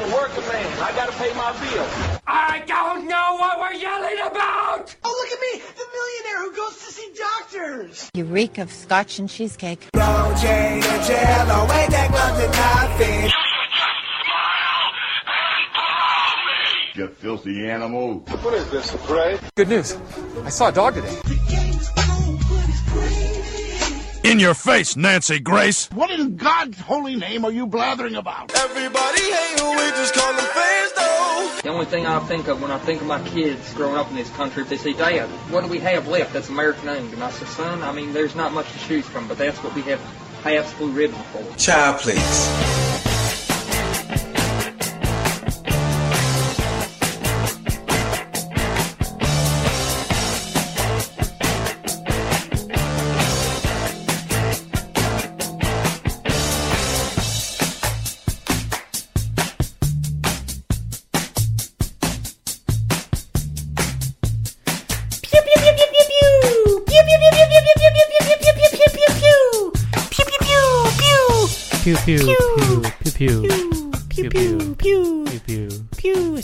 I'm a working man. I gotta pay my bills. I don't know what we're yelling about! Oh, look at me, the millionaire who goes to see doctors. You reek of scotch and cheesecake. You filthy animal. What is this, a parade? Good news. I saw a dog today. In your face, Nancy Grace. What in God's holy name are you blathering about? Everybody hate who we just call them fans though. The only thing I think of when I think of my kids growing up in this country, if they say, Dad, what do we have left that's American owned? And I say, son, I mean, there's not much to choose from, but that's what we have Pabst Blue Ribbon for. Child, please.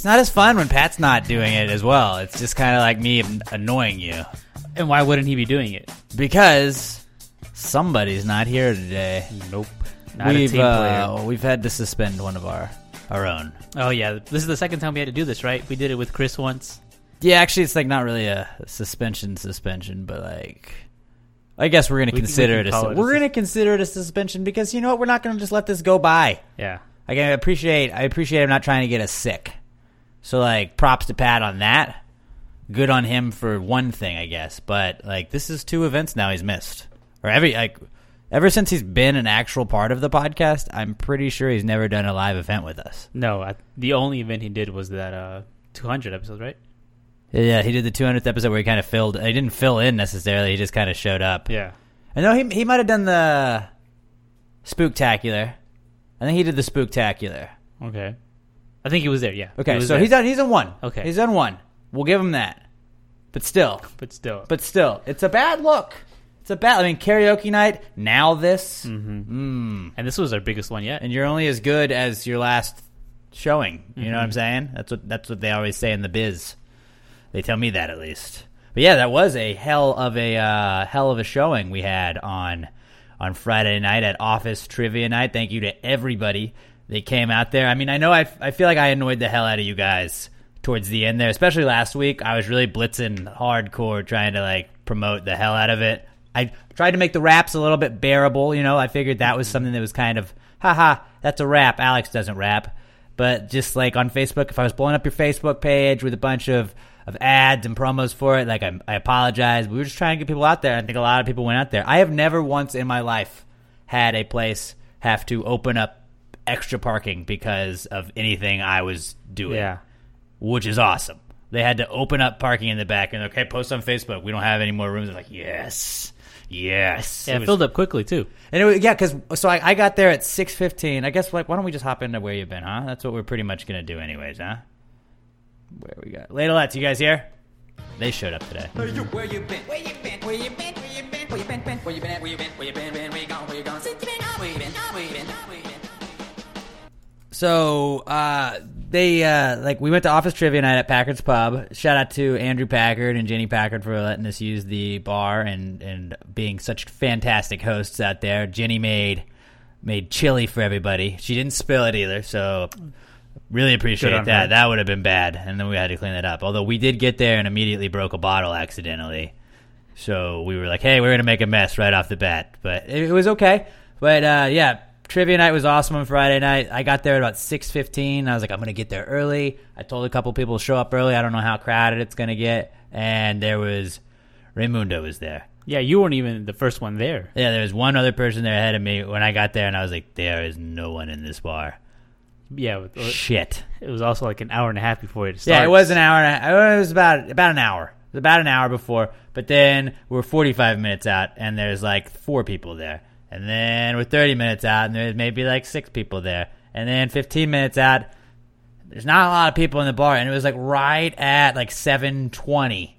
Not as fun when Pat's not doing it as well. It's just kind of like me annoying you And why wouldn't he be doing it? because somebody's not here today. Nope. Not a we've team uh, we've had to suspend one of our our own. Oh yeah, this is the second time we had to do this, right? We did it with Chris once. Yeah, actually, it's like not really a suspension suspension, but like. I guess we're gonna We consider can it a call su- it a we're sus- gonna consider it a suspension because you know what we're not gonna just let this go by. Yeah. Like, I appreciate I appreciate him not trying to get us sick. So like props to Pat on that. Good on him for one thing, I guess. But like this is two events now he's missed. Or every like ever since he's been an actual part of the podcast, I'm pretty sure he's never done a live event with us. No, I, the only event he did was that uh 200 episode, right? Yeah, he did the 200th episode where he kind of filled. He didn't fill in necessarily. He just kind of showed up. Yeah. I know he he might have done the spooktacular. I think he did the spooktacular. Okay. I think he was there. Yeah. Okay, He was so there. he's on He's done one. Okay. he's done one. We'll give him that. But still, but still. but still, it's a bad look. It's a bad. I mean, karaoke night. Now this, and this was our biggest one yet. and you're only as good as your last showing. You Mm-hmm. know what I'm saying? That's what that's what they always say in the biz. They tell me that at least. But yeah, that was a hell of a uh, hell of a showing we had on on Friday night at Office Trivia Night. Thank you to everybody that came out there. I mean, I know I, I feel like I annoyed the hell out of you guys towards the end there, especially last week. I was really blitzing hardcore trying to like promote the hell out of it. I tried to make the raps a little bit bearable, you know. I figured that was something that was kind of haha, that's a rap. Alex doesn't rap. But just like on Facebook, if I was blowing up your Facebook page with a bunch of, of ads and promos for it, like I, I apologize. We were just trying to get people out there. I think a lot of people went out there. I have never once in my life had a place have to open up extra parking because of anything I was doing Yeah. which is awesome. They had to open up parking in the back and okay, post on Facebook. We don't have any more rooms. I'm like, yes, yes. Yeah, It it was- filled up quickly too. and it was, yeah, because so I, I got there at six fifteen. I guess like why don't we just hop into where you've been, huh? That's what we're pretty much gonna do, anyways, huh? Where we got Ladalettes, you guys here? They showed up today. Where you been? Where you been? Where you been? Where you been? Where you been? Where you been? Where you been? Where you been? Where you been? Where you gone? Where you gone? Where you been? Where you been? Where you been? Where you been? So uh, they uh, like we went to office trivia night at Packard's Pub. Shout out to Andrew Packard and Jenny Packard for letting us use the bar and and being such fantastic hosts out there. Jenny made made chili for everybody. She didn't spill it either, so really appreciate that. her. That would have been bad, and then we had to clean that up. Although we did get there and immediately broke a bottle accidentally. So we were like, "Hey, we're gonna make a mess right off the bat," but it, it was okay. But uh, yeah, trivia night was awesome on Friday night. I got there at about six fifteen. I was like, "I'm gonna get there early." I told a couple people to show up early. I don't know how crowded it's gonna get, and there was Raymundo was there. Yeah, you weren't even the first one there. Yeah, there was one other person there ahead of me when I got there, and I was like, "There is no one in this bar." Yeah, it Shit. it was also like an hour and a half before it started. Yeah, it was an hour. And a, it was about about an hour. It was about an hour before. But then we're 45 minutes out, and there's like four people there. And then we're 30 minutes out, and there's maybe like six people there. And then 15 minutes out, there's not a lot of people in the bar, and it was like right at like 7:20.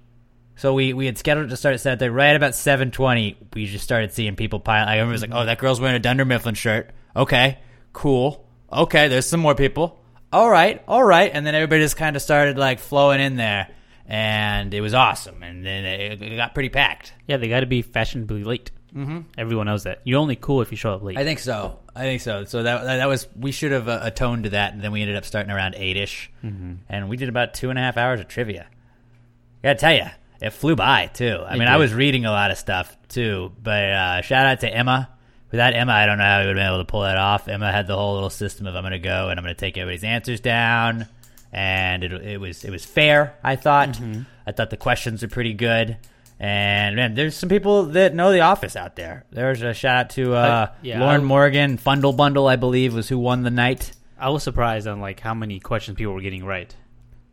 So we, we had scheduled to start at 7:30. Right about 7:20, we just started seeing people pile. I remember it was like, oh, that girl's wearing a Dunder Mifflin shirt. Okay, cool. Okay, there's some more people. all right, all right, and then everybody just kind of started like flowing in there, and it was awesome, and then it, it got pretty packed. Yeah, they got to be fashionably late. Mm-hmm. Everyone knows that. You're only cool if you show up late. I think so. I think so. So that that was we should have uh, atoned to that, and then we ended up starting around eight ish, and we did about two and a half hours of trivia. I gotta tell you, it flew by too. I It mean, I was reading a lot of stuff too, but uh, shout out to Emma. Without Emma, I don't know how we would have been able to pull that off. Emma had the whole little system of I'm going to go and I'm going to take everybody's answers down, and it, it was it was fair. I thought. Mm-hmm. I thought the questions were pretty good. And man, there's some people that know The Office out there. There's a shout out to uh, Uh, yeah, Lauren I- Morgan, Fundle Bundle, I believe, was who won the night. I was surprised on like how many questions people were getting right.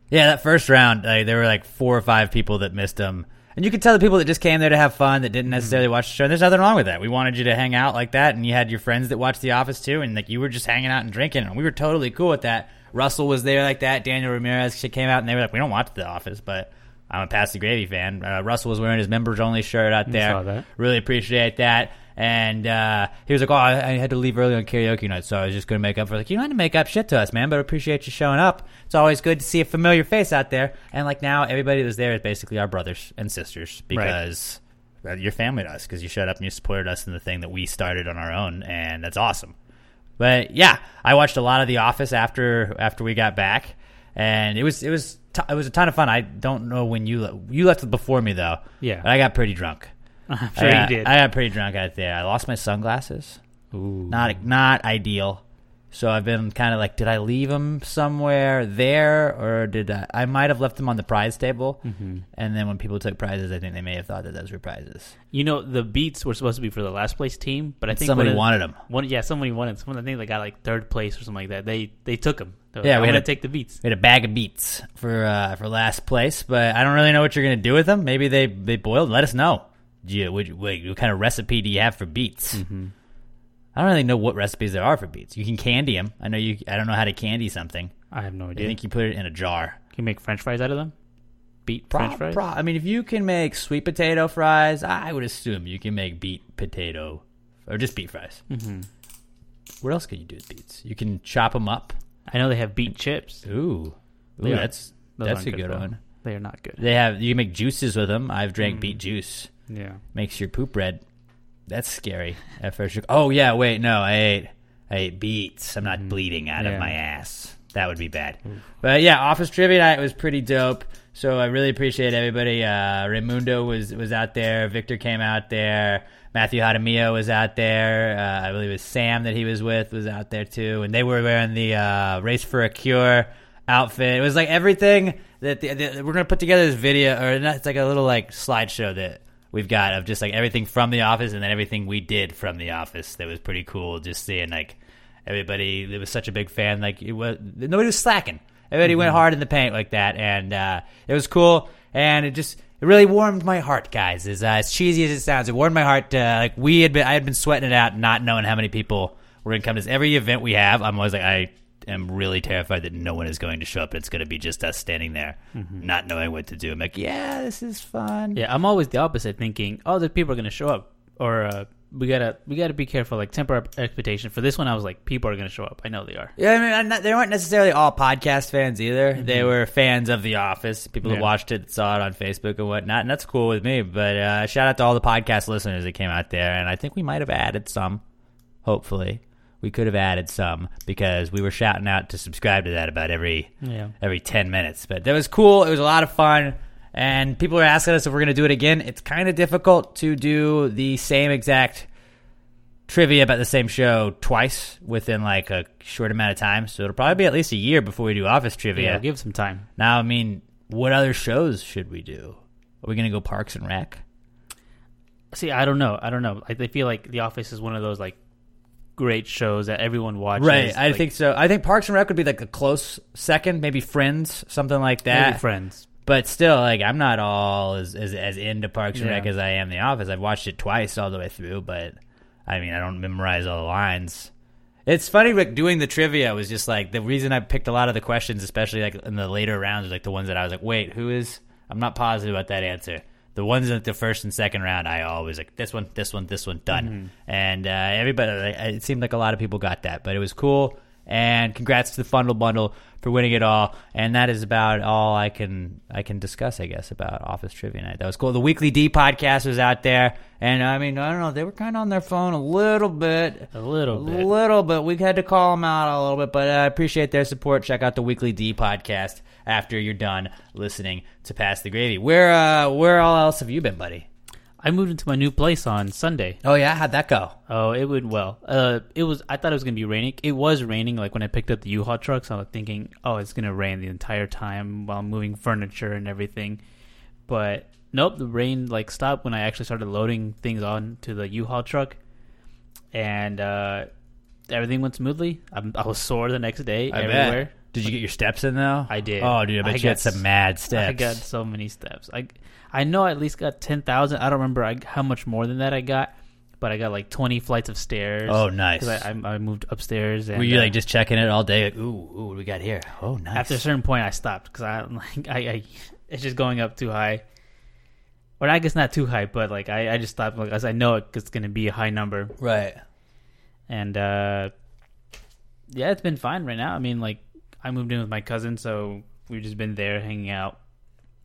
Yeah, that first round, like, there were like four or five people that missed them. And you could tell the people that just came there to have fun, that didn't necessarily watch the show. And there's nothing wrong with that. We wanted you to hang out like that, and you had your friends that watched The Office too, and like you were just hanging out and drinking, and we were totally cool with that. Russell was there like that. Daniel Ramirez came out, and they were like, "We don't watch The Office, but I'm a Pass the Gravy fan." Uh, Russell was wearing his members only shirt out there. saw that. Really appreciate that. And uh, he was like, "Oh, I, I had to leave early on karaoke night, so I was just going to make up for." it." Like, you don't have to make up shit to us, man. But I appreciate you showing up. It's always good to see a familiar face out there. And like now, everybody that was there is basically our brothers and sisters because uh, you're family to us because you showed up and you supported us in the thing that we started on our own, and that's awesome. But yeah, I watched a lot of The Office after after we got back, and it was it was t- it was a ton of fun. I don't know when you le- you left before me though. Yeah. but I got pretty drunk. I'm sure I got, you did. I got pretty drunk out there. I lost my sunglasses. Ooh. Not not ideal. So I've been kind of like, did I leave them somewhere there, or did I? I might have left them on the prize table. Mm-hmm. And then when people took prizes, I think they may have thought that those were prizes. You know, the beats were supposed to be for the last place team, but I think Somebody one wanted 'em. One, yeah, somebody wanted. Someone I think they got like third place or something like that. They they took them. Yeah, we had to take the beats. We had a bag of beats for uh, for last place, but I don't really know what you're gonna do with them. Maybe they they boiled. Let us know. Do you, would you, what kind of recipe do you have for beets? Mm-hmm. I don't really know what recipes there are for beets. You can candy them. I know you. I don't know how to candy something. I have no idea. I think you put it in a jar. Can you make French fries out of them? Beat Pro- French fries. pro- I mean, if you can make sweet potato fries, I would assume you can make beet potato or just beet fries. Mm-hmm. What else could you do with beets? You can chop them up. I know they have beet chips. Ooh, Ooh that's Those that's a good though. one. They are not good. They have you can make juices with them. I've drank Mm. beet juice. Yeah. Makes your poop red. That's scary. At first, oh yeah, wait, no, I ate I ate beets. I'm not bleeding out. Yeah. of my ass. That would be bad. But yeah, office trivia night was pretty dope. So I really appreciate everybody. Uh, Raimundo was was out there. Victor came out there. Matthew Hadamio was out there. Uh, I believe it was Sam that he was with was out there too, and they were wearing the uh, Race for a Cure outfit. It was like everything that the, the, we're gonna put together this video, or not, it's like a little like slideshow that we've got of just like everything from the office and then everything we did from the office. That was pretty cool. Just seeing like everybody that was such a big fan. Like it was nobody was slacking. Everybody went hard in the paint like that, and uh, it was cool. And it just it really warmed my heart, guys. As, uh, as cheesy as it sounds, it warmed my heart. Uh, like we had been, I had been sweating it out, not knowing how many people were going to come to this. every event we have. I'm always like, I am really terrified that no one is going to show up. And it's going to be just us standing there, not knowing what to do. I'm like, yeah, this is fun. Yeah, I'm always the opposite, thinking, oh, the people are gonna show up, or uh, we gotta we gotta be careful, like temper our expectation. For this one, I was like, people are gonna show up. I know they are. Yeah, I mean, I'm not, they weren't necessarily all podcast fans either. They were fans of The Office. People Yeah. watched it, saw it on Facebook and whatnot, and that's cool with me. But uh, shout out to all the podcast listeners that came out there, and I think we might have added some. Hopefully, we could have added some because we were shouting out to subscribe to that about every Yeah. every ten minutes. But that was cool. It was a lot of fun. And people are asking us if we're going to do it again. It's kind of difficult to do the same exact trivia about the same show twice within like a short amount of time. So it'll probably be at least a year before we do office trivia. Yeah, give some time. now, I mean, what other shows should we do? Are we going to go Parks and Rec? See, I don't know. I don't know. I feel like The Office is one of those like great shows that everyone watches. Right. I like, think so. I think Parks and Rec would be like a close second, maybe Friends, something like that. maybe Friends. But still, like I'm not all as as, as into Parks and Yeah. Rec as I am The Office. I've watched it twice all the way through, but I mean, I don't memorize all the lines. It's funny, Rick. Doing the trivia was just like the reason I picked a lot of the questions, especially like in the later rounds, like the ones that I was like, "Wait, who is?" I'm not positive about that answer. The ones in the first and second round, I always like this one, this one, this one, done. And uh, everybody, it seemed like a lot of people got that, but it was cool. And congrats to the Fundle Bundle for winning it all. And that is about all I can I can discuss, I guess, about Office Trivia Night. That was cool. The Weekly D podcast was out there, and I mean, I don't know, they were kind of on their phone a little bit, A little bit. a little bit. We had to call them out a little bit, but I appreciate their support. Check out the Weekly D podcast after you're done listening to Pass the Gravy. Where uh, where all else have you been, buddy? I moved into my new place on Sunday. Oh yeah, how'd that go? Oh, it went well. Uh, it was. I thought it was gonna be raining. It was raining. Like when I picked up the U-Haul trucks, I was thinking, oh, it's gonna rain the entire time while I'm moving furniture and everything. But nope, the rain like stopped when I actually started loading things onto the U-Haul truck, and uh, everything went smoothly. I'm, I was sore the next day I bet. Did you get your steps in though? I did. Oh, dude, I bet you got had some mad steps. I got so many steps. I I know I at least got ten thousand. I don't remember I, how much more than that I got, but I got like twenty flights of stairs. Oh, nice. I, I, I moved upstairs. And, Were you uh, like just checking it all day? Like, ooh, ooh, what we got here? Oh, nice. after a certain point I stopped because I like I, I it's just going up too high. Or I guess not too high, but like I, I just stopped because I know it's going to be a high number, right. and uh yeah, it's been fine right now. I mean, like I moved in with my cousin, so we've just been there hanging out.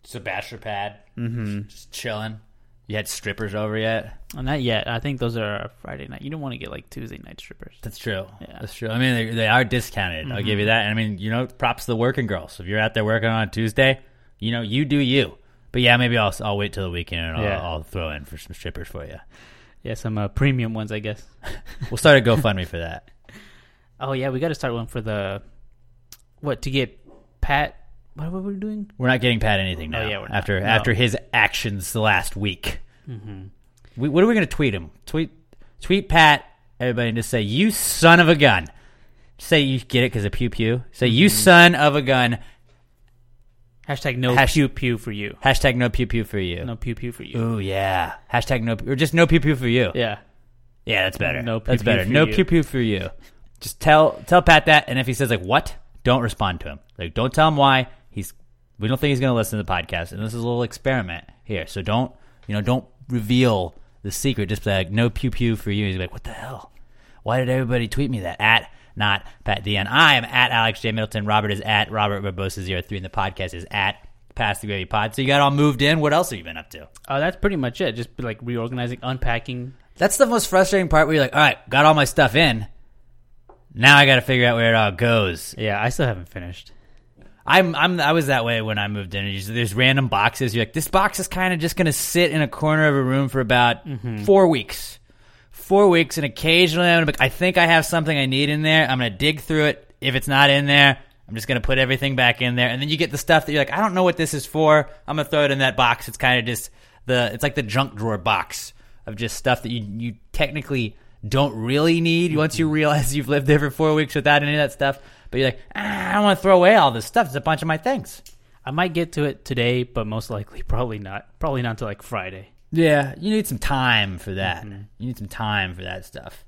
It's a bachelor pad. Mm-hmm. Just chilling. You had strippers over yet? Uh, Not yet. I think those are Friday night. You don't want to get like Tuesday night strippers. That's true. Yeah. That's true. I mean, they, they are discounted. I'll give you that. And I mean, you know, props to the working girls. If you're out there working on a Tuesday, you know, you do you. But yeah, maybe I'll I'll wait till the weekend and I'll, Yeah. I'll throw in for some strippers for you. Yeah, some uh, premium ones, I guess. We'll start a GoFundMe for that. Oh yeah, we got to start one for the what to get Pat. What were we doing? We're not getting Pat anything oh, now. Oh, yeah, we're not. after No. after his actions the last week. Mm-hmm. We, what are we going to tweet him? Tweet tweet Pat. Everybody, and just say you son of a gun. Say you get it because of pew pew. Say you mm-hmm. son of a gun. Hashtag no Hash- pew pew for you. Hashtag no pew pew for you. No pew pew for you. Ooh yeah. Hashtag no pew or just no pew pew for you. Yeah. Yeah, that's better. No that's pew-pew better. for no you. pew pew for you. Just tell tell Pat that, and if he says like what, don't respond to him. Like don't tell him why. He's we don't think he's going to listen to the podcast, and this is a little experiment here. So don't you know don't reveal the secret. Just be like no pew pew for you. He's like what the hell? Why did everybody tweet me that at not Pat Dion? I am at Alex J Middleton. Robert is at Robert Barbosa 03 and the podcast is at Pass the Gravy Pod. So you got all moved in. What else have you been up to? Oh, that's pretty much it. Just like reorganizing, unpacking. That's the most frustrating part where you're like, all right, got all my stuff in. Now I got to figure out where it all goes. Yeah, I still haven't finished. I'm, I'm, I was that way when I moved in. There's, there's random boxes. You're like, this box is kind of just going to sit in a corner of a room for about mm-hmm. four weeks. Four weeks, and occasionally I'm gonna be, I think I have something I need in there. I'm going to dig through it. If it's not in there, I'm just going to put everything back in there. And then you get the stuff that you're like, I don't know what this is for. I'm going to throw it in that box. It's kind of just the, it's like the junk drawer box of just stuff that you, you technically don't really need once you realize you've lived there for four weeks without any of that stuff. But you're like, ah, I don't want to throw away all this stuff. It's a bunch of my things. I might get to it today, but most likely, probably not. Probably not until like Friday. Yeah, you need some time for that. You need some time for that stuff.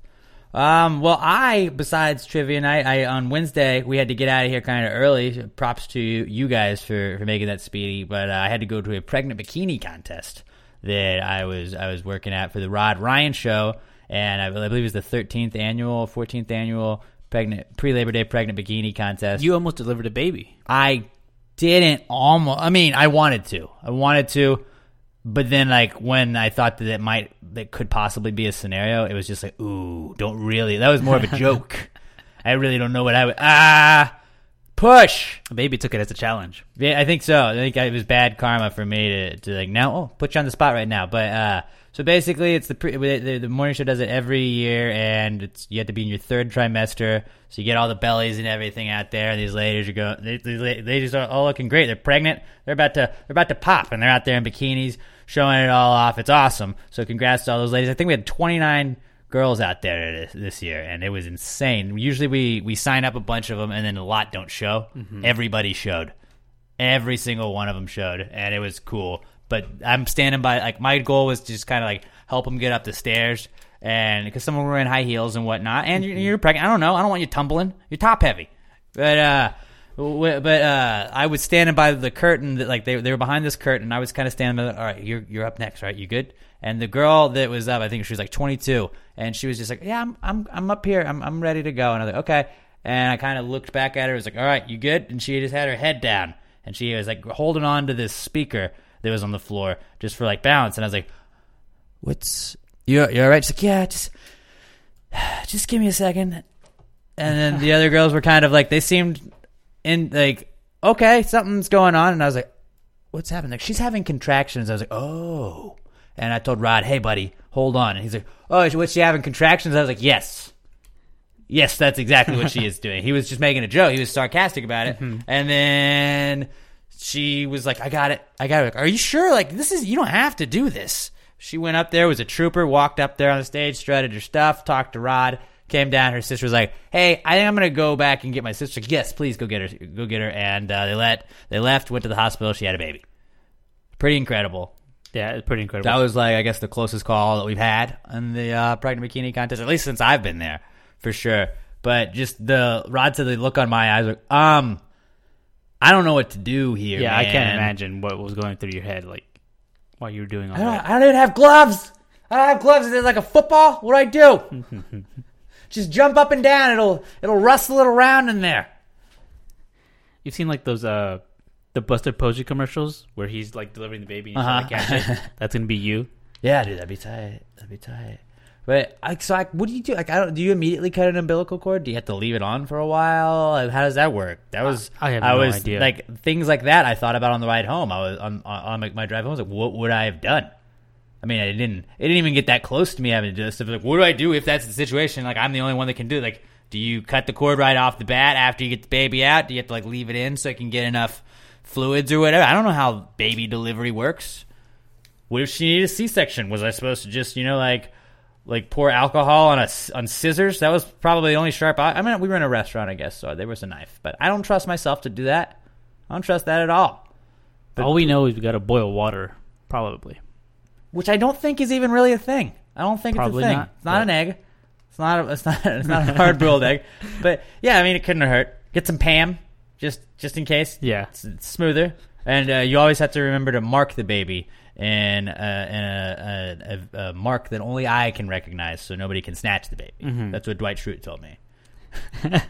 Um, well, I besides trivia night, I on Wednesday we had to get out of here kind of early. Props to you guys for, for making that speedy, but uh, I had to go to a pregnant bikini contest that I was I was working at for the Rod Ryan show, and I, I believe it was the 13th annual, 14th annual pregnant pre Labor Day pregnant bikini contest. You almost delivered a baby. I didn't almost. I mean, I wanted to. I wanted to, but then like when I thought that it might, that could possibly be a scenario, it was just like, ooh, don't really. That was more of a joke. I really don't know what I would. Ah, push. A baby took it as a challenge. Yeah, I think so. I think it was bad karma for me to, to like now. Oh, put you on the spot right now. But uh, so basically, it's the, pre, the the morning show does it every year, and it's you have to be in your third trimester, so you get all the bellies and everything out there. And these ladies are going. These ladies are all looking great. They're pregnant. They're about to they're about to pop, and they're out there in bikinis showing it all off. It's awesome. So congrats to all those ladies. I think we had twenty nine girls out there this, this year, and it was insane. Usually we we sign up a bunch of them, and then a lot don't show. Mm-hmm. Everybody showed. Every single one of them showed, and it was cool. But I'm standing by. Like my goal was to just kind of like help them get up the stairs, and because some of them were in high heels and whatnot, and you're, you're pregnant. I don't know. I don't want you tumbling. You're top heavy, but uh. w- But uh, I was standing by the curtain that like they they were behind this curtain. I was kind of standing by. All right, you're you're up next, right? You good? And the girl that was up, I think she was like 22, and she was just like, "Yeah, I'm I'm I'm up here. I'm I'm ready to go." And I was like, "Okay." And I kind of looked back at her. I was like, "All right, you good?" And she just had her head down, and she was like holding on to this speaker that was on the floor just for like balance. And I was like, "What's you? You all right?" She's like, "Yeah, just just give me a second. And then the other girls were kind of like they seemed in like okay, something's going on, and I was like, "What's happening?" Like she's having contractions. I was like, "Oh," and I told Rod, "Hey, buddy, hold on." And he's like, "Oh, what's she having contractions?" I was like, "Yes." Yes, that's exactly what she is doing. He was just making a joke. He was sarcastic about it. Mm-hmm. And then she was like, I got it. I got it. Like, Are you sure? Like, this is, you don't have to do this. She went up there, was a trooper, walked up there on the stage, strutted her stuff, talked to Rod, came down. Her sister was like, Hey, I think I'm going to go back and get my sister. Yes, please go get her. Go get her. And uh, they let, they left, went to the hospital. She had a baby. Pretty incredible. Yeah, it's pretty incredible. That was like I guess the closest call that we've had in the uh, pregnant bikini contest, at least since I've been there, for sure. But just the Rod said the look on my eyes, like, um, I don't know what to do here. yeah, I can't imagine what was going through your head like while you were doing all I that. I don't even have gloves. I don't have gloves. Is it like a football? What do I do? just jump up and down. It'll it'll rustle it around in there. You've seen like those uh the Buster Posey commercials where he's like delivering the baby and Uh-huh. trying to catch it. That's gonna be you. Yeah, dude, that'd be tight. That'd be tight. But like, so, I, what do you do? Like, I don't. Do you immediately cut an umbilical cord? Do you have to leave it on for a while? Like, How does that work? That was I have I no was idea. like things like that. I thought about on the ride home. I was on on, on my, my drive home. I was like, what would I have done? I mean, I didn't. It didn't even get that close to me having to do this. stuff. Like, what do I do if that's the situation? Like, I'm the only one that can do. it. Like, do you cut the cord right off the bat after you get the baby out? Do you have to like leave it in so it can get enough fluids or whatever? I don't know how baby delivery works. What if she needed a C-section? Was I supposed to just, you know, like, like pour alcohol on a on scissors? That was probably the only sharp. I, I mean, we were in a restaurant, I guess, so there was a knife. But I don't trust myself to do that. I don't trust that at all. all we know is we gotta boil water, probably. Which I don't think is even really a thing. I don't think Probably it's a thing. not, it's not an egg. It's not. A, it's not. It's not a hard boiled egg. But yeah, I mean, it couldn't hurt. Get some Pam, just just in case. Yeah. it's, it's smoother. And uh, you always have to remember to mark the baby in, uh, in a, a, a, a mark that only I can recognize, so nobody can snatch the baby. Mm-hmm. That's what Dwight Schrute told me.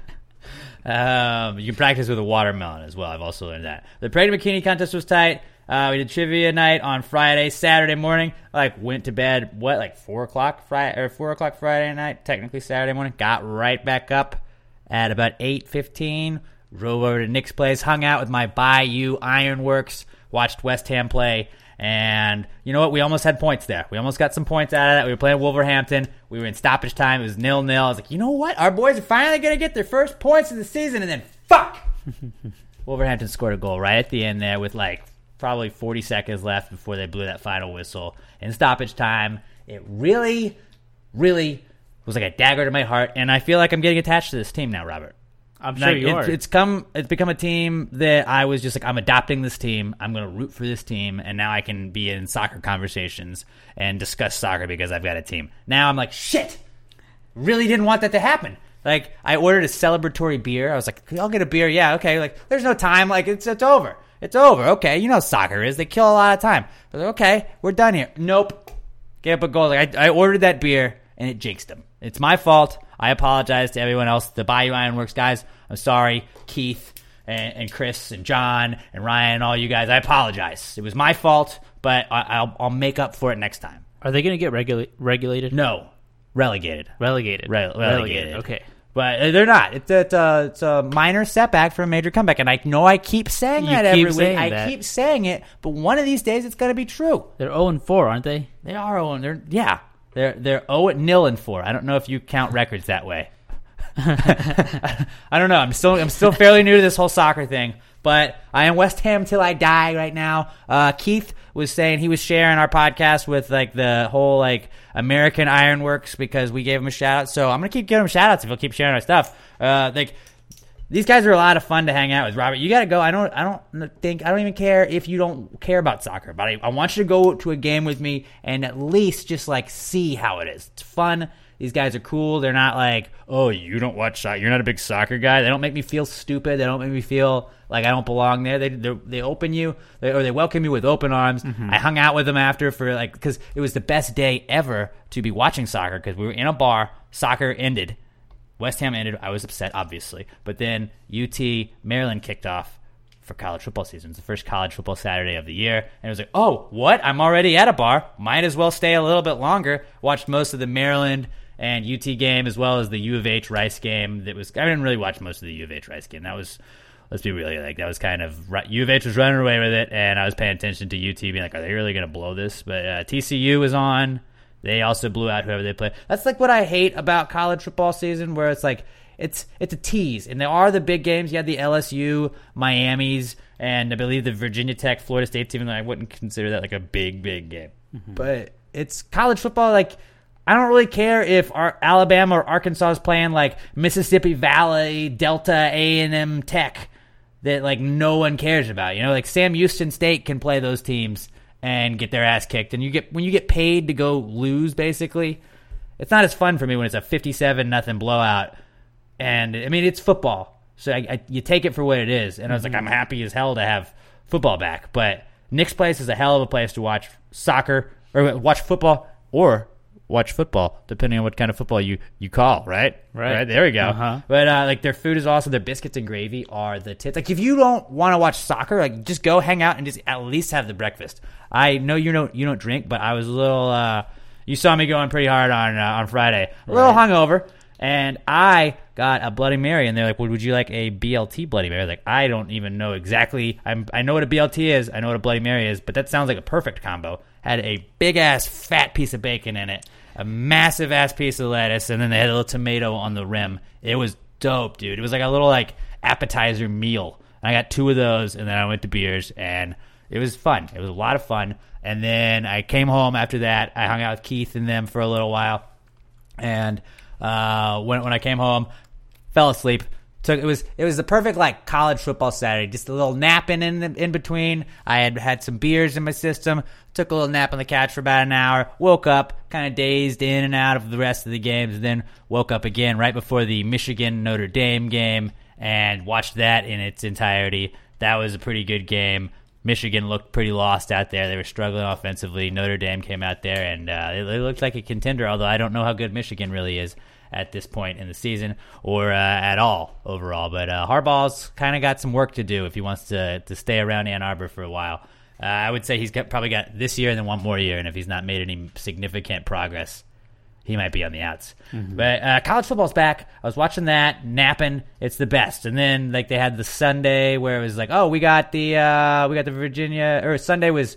um, you can practice with a watermelon as well. I've also learned that. The pregnant bikini contest was tight. Uh, we did trivia night on Friday, Saturday morning. I, like went to bed what like four o'clock Friday or four o'clock Friday night, technically Saturday morning. Got right back up at about eight fifteen. Drove over to Nick's place, hung out with my Bayou Ironworks, watched West Ham play, and you know what? We almost had points there. We almost got some points out of that. We were playing Wolverhampton. We were in stoppage time. It was nil nil. I was like, you know what? Our boys are finally gonna get their first points of the season, and then fuck. Wolverhampton scored a goal right at the end there with like probably 40 seconds left before they blew that final whistle in stoppage time. It really, really was like a dagger to my heart, and I feel like I'm getting attached to this team now, Robert. I'm sure Like, you it's, are. it's come, it's become a team that I was just like, I'm adopting this team. I'm going to root for this team, and now I can be in soccer conversations and discuss soccer because I've got a team. Now I'm like, shit, really didn't want that to happen. Like I ordered a celebratory beer. I was like, I'll get a beer. Yeah, okay. Like there's no time. Like it's it's over. It's over. Okay, you know soccer is. They kill a lot of time. Like, okay, we're done here. Nope. Get up a goal. Like I, I ordered that beer and it jinxed them. It's my fault. I apologize to everyone else. The Bayou Ironworks guys. I'm sorry, Keith and, and Chris and John and Ryan, all you guys. I apologize. It was my fault, but I, I'll I'll make up for it next time. Are they gonna get regula- regulated? No, relegated. Relegated. Re- relegated. Okay. But uh, they're not. It's, it's, a, it's a minor setback for a major comeback. And I know I keep saying You that keep every week. saying I that. keep saying it, but one of these days it's going to be true. They're 0 and 4, aren't they? They are. oh, They're yeah. They're they're oh at nil and four. I don't know if you count records that way. I don't know. I'm still I'm still fairly new to this whole soccer thing, but I am West Ham till I die right now. Uh, Keith was saying he was sharing our podcast with like the whole like American Ironworks because we gave him a shout out. So I'm gonna keep giving him shout outs if he'll keep sharing our stuff. Uh, like these guys are a lot of fun to hang out with. Robert, you got to go. I don't. I don't think. I don't even care if you don't care about soccer, but I, I want you to go to a game with me and at least just like see how it is. It's fun. These guys are cool. They're not like, oh, you don't watch soccer. You're not a big soccer guy. They don't make me feel stupid. They don't make me feel like I don't belong there. They they, they open you they, or they welcome you with open arms. Mm-hmm. I hung out with them after for like because it was the best day ever to be watching soccer because we were in a bar. Soccer ended West Ham ended. I was upset, obviously, but then UT Maryland kicked off for college football season. It's the first college football Saturday of the year, and it was like, oh, what? I'm already at a bar. Might as well stay a little bit longer. Watched most of the Maryland and UT game as well as the U of H Rice game. That was I didn't really watch most of the U of H Rice game. That was let's be really like that was kind of U of H was running away with it, and I was paying attention to UT being like, are they really going to blow this? But uh, TCU was on. They also blew out whoever they played. That's like what I hate about college football season, where it's like it's it's a tease, and there are the big games. You had the LSU, Miami's, and I believe the Virginia Tech, Florida State team. And I wouldn't consider that like a big big game, mm-hmm. but it's college football. Like I don't really care if our Alabama or Arkansas is playing like Mississippi Valley, Delta, A and M Tech that like no one cares about. You know, like Sam Houston State can play those teams and get their ass kicked, and you get when you get paid to go lose, basically, it's not as fun for me when it's a fifty-seven nothing blowout. And I mean, it's football, so I, I, you take it for what it is. And I was like, I'm mm-hmm. happy as hell to have football back, but Nick's Place is a hell of a place to watch soccer or watch football or watch football, depending on what kind of football you, you call, right? Right. There we go. Uh-huh. But uh, like their food is awesome. Their biscuits and gravy are the tits. Like if you don't want to watch soccer, like just go hang out and just at least have the breakfast. I know you don't you don't drink, but I was a little. Uh, you saw me going pretty hard on uh, on Friday, a little hungover, and I got a Bloody Mary, and they're like, well, "Would you like a BLT Bloody Mary?" Like I don't even know exactly. I'm I know what a BLT is. I know what a Bloody Mary is, but that sounds like a perfect combo. Had a big ass fat piece of bacon in it, a massive ass piece of lettuce, and then they had a little tomato on the rim. It was dope, dude. It was like a little like appetizer meal. And I got two of those, and then I went to beers, and it was fun. It was a lot of fun. And then I came home after that. I hung out with Keith and them for a little while, and uh, when when I came home, fell asleep. Took it was it was the perfect like college football Saturday. Just a little napping in the, in between. I had had some beers in my system. Took a little nap on the couch for about an hour. Woke up, kind of dazed in and out of the rest of the games. Then woke up again right before the Michigan Notre Dame game and watched that in its entirety. That was a pretty good game. Michigan looked pretty lost out there. They were struggling offensively. Notre Dame came out there and uh, it, it looked like a contender. Although I don't know how good Michigan really is at this point in the season or uh, at all overall. But uh, Harbaugh's kind of got some work to do if he wants to to stay around Ann Arbor for a while. Uh, I would say he's got, probably got this year and then one more year, and if he's not made any significant progress, he might be on the outs. But uh, college football's back. I was watching that, napping. It's the best. And then like they had the Sunday where it was like, oh, we got the uh, we got the Virginia or Sunday was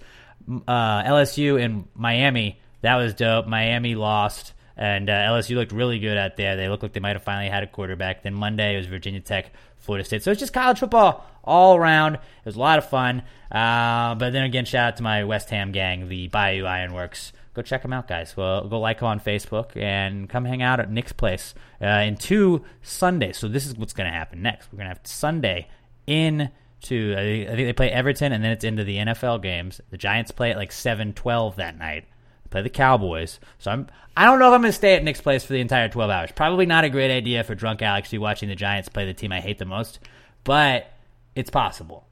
uh, LSU and Miami. That was dope. Miami lost. And uh, LSU looked really good out there. They looked like they might have finally had a quarterback. Then Monday it was Virginia Tech, Florida State. So it's just college football all around. It was a lot of fun. Uh, but then again, shout out to my West Ham gang, the Bayou Ironworks. Go check them out, guys. Well, go like them on Facebook and come hang out at Nick's place uh, in two Sundays. So this is what's going to happen next. We're going to have Sunday in to I think they play Everton and then it's into the NFL games. The Giants play at like seven twelve that night. Play the Cowboys. So I'm I don't know if I'm going to stay at Nick's place for the entire twelve hours. Probably not a great idea for drunk Alex to be watching the Giants play the team I hate the most, but it's possible.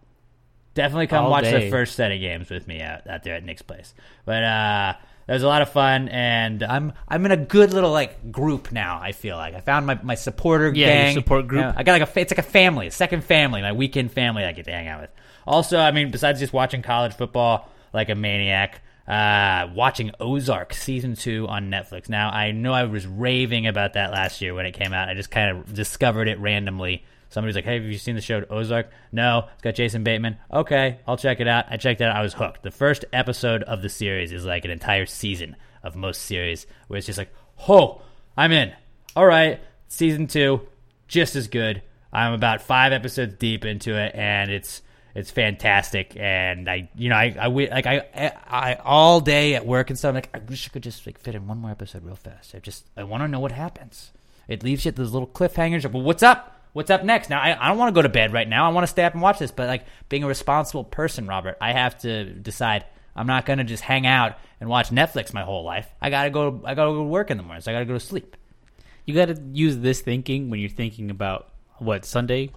Definitely come All watch day. the first set of games with me out, out there at Nick's place. But uh that was a lot of fun, and I'm I'm in a good little like group now. I feel like I found my, my supporter Yeah, gang support group. I got like a it's like a family, a second family, my weekend family I get to hang out with. Also, I mean, besides just watching college football like a maniac, uh, watching Ozark season two on Netflix. Now, I know I was raving about that last year when it came out. I just kind of discovered it randomly. Somebody's like, "Hey, have you seen the show Ozark?" No, it's got Jason Bateman. Okay, I'll check it out. I checked it out. I was hooked. The first episode of the series is like an entire season of most series, where it's just like, "Oh, I'm in." All right, season two, just as good. I'm about five episodes deep into it, and it's it's fantastic. And I, you know, I, I like I, I, all day at work and stuff. I'm like, I wish I could just like fit in one more episode real fast. I just, I want to know what happens. It leaves you at those little cliffhangers. Like, well, what's up? What's up next? Now, I, I don't want to go to bed right now. I want to stay up and watch this. But like being a responsible person, Robert, I have to decide. I'm not gonna just hang out and watch Netflix my whole life. I gotta go. I gotta go to work in the morning. So I gotta go to sleep. You got to use this thinking when you're thinking about what Sunday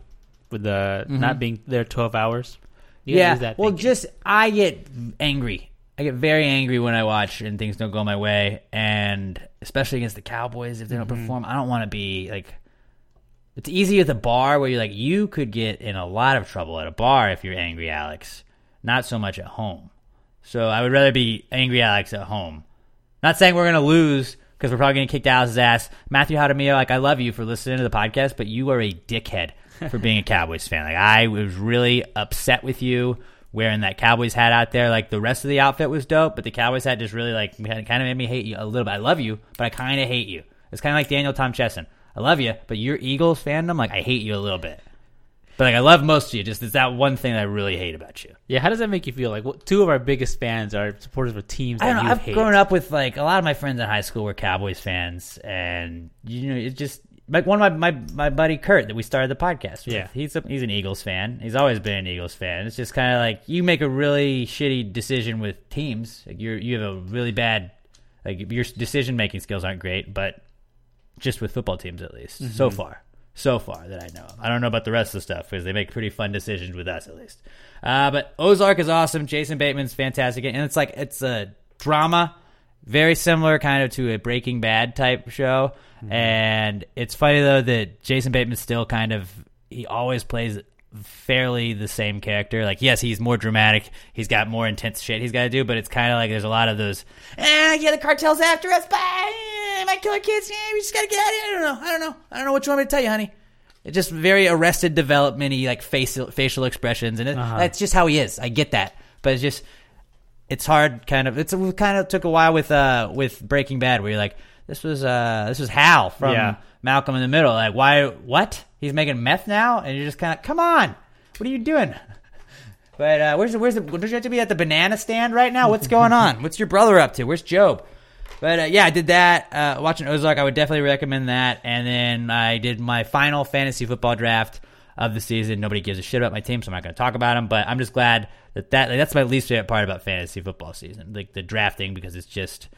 with the not being there 12 hours. You yeah. well, just I get angry. I get very angry when I watch and things don't go my way, and especially against the Cowboys if they don't Mm-hmm. perform. I don't want to be like It's easy at the bar where you're like, you could get in a lot of trouble at a bar if you're angry, Alex. Not so much at home. So I would rather be angry, Alex, at home. Not saying we're gonna lose because we're probably gonna kick Dallas's ass. Matthew Hadamio, like I love you for listening to the podcast, but you are a dickhead for being a Cowboys fan. Like I was really upset with you wearing that Cowboys hat out there. Like the rest of the outfit was dope, but the Cowboys hat just really like kind of made me hate you a little bit. I love you, but I kind of hate you. It's kind of like Daniel Tom Chesson. I love you, but your Eagles fandom, like I hate you a little bit. But like I love most of you. Just it's that one thing that I really hate about you. Yeah, how does that make you feel? Like what, two of our biggest fans are supporters of teams. I don't. Know, I've hate. grown up with like a lot of my friends in high school were Cowboys fans, and you know, it just like one of my my, my buddy Kurt that we started the podcast with. Yeah. he's a, he's an Eagles fan. He's always been an Eagles fan. It's just kind of like you make a really shitty decision with teams. Like you're you have a really bad like your decision making skills aren't great, but just with football teams at least Mm-hmm. so far. So far that I know of. I don't know about the rest of the stuff because they make pretty fun decisions with us at least. Uh, but Ozark is awesome. Jason Bateman's fantastic, and it's like it's a drama, very similar kind of to a Breaking Bad type show. And it's funny though that Jason Bateman still kind of he always plays fairly the same character. Like, yes, he's more dramatic. He's got more intense shit he's got to do, but it's kind of like there's a lot of those. Eh, yeah, the cartel's after us. Bye. Eh, might kill our kids. Yeah, we just gotta get out of here. I don't know. I don't know. I don't know what you want me to tell you, honey. It's just very arrested development like facial facial expressions, and it, that's just how he is. I get that, but it's just it's hard. Kind of it's it kind of took a while with uh with Breaking Bad, where you're like, this was uh this was Hal from Yeah. Malcolm in the Middle. Like, why? What? He's making meth now, and you're just kind of, come on, what are you doing? But uh, where's the where's the? Don't you have to be at the banana stand right now? What's going on? What's your brother up to? Where's Job? But uh, yeah, I did that. Uh, watching Ozark, I would definitely recommend that. And then I did my final fantasy football draft of the season. Nobody gives a shit about my team, so I'm not going to talk about them. But I'm just glad that, that like, that's my least favorite part about fantasy football season, like the drafting, because it's just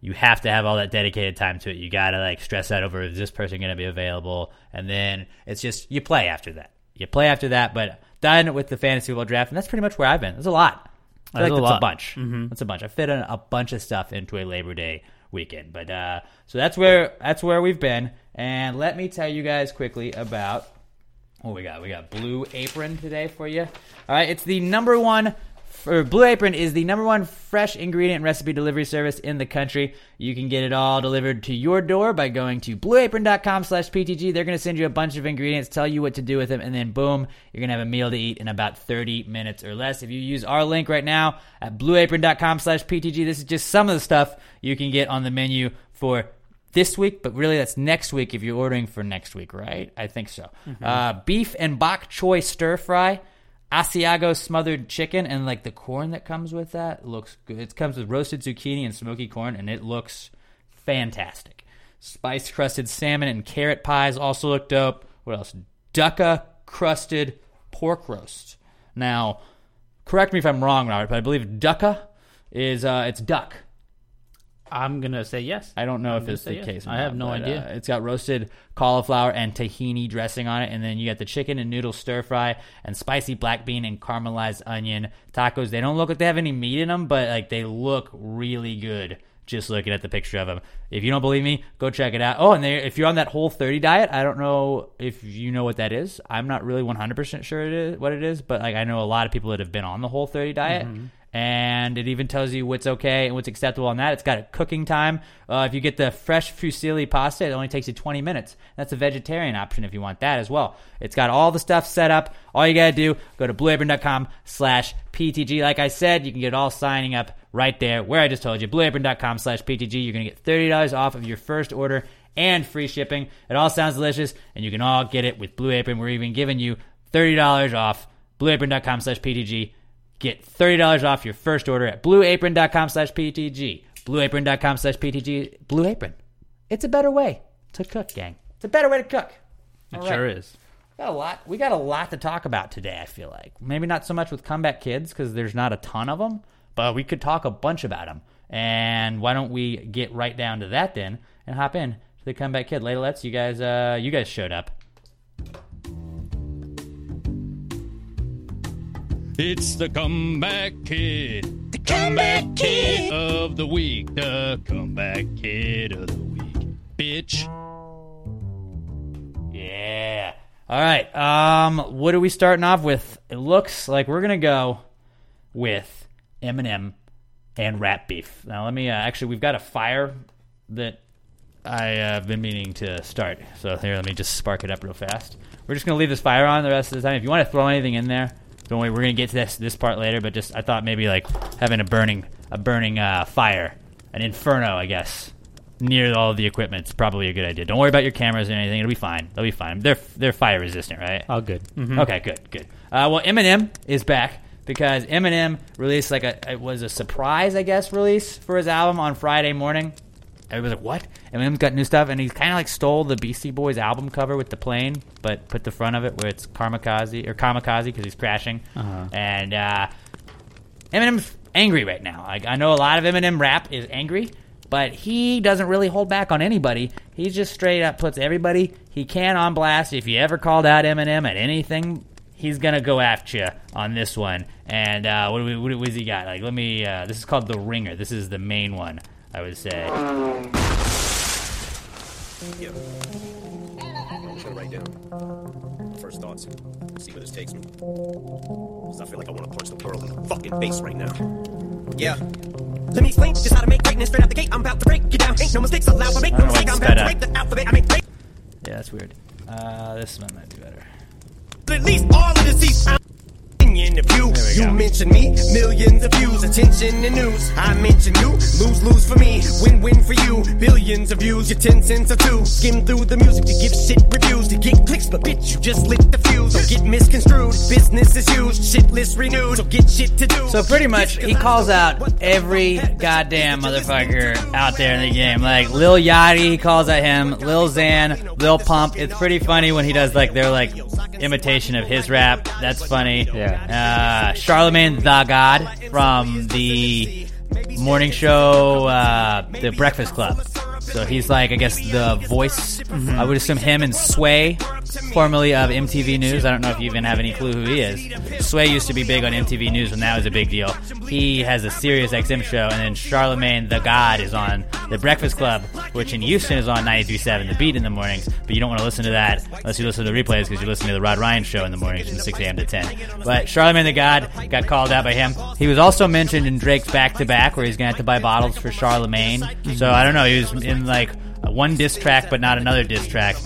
you have to have all that dedicated time to it. You got to like stress out over is this person going to be available, and then it's just you play after that. You play after that, but done with the fantasy football draft, and that's pretty much where I've been. There's a lot. I feel That's like a that's a bunch. That's a bunch. I fit in a bunch of stuff into a Labor Day weekend, but uh, so that's where that's where we've been. And let me tell you guys quickly about what we got. We got Blue Apron today for you. All right, it's the number one. For Blue Apron is the number one fresh ingredient recipe delivery service in the country. You can get it all delivered to your door by going to blueapron.com slash PTG. They're going to send you a bunch of ingredients, tell you what to do with them, and then boom, you're going to have a meal to eat in about 30 minutes or less. If you use our link right now at blueapron.com slash PTG, this is just some of the stuff you can get on the menu for this week, but really that's next week if you're ordering for next week, right? I think so. Uh, beef and bok choy stir fry, Asiago smothered chicken, and like the corn that comes with that looks good. It comes with roasted zucchini and smoky corn, and it looks fantastic. Spice crusted salmon and carrot pies also look dope. What else? Dukkah crusted pork roast. Now, correct me if I'm wrong, Robert, but I believe dukkah is uh, it's duck. I'm gonna say yes. I don't know I'm if it's the yes. case. I not, have no but, idea. uh, it's got roasted cauliflower and tahini dressing on it, and then you got the chicken and noodle stir fry and spicy black bean and caramelized onion tacos. They don't look like they have any meat in them, but like they look really good. Just looking at the picture of them. If you don't believe me, go check it out. Oh, and there, if you're on that Whole 30 diet, I don't know if you know what that is. I'm not really 100% sure it is what it is, but like I know a lot of people that have been on the Whole 30 diet and it even tells you what's okay and what's acceptable on that. It's got a cooking time. Uh, if you get the fresh fusilli pasta, it only takes you 20 minutes. That's a vegetarian option if you want that as well. It's got all the stuff set up. All you gotta do, go to blueapron.com slash PTG. Like I said, you can get all signing up right there where I just told you, blueapron.com slash PTG. You're gonna get $30 off of your first order and free shipping. It all sounds delicious, and you can all get it with Blue Apron. We're even giving you $30 off blueapron.com slash PTG. Get $30 off your first order at blueapron.com slash PTG. Blueapron.com slash PTG. Blue Apron. It's a better way to cook, gang. It's a better way to cook. It All sure right. is. Got a lot. We got a lot to talk about today. I feel like maybe not so much with comeback kids because there's not a ton of them, but we could talk a bunch about them. And why don't we get right down to that then and hop in to the comeback kid? Layla, let's you guys. Uh, you guys showed up. It's the comeback kid. The comeback kid of the week. The comeback kid of the week. Bitch. Yeah. All right. Um, what are we starting off with? It looks like we're gonna go with Eminem and rap beef. Now, let me uh, actually. We've got a fire that I have been meaning to start. So here, let me just spark it up real fast. We're just gonna leave this fire on the rest of the time. If you want to throw anything in there, don't worry. We're gonna get to this this part later. But just I thought maybe like having a burning a burning uh, fire, an inferno, I guess, near all of the equipment is probably a good idea. Don't worry about your cameras or anything. It'll be fine. They'll be fine. They're they're fire resistant, right? All good. Mhm. Okay, good, good. Uh, well, Eminem is back because Eminem released like a it was a surprise, I guess, release for his album on Friday morning. Everybody's like, "What?" Eminem's got new stuff, and he kind of like stole the Beastie Boys album cover with the plane, but put the front of it where it's Kamikaze or Kamikaze because he's crashing. Uh-huh. And uh, Eminem's angry right now. Like I know a lot of Eminem rap is angry, but he doesn't really hold back on anybody. He just straight up puts everybody he can on blast. If you ever called out Eminem at anything, he's gonna go after you on this one. And uh, what, do we, what, what has he got? Like, let me. Uh, this is called the Ringer. This is the main one, I would say. Yeah. I'm gonna write down first thoughts. See where this takes me. Cause I feel like I want to punch the world in the fucking face right now. Yeah. Let me explain just how to make greatness straight out the gate. I'm about to break you down. Ain't no mistakes allowed. I make no mistake. I'm about to break the alphabet. I make great. Yeah, that's weird. Uh, this one might be better. At least all of the seats. You. You mention me, millions of views, attention and news. I mention you, lose lose for me, win win for you. Billions of views, your ten cents or two. Skim through the music to give shit reviews to get clicks, but bitch, you just lit the fuse. Don't get misconstrued. Business is used, shit list renewed. So get shit to do. So pretty much, he calls out every goddamn motherfucker out there in the game. Like Lil Yachty, he calls at him. Lil Xan, Lil Pump. It's pretty funny when he does like their like imitation of his rap. That's funny. Yeah. Uh, Charlemagne the God from the morning show, uh, The Breakfast Club. So he's like, I guess, the voice. I would assume him and Sway, formerly of MTV News. I don't know if you even have any clue who he is. Sway used to be big on MTV News when that was a big deal. He has a Sirius XM show, and then Charlemagne the God is on The Breakfast Club, which in Houston is on 93.7 The Beat in the mornings. But you don't want to listen to that unless you listen to the replays because you listen to the Rod Ryan show in the mornings from 6 a.m. to 10. But Charlemagne the God got called out by him. He was also mentioned in Drake's Back to Back, where he's going to have to buy bottles for Charlemagne. So I don't know. He was in like one diss track, but not another diss track.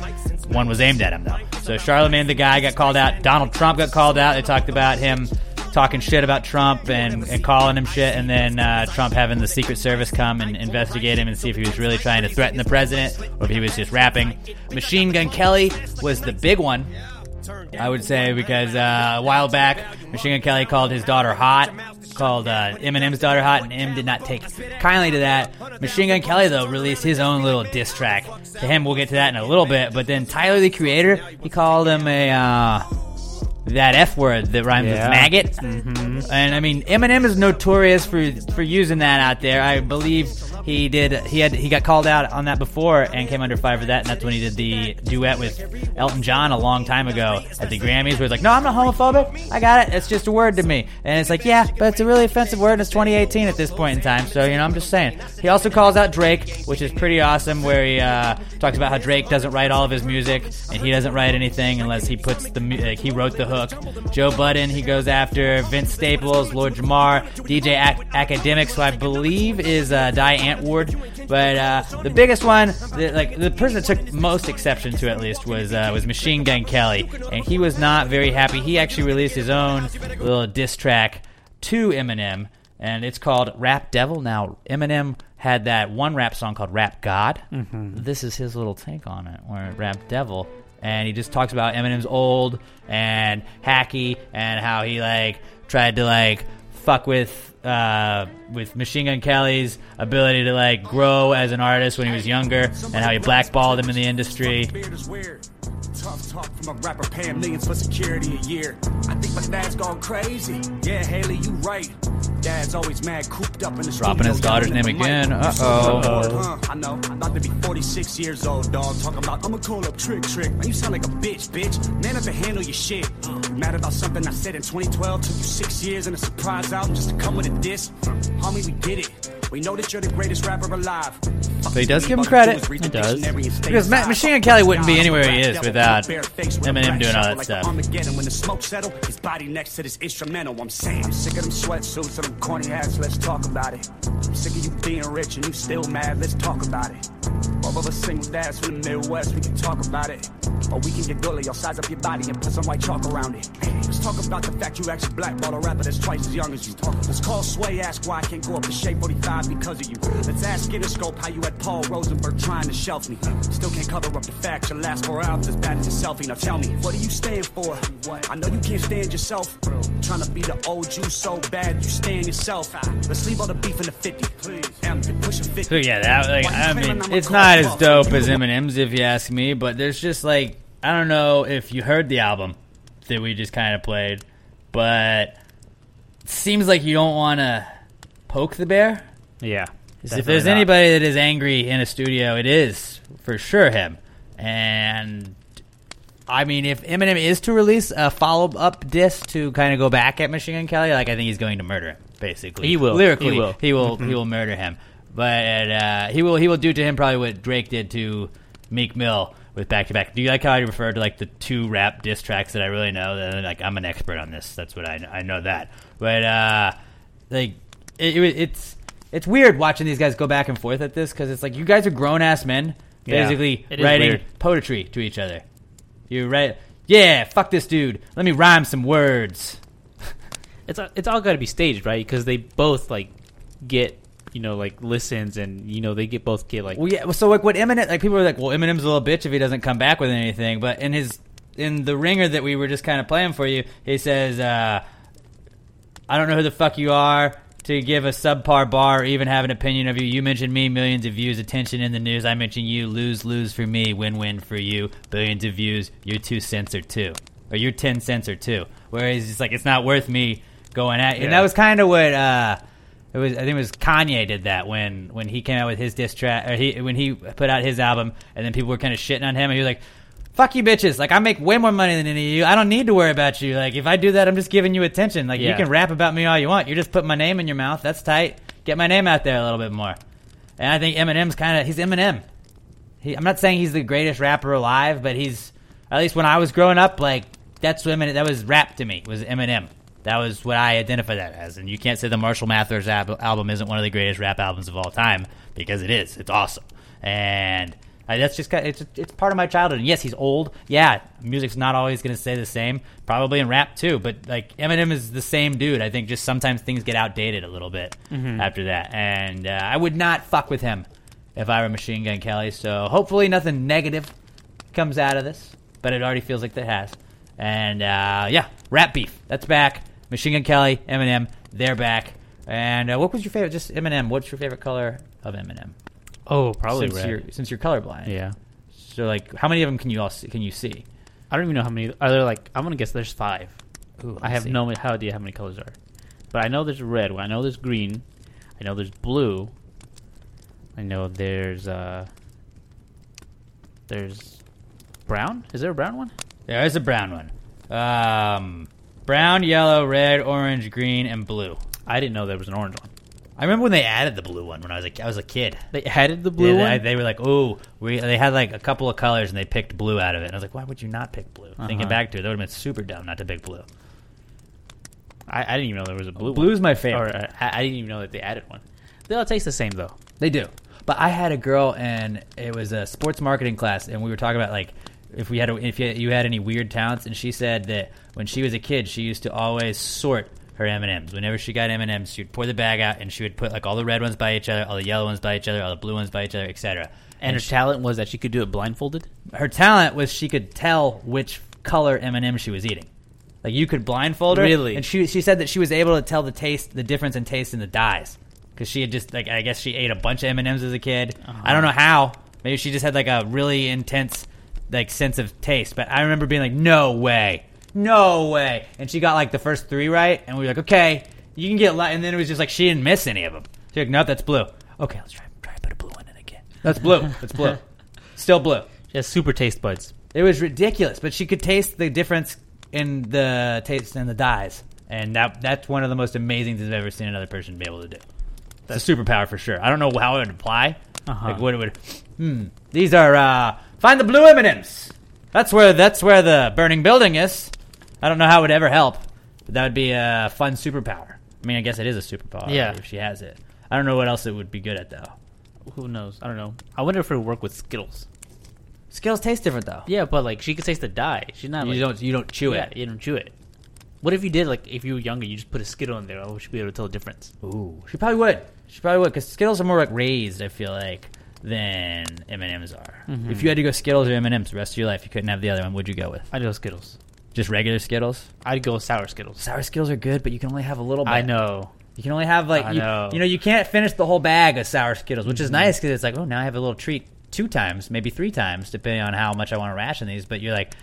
One was aimed at him though. So Charlemagne the guy got called out. Donald Trump got called out. They talked about him talking shit about Trump and, and calling him shit, and then uh, Trump having the Secret Service come and investigate him and see if he was really trying to threaten the president or if he was just rapping. Machine Gun Kelly was the big one. I would say because uh, a while back, Machine Gun Kelly called his daughter hot, called uh, Eminem's daughter hot, and M did not take kindly to that. Machine Gun Kelly though released his own little diss track to him. We'll get to that in a little bit. But then Tyler the Creator, he called him a uh, that F word that rhymes Yeah. with maggot. And I mean, Eminem is notorious for for using that out there. I believe he did. He had he got called out on that before and came under fire for that. And that's when he did the duet with Elton John a long time ago at the Grammys, where he's like, "No, I'm not homophobic. I got it. It's just a word to me." And it's like, "Yeah, but it's a really offensive word. And it's 2018 at this point in time." So you know, I'm just saying. He also calls out Drake, which is pretty awesome, where he uh, talks about how Drake doesn't write all of his music and he doesn't write anything unless he puts the mu- like, he wrote the hook. Joe Budden, he goes after Vince Staples, Lord Jamar, DJ Ac- Akademiks, who I believe is uh, Die Antwoord. But uh, the biggest one, the, like the person that took most exception to at least was uh, was Machine Gun Kelly, and he was not very happy. He actually released his own little diss track to Eminem, and it's called Rap Devil. Now Eminem had that one rap song called Rap God. This is his little take on it, where Rap Devil and he just talks about Eminem's old and hacky and how he like tried to like fuck with uh, with Machine Gun Kelly's ability to like grow as an artist when he was younger and how he blackballed him in the industry. Beard is weird. Tough talk from a rapper paying millions for security a year. I think my dad's gone crazy. Yeah, Hailie, you right. Dad's always mad, cooped up in the Dropping his daughter's name at the mic. again. Uh-oh. Uh-oh. Huh, I know. I'm about to be 46 years old, dog. Talking about, I'ma call up Trick Trick. Man, you sound like a bitch, bitch. Man up to handle your shit. Mad about something I said in 2012. Took you six years and a surprise album just to come with a diss. Homie, we get it. We know that you're the greatest rapper alive. So he does give him credit. He does. Because Ma- Machine Gun Kelly wouldn't be anywhere he is without Eminem doing all that stuff. When the smoke settle, his body next to this instrumental. I'm saying, I'm sick of them sweatsuits and them corny hats. Let's talk about it. I'm sick of you being rich and you still mad. Let's talk about it. Both of us single dads from the Midwest. We can talk about it. Or we can get gully. I'll size up your body and put some white chalk around it. Let's talk about the fact you actually blackball a rapper that's twice as young as you. Let's call Sway, ask why I can't go up to Shade 45 because of you. Let's ask Interscope how you had Paul Rosenberg trying to shelf me. Still can't cover up the fact your last four albums as bad as your selfie. Now tell me, what do you stand for? I know you can't stand yourself. Trying to be the old you so bad you stand yourself. Let's leave all the beef in the 50. Please. You're pushing 50. So yeah, that like I mean, it's not as dope as Eminem's if you ask me, but there's just like I don't know if you heard the album that we just kind of played, but it seems like you don't want to poke the bear. Yeah. If there's not. anybody that is angry in a studio, it is for sure him. And I mean, if Eminem is to release a follow up disc to kind of go back at Machine Gun Kelly, like I think he's going to murder him. Basically, He will. Lyrically, He will. He will. He mm-hmm. will murder him. But uh, he will. He will do to him probably what Drake did to Meek Mill with back to back. Do you like how I referred to like the two rap diss tracks that I really know? That like I'm an expert on this. That's what I know. I know that. But uh, like it, it, it's it's weird watching these guys go back and forth at this because it's like you guys are grown ass men Yeah, basically writing weird. poetry to each other. You write, yeah, fuck this dude. Let me rhyme some words. it's it's all got to be staged, right? Because they both like get you know like listens and you know they get both get like Well, yeah. So like, what Eminem? Like people are like, well, Eminem's a little bitch if he doesn't come back with anything. But in his in the ringer that we were just kind of playing for you, he says, uh, "I don't know who the fuck you are." To give a subpar bar or even have an opinion of you. You mentioned me, millions of views, attention in the news. I mention you, lose, lose for me, win, win for you, billions of views, your two cents or two. Or your 10 cents or two. Whereas it's like, it's not worth me going at you. And that was kind of what, uh, it was, I think it was Kanye did that when, when he came out with his diss track, or he, when he put out his album, and then people were kind of shitting on him, and he was like, fuck you bitches. Like, I make way more money than any of you. I don't need to worry about you. Like, if I do that, I'm just giving you attention. Like, you Yeah. can rap about me all you want. You're just putting my name in your mouth. That's tight. Get my name out there a little bit more. And I think Eminem's kind of, he's Eminem. He, I'm not saying he's the greatest rapper alive, but he's, at least when I was growing up, like, that's what Eminem, that was rap to me, was Eminem. That was what I identify that as. And you can't say the Marshall Mathers ab- album isn't one of the greatest rap albums of all time, because it is. It's awesome. And uh, that's just it's it's part of my childhood. And yes, he's old. Yeah, music's not always going to stay the same. Probably in rap too. But like Eminem is the same dude. I think just sometimes things get outdated a little bit Mhm. after that. And uh, I would not fuck with him if I were Machine Gun Kelly. So hopefully nothing negative comes out of this. But it already feels like it has. And uh, yeah, rap beef. That's back. Machine Gun Kelly, Eminem, they're back. And uh, what was your favorite? Just Eminem. What's your favorite color of M and M? Oh, probably since red. You're, since you're colorblind. Yeah. So like, how many of them can you all see, can you see? I don't even know how many. Are there like? I'm gonna guess there's five. Ooh, I have see. no idea how many colors are, but I know there's red. I know there's green. I know there's blue. I know there's uh. There's brown. Is there a brown one? There is a brown one. Um, brown, yellow, red, orange, green, and blue. I didn't know there was an orange one. I remember when they added the blue one when I was a, I was a kid. They added the blue Yeah, one. They, they were like, "Oh, we." They had like a couple of colors, and they picked blue out of it. And I was like, "Why would you not pick blue?" Thinking Uh-huh. back to it, that would have been super dumb not to pick blue. I, I didn't even know there was a blue. Blue's one. my favorite. Or, uh, I, I didn't even know that they added one. They all taste the same though. They do. But I had a girl, and it was a sports marketing class, and we were talking about like if we had a, if you, you had any weird talents, and she said that when she was a kid, she used to always sort her M and M's. Whenever she got M and M's, she would pour the bag out, and she would put like all the red ones by each other, all the yellow ones by each other, all the blue ones by each other, etc. And her talent was that she could do it blindfolded. her talent was she could tell which color M and M she was eating. Like you could blindfold her, Really? and she she said that she was able to tell the taste, the difference in taste in the dyes, because she had just like I guess she ate a bunch of M and M's as a kid. Uh-huh. I don't know how. Maybe she just had like a really intense like sense of taste. But I remember being like, no way, no way. And she got like the first three right, and we were like, okay, you can get. Li-. And then it was just like she didn't miss any of them. She's like, nope, that's blue. Okay, let's try try to put a blue one in again. That's blue. That's blue. Still blue. She has super taste buds. It was ridiculous, but she could taste the difference in the taste and the dyes, and that that's one of the most amazing things I've ever seen another person be able to do. That's a superpower for sure. I don't know how it would apply. Uh-huh. Like what it would. Hmm. These are uh, find the blue M's. That's where that's where the burning building is. I don't know how it would ever help, but that would be a fun superpower. I mean, I guess it is a superpower. Yeah. if she has it. I don't know what else it would be good at though. Who knows? I don't know. I wonder if it would work with Skittles. Skittles taste different though. Yeah, but like she could taste the dye. She's not. You like, don't you don't chew yeah, it. you don't chew it. What if you did like if you were younger, you just put a Skittle in there? Oh, I should be able to tell the difference. Ooh, she probably would. She probably would because Skittles are more like raised. I feel like than M and M's are. Mhm. If you had to go Skittles or M and M's the rest of your life, you couldn't have the other one. Would you go with? I'd go Skittles. Just regular Skittles. I'd go sour Skittles. Sour Skittles are good, but you can only have a little bit. I know. You can only have like I you, know. you know you can't finish the whole bag of sour Skittles, which is Mhm. nice because it's like oh now I have a little treat two times, maybe three times, depending on how much I want to ration these. But you're like,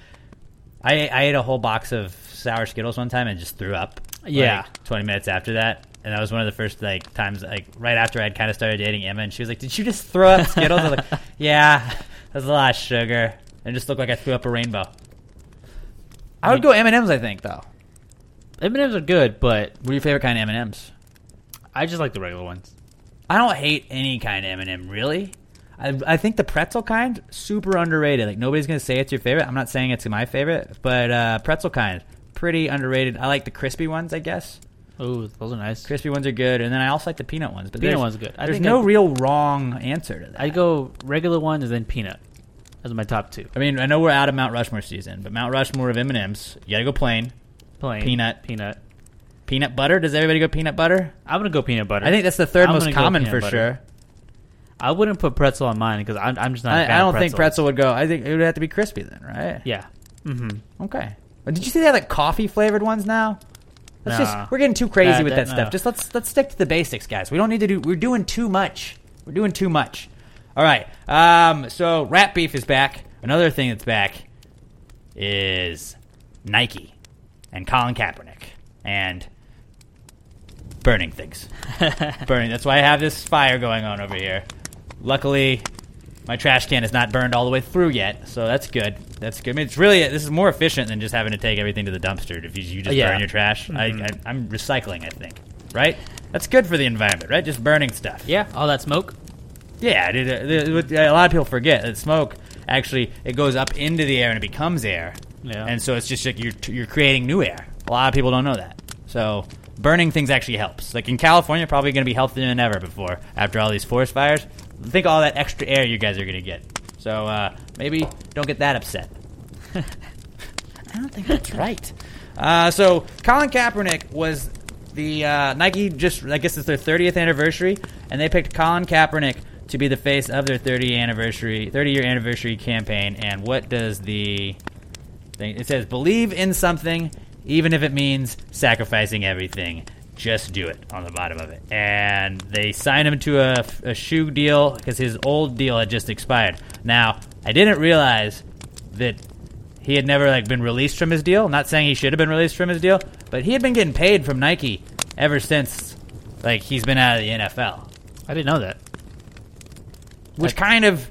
I I ate a whole box of sour Skittles one time and just threw up. Yeah. like, twenty minutes after that, and that was one of the first like times like right after I'd kind of started dating Emma, and she was like, "Did you just throw up Skittles?" I was like, "Yeah, that's a lot of sugar," and it just looked like I threw up a rainbow. I would go M and M's. I think though. M and M's are good, but what are your favorite kind of M and M's? I just like the regular ones. I don't hate any kind of M&M really. I, I think the pretzel kind super underrated. Like nobody's gonna say it's your favorite. I'm not saying it's my favorite, but uh, pretzel kind pretty underrated. I like the crispy ones, I guess. Oh, those are nice. Crispy ones are good, and then I also like the peanut ones. But Peanut one's good. I there's think no I'd- real wrong answer to that. I'd go regular one and then peanut. Those are my top two. I mean, I know we're out of Mount Rushmore season, but Mount Rushmore of M&Ms, you gotta go plain. Plain Peanut. peanut. Peanut butter. Does everybody go peanut butter? I'm gonna go peanut butter. I think that's the 3rd I'm most gonna go common peanut for butter. sure. I wouldn't put pretzel on mine because I'm, I'm just not. a I, fan I of don't think pretzel would go. I think it would have to be crispy then, right? Yeah. Mm-hmm. Okay. But did you see they have like coffee flavored ones now? Let's just we're getting too crazy That- with that- that, stuff. no. Just let's let's stick to the basics, guys. We don't need to do we're doing too much. We're doing too much. All right. Um so Rat Beef is back. Another thing that's back is Nike and Colin Kaepernick and burning things. burning. That's why I have this fire going on over here. Luckily, my trash can is not burned all the way through yet, so that's good. That's good. I mean, it's really this is more efficient than just having to take everything to the dumpster. If you, you just Yeah. burn your trash, Mhm. I, I, I'm recycling. I think, right? That's good for the environment, right? Just burning stuff. Yeah, all that smoke. Yeah, dude, uh, the- what a lot of people forget that smoke actually it goes up into the air and it becomes air. Yeah. And so it's just like you're you're creating new air. A lot of people don't know that. So burning things actually helps. Like in California, probably going to be healthier than ever before after all these forest fires. Think all that extra air you guys are going to get. So uh, maybe don't get that upset. I don't think that's right. Uh, so Colin Kaepernick was the uh, Nike just I guess it's their 30th anniversary, and they picked Colin Kaepernick to be the face of their 30 anniversary 30 year anniversary campaign. And what does the thing? It says believe in something, even if it means sacrificing everything. Just do it on the bottom of it. And they signed him to a, a shoe deal because his old deal had just expired. Now, I didn't realize that he had never like been released from his deal. Not saying he should have been released from his deal, but he had been getting paid from Nike ever since like he's been out of the NFL. I didn't know that. Which kind of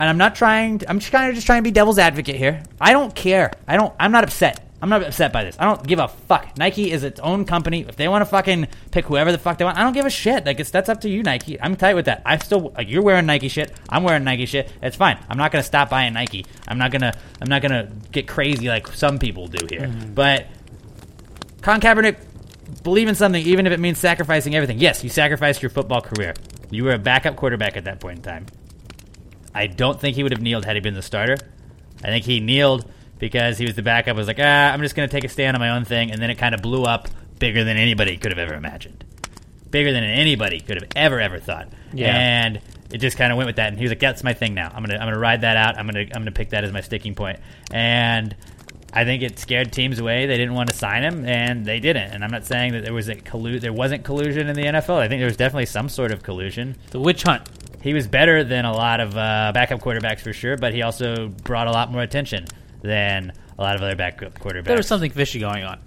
and I'm not trying to, I'm just kind of just trying to be devil's advocate here. I don't care. I don't I'm not upset. I'm not upset by this. I don't give a fuck. Nike is its own company. If they want to fucking pick whoever the fuck they want, I don't give a shit. Like it's that's up to you, Nike. I'm tight with that. I still like you're wearing Nike shit. I'm wearing Nike shit. It's fine. I'm not gonna stop buying Nike. I'm not gonna I'm not gonna get crazy like some people do here. Mm-hmm. But Colin Kaepernick believe in something, even if it means sacrificing everything. Yes, you sacrificed your football career. You were a backup quarterback at that point in time. I don't think he would have kneeled had he been the starter. I think he kneeled because he was the backup. I Was like, ah, I'm just going to take a stand on my own thing, and then it kind of blew up bigger than anybody could have ever imagined, bigger than anybody could have ever ever thought. Yeah. And it just kind of went with that, and he was like, "That's my thing now. I'm gonna I'm gonna ride that out. I'm gonna I'm gonna pick that as my sticking point." And I think it scared teams away. They didn't want to sign him, and they didn't. And I'm not saying that there was a collu- there wasn't collusion in the NFL. I think there was definitely some sort of collusion. The witch hunt. He was better than a lot of uh, backup quarterbacks for sure, but he also brought a lot more attention than a lot of other backup quarterbacks. There was something fishy going on.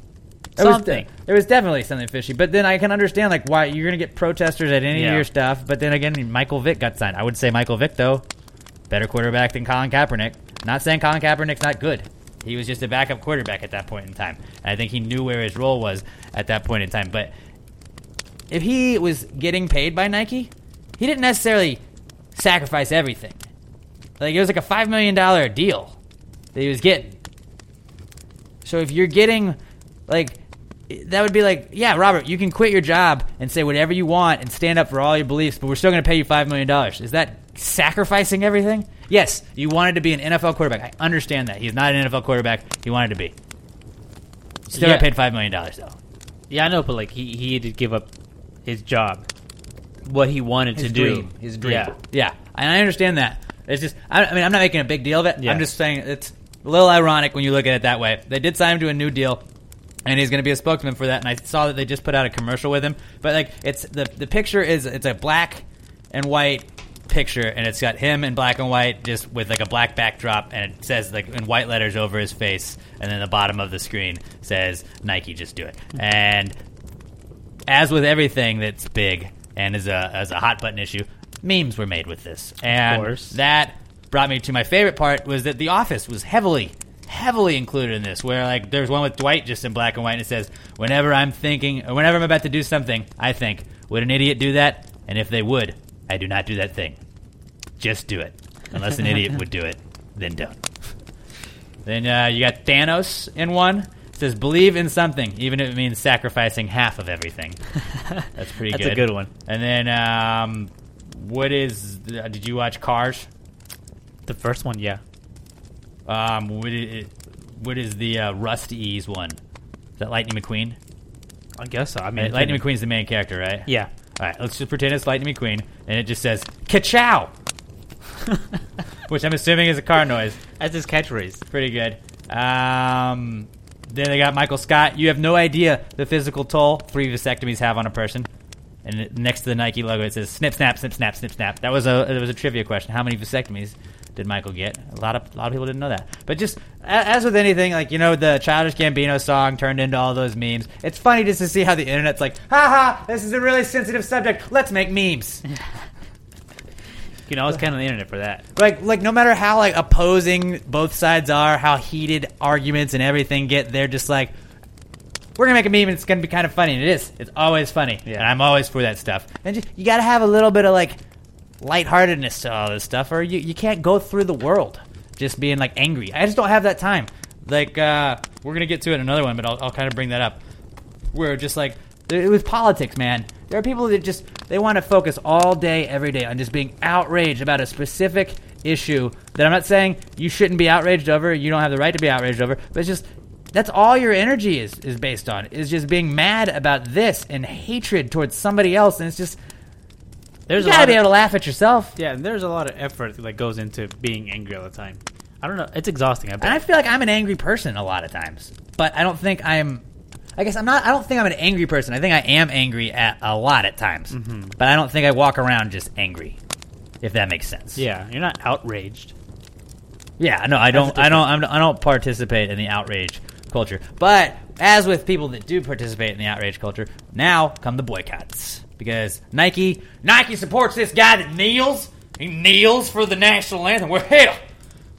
There was Something. de- there was definitely something fishy, but then I can understand like why you're gonna get protesters at any Yeah. of your stuff. But then again, Michael Vick got signed. I would say Michael Vick though, better quarterback than Colin Kaepernick. Not saying Colin Kaepernick's not good. He was just a backup quarterback at that point in time, and I think he knew where his role was at that point in time. But if he was getting paid by Nike, he didn't necessarily sacrifice everything. Like it was like a five million dollar deal that he was getting. So if you're getting like that would be like, yeah, Robert, you can quit your job and say whatever you want and stand up for all your beliefs, but we're still going to pay you five million dollars. Is that sacrificing everything? Yes, you wanted to be an NFL quarterback. I understand that. He's not an NFL quarterback. He wanted to be. Still Yeah. got paid five million dollars though. Yeah, I know, but like he he had to give up his job, what he wanted His to do. His dream. Yeah. yeah, and I understand that. It's just, I, I mean, I'm not making a big deal of it. Yeah. I'm just saying it's a little ironic when you look at it that way. They did sign him to a new deal, and he's going to be a spokesman for that. And I saw that they just put out a commercial with him. But like, it's the the picture is it's a black and white picture, and it's got him in black and white, just with like a black backdrop, and it says like in white letters over his face, and then the bottom of the screen says Nike, just do it. And as with everything that's big and is a as a hot button issue, memes were made with this, and course. that brought me to my favorite part was that The Office was heavily, heavily included in this. Where like there's one with Dwight just in black and white, and it says, "Whenever I'm thinking, or whenever I'm about to do something, I think, would an idiot do that? And if they would, I do not do that thing. Just do it, unless an idiot would do it, then don't." Then uh, you got Thanos in one. It says, "Believe in something, even if it means sacrificing half of everything." That's pretty That's good. That's a good one. And then, um, what is? Uh, did you watch Cars? The first one, yeah. Um, what is, what is the uh, Rust-eze one? Is that Lightning McQueen? I guess so. I mean, Lightning McQueen's the main character, right? Yeah. All right, let's just pretend it's Lightning McQueen, and it just says "Ka-chow," which I'm assuming is a car noise. That's his catchphrase. Pretty good. Um, then they got Michael Scott. You have no idea the physical toll three vasectomies have on a person. And next to the Nike logo, it says "snip, snap, snip, snap, snip, snap." That was a that was a trivia question. How many vasectomies did Michael get? A lot of a lot of people didn't know that. But just as with anything, like you know, the Childish Gambino song turned into all those memes. It's funny just to see how the internet's like, "Ha ha, this is a really sensitive subject. Let's make memes." You know, I was kind of on the internet for that. like like no matter how like opposing both sides are, how heated arguments and everything get, they're just like we're gonna make a meme and it's gonna be kind of funny, and it is. It's always funny, Yeah. and I'm always for that stuff. And just, you gotta have a little bit of like lightheartedness to all this stuff, or you, you can't go through the world just being like angry. I just don't have that time. Like uh, we're gonna get to it in another one, but I'll, I'll kind of bring that up. Where just like it was politics, man. There are people that just they want to focus all day, every day on just being outraged about a specific issue that I'm not saying you shouldn't be outraged over. You don't have the right to be outraged over, but it's just that's all your energy is is based on is just being mad about this and hatred towards somebody else, and it's just There's you a gotta lot be able to laugh at yourself. Yeah, and there's a lot of effort that goes into being angry all the time. I don't know. It's exhausting. I And I feel like I'm an angry person a lot of times, but I don't think I'm. I guess I'm not. I don't think I'm an angry person. I think I am angry at a lot at times, mm-hmm. but I don't think I walk around just angry. If that makes sense. Yeah, you're not outraged. Yeah. No, I don't. I don't. I'm, I don't participate in the outrage culture. But as with people that do participate in the outrage culture, now come the boycotts because Nike Nike supports this guy that kneels. He kneels for the national anthem. Well, hell,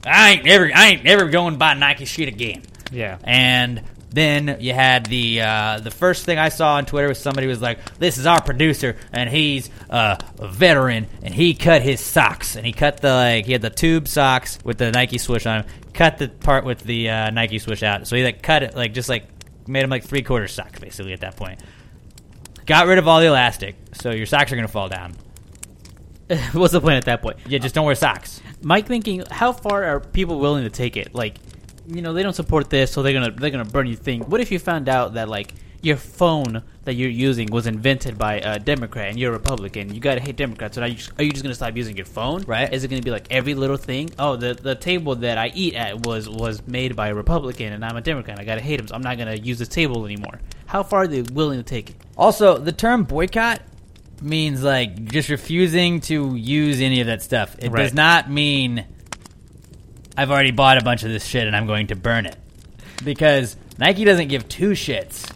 I ain't never. I ain't never going to buy Nike shit again. Yeah. And then you had the uh, the first thing I saw on Twitter was somebody was like, "This is our producer, and he's uh, a veteran, and he cut his socks, and he cut the like he had the tube socks with the Nike swoosh on him, cut the part with the uh, Nike swoosh out, so he like cut it like just like made him like three quarter socks basically at that point. Got rid of all the elastic, so your socks are gonna fall down. What's the point at that point? Yeah, just don't wear socks. Mike thinking, how far are people willing to take it? Like, you know, they don't support this, so they're gonna they're gonna burn your thing. What if you found out that like your phone that you're using was invented by a Democrat and you're a Republican? You gotta hate Democrats. So now you just, are you just gonna stop using your phone? Right. Is it gonna be like every little thing? Oh, the the table that I eat at was was made by a Republican and I'm a Democrat. I gotta hate him, so I'm not gonna use this table anymore. How far are they willing to take it? Also, the term boycott means like just refusing to use any of that stuff. It Right. does not mean I've already bought a bunch of this shit and I'm going to burn it. Because Nike doesn't give two shits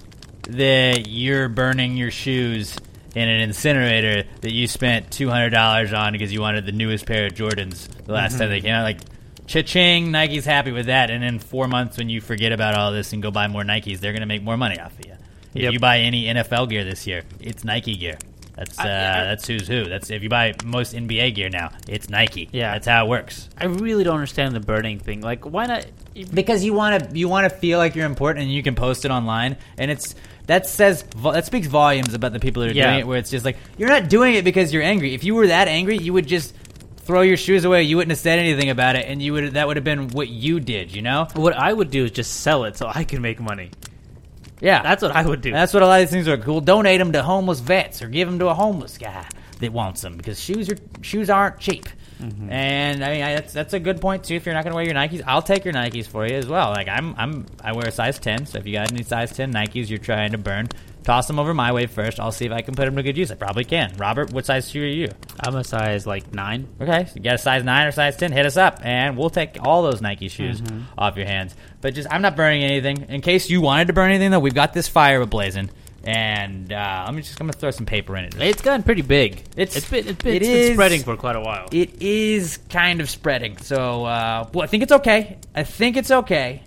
that you're burning your shoes in an incinerator that you spent $200 on because you wanted the newest pair of Jordans the last time they came out. Like, cha-ching, Nike's happy with that. And in four months when you forget about all this and go buy more Nikes, they're going to make more money off of you. If Yep. you buy any NFL gear this year, it's Nike gear. That's uh, that's who's who. That's if you buy most NBA gear now, it's Nike. Yeah. that's how it works. I really don't understand the burning thing. Like, why not? Because you want to you want to feel like you're important and you can post it online and it's that says that speaks volumes about the people that are Yeah. doing it where it's just like you're not doing it because you're angry. If you were that angry, you would just throw your shoes away. You wouldn't have said anything about it and you would that would have been what you did, you know? What I would do is just sell it so I can make money. Yeah. That's what I would do. That's what a lot of these things are cool. Donate them to homeless vets or give them to a homeless guy that wants them because shoes are shoes aren't cheap. Mm-hmm. And I mean, I, that's that's a good point too. If you're not going to wear your Nikes, I'll take your Nikes for you as well. Like I'm I'm I wear a size ten, so if you got any size ten Nikes you're trying to burn, toss them over my way first. I'll see if I can put them to good use. I probably can. Robert, what size shoe are you? I'm a size like nine. Okay, so you got a size nine or size ten, hit us up, and we'll take all those Nike shoes Mhm. off your hands. But just, I'm not burning anything. In case you wanted to burn anything, though, we've got this fire blazing, and uh, I'm just gonna throw some paper in it. It's gotten pretty big. It's it's been, it's been, it it's been is- spreading for quite a while. It is kind of spreading, so uh, well, I think it's okay. I think it's okay.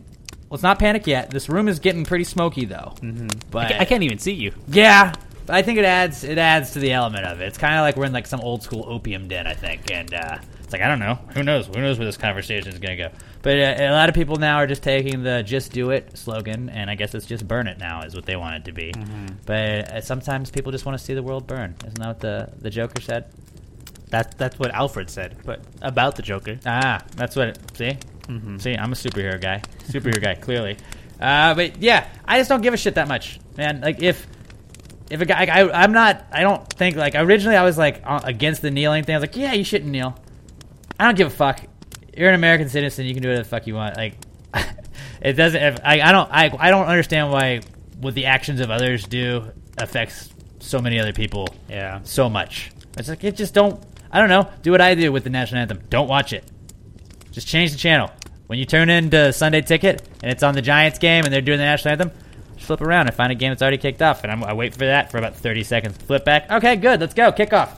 Let's not panic yet. This room is getting pretty smoky, though. Mm-hmm. But I, ca- I can't even see you. Yeah, I think it adds it adds to the element of it. It's kind of like we're in like some old school opium den, I think, and uh, it's like I don't know, who knows, who knows where this conversation is gonna go. But uh, a lot of people now are just taking the "just do it" slogan, and I guess it's just burn it now is what they want it to be. But uh, sometimes people just want to see the world burn. Isn't that what the the Joker said? That that's what Alfred said, but about the Joker. Ah, that's what. It, see, Mhm. see, I'm a superhero guy. Superhero guy, clearly. Uh, but yeah, I just don't give a shit that much, man. Like if if a guy, I, I'm not. I don't think like originally I was like uh, against the kneeling thing. I was like, yeah, you shouldn't kneel. I don't give a fuck. You're an American citizen. You can do whatever the fuck you want. Like it doesn't. If, I I don't. I I don't understand why what the actions of others do affects so many other people. Yeah. So much. It's like it just don't. I don't know. Do what I do with the national anthem. Don't watch it. Just change the channel. When you turn into Sunday Ticket and it's on the Giants game and they're doing the national anthem, just flip around and find a game that's already kicked off. And I'm, I wait for that for about 30 seconds. Flip back. Okay, good. Let's go. Kick off.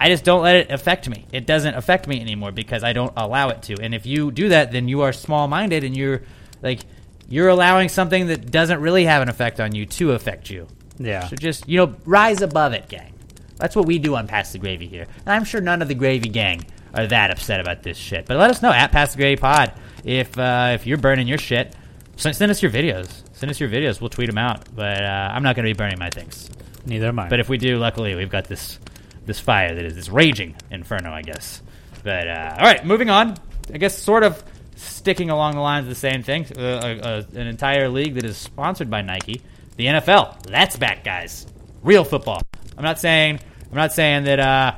I just don't let it affect me. It doesn't affect me anymore because I don't allow it to. And if you do that, then you are small minded and you're like, you're allowing something that doesn't really have an effect on you to affect you. Yeah. So just, you know, rise above it, gang. That's what we do on Pass the Gravy here. And I'm sure none of the Gravy gang are that upset about this shit. But let us know at Pass the Gravy Pod if uh, if you're burning your shit. Send, us your videos. Send us your videos. We'll tweet them out. But uh, I'm not going to be burning my things. Neither am I. But if we do, luckily we've got this this fire that is this raging inferno, I guess. But uh, all right, moving on. I guess sort of sticking along the lines of the same thing. Uh, uh, an entire league that is sponsored by Nike, the NFL. That's back, guys. Real football. I'm not saying I'm not saying that uh,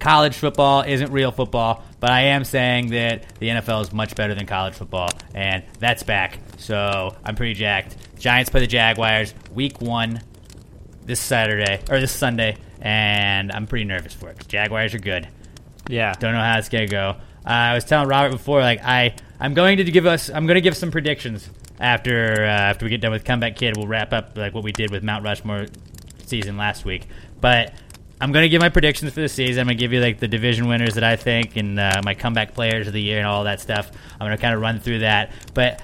college football isn't real football, but I am saying that the NFL is much better than college football, and that's back. So I'm pretty jacked. Giants play the Jaguars week one this Saturday or this Sunday, and I'm pretty nervous for it. 'cause Jaguars are good. Yeah. Don't know how it's gonna go. Uh, I was telling Robert before, like I, I'm going to give us, I'm going to give some predictions after uh, after we get done with Comeback Kid. We'll wrap up like what we did with Mount Rushmore season last week, but. I'm going to give my predictions for the season. I'm going to give you like the division winners that I think and uh, my comeback players of the year and all that stuff. I'm going to kind of run through that. But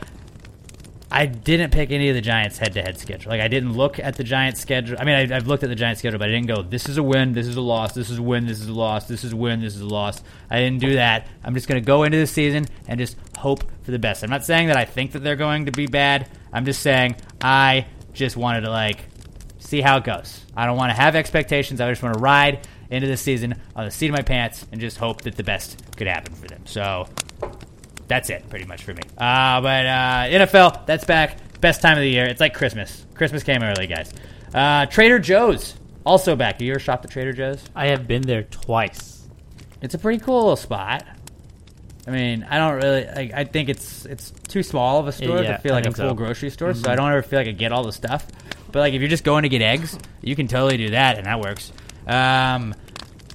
I didn't pick any of the Giants' head-to-head schedule. Like I didn't look at the Giants' schedule. I mean, I, I've looked at the Giants' schedule, but I didn't go. This is a win. This is a loss. This is a win. This is a loss. This is a win. This is a loss. I didn't do that. I'm just going to go into the season and just hope for the best. I'm not saying that I think that they're going to be bad. I'm just saying I just wanted to like see how it goes. I don't want to have expectations. I just want to ride into the season on the seat of my pants and just hope that the best could happen for them. So that's it, pretty much for me. Uh, but uh, NFL, that's back. Best time of the year. It's like Christmas. Christmas came early, guys. Uh, Trader Joe's also back. Have you ever shop at Trader Joe's? I have been there twice. It's a pretty cool little spot. I mean, I don't really. Like, I think it's it's too small of a store Yeah, to feel I like a full so. grocery store. So Mhm. I don't ever feel like I get all the stuff. But like, if you're just going to get eggs, you can totally do that, and that works. Um,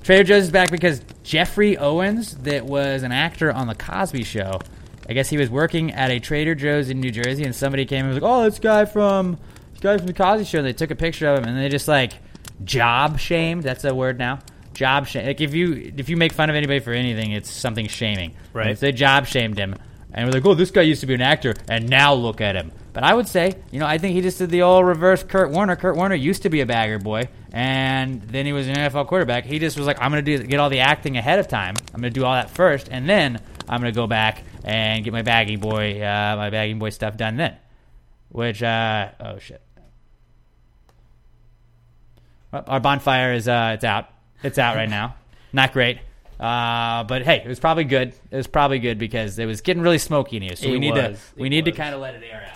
Trader Joe's is back because Geoffrey Owens, that was an actor on the Cosby Show, I guess he was working at a Trader Joe's in New Jersey, and somebody came and was like, "Oh, this guy from this guy from the Cosby Show." And they took a picture of him, and they just like job shamed. That's a word now. Job shame. Like if you if you make fun of anybody for anything, it's something shaming. Right. And if they job shamed him, and we're like, "Oh, this guy used to be an actor, and now look at him." But I would say, you know, I think he just did the old reverse Kurt Warner. Kurt Warner used to be a bagger boy, and then he was an NFL quarterback. He just was like, I'm going to get all the acting ahead of time. I'm going to do all that first, and then I'm going to go back and get my bagging boy, uh, my bagging boy stuff done then. Which, uh, oh shit. Our bonfire is uh, it's out. It's out right now. Not great. Uh, but hey, it was probably good. It was probably good because it was getting really smoky in here. So It we need to we need to kind of let it air out.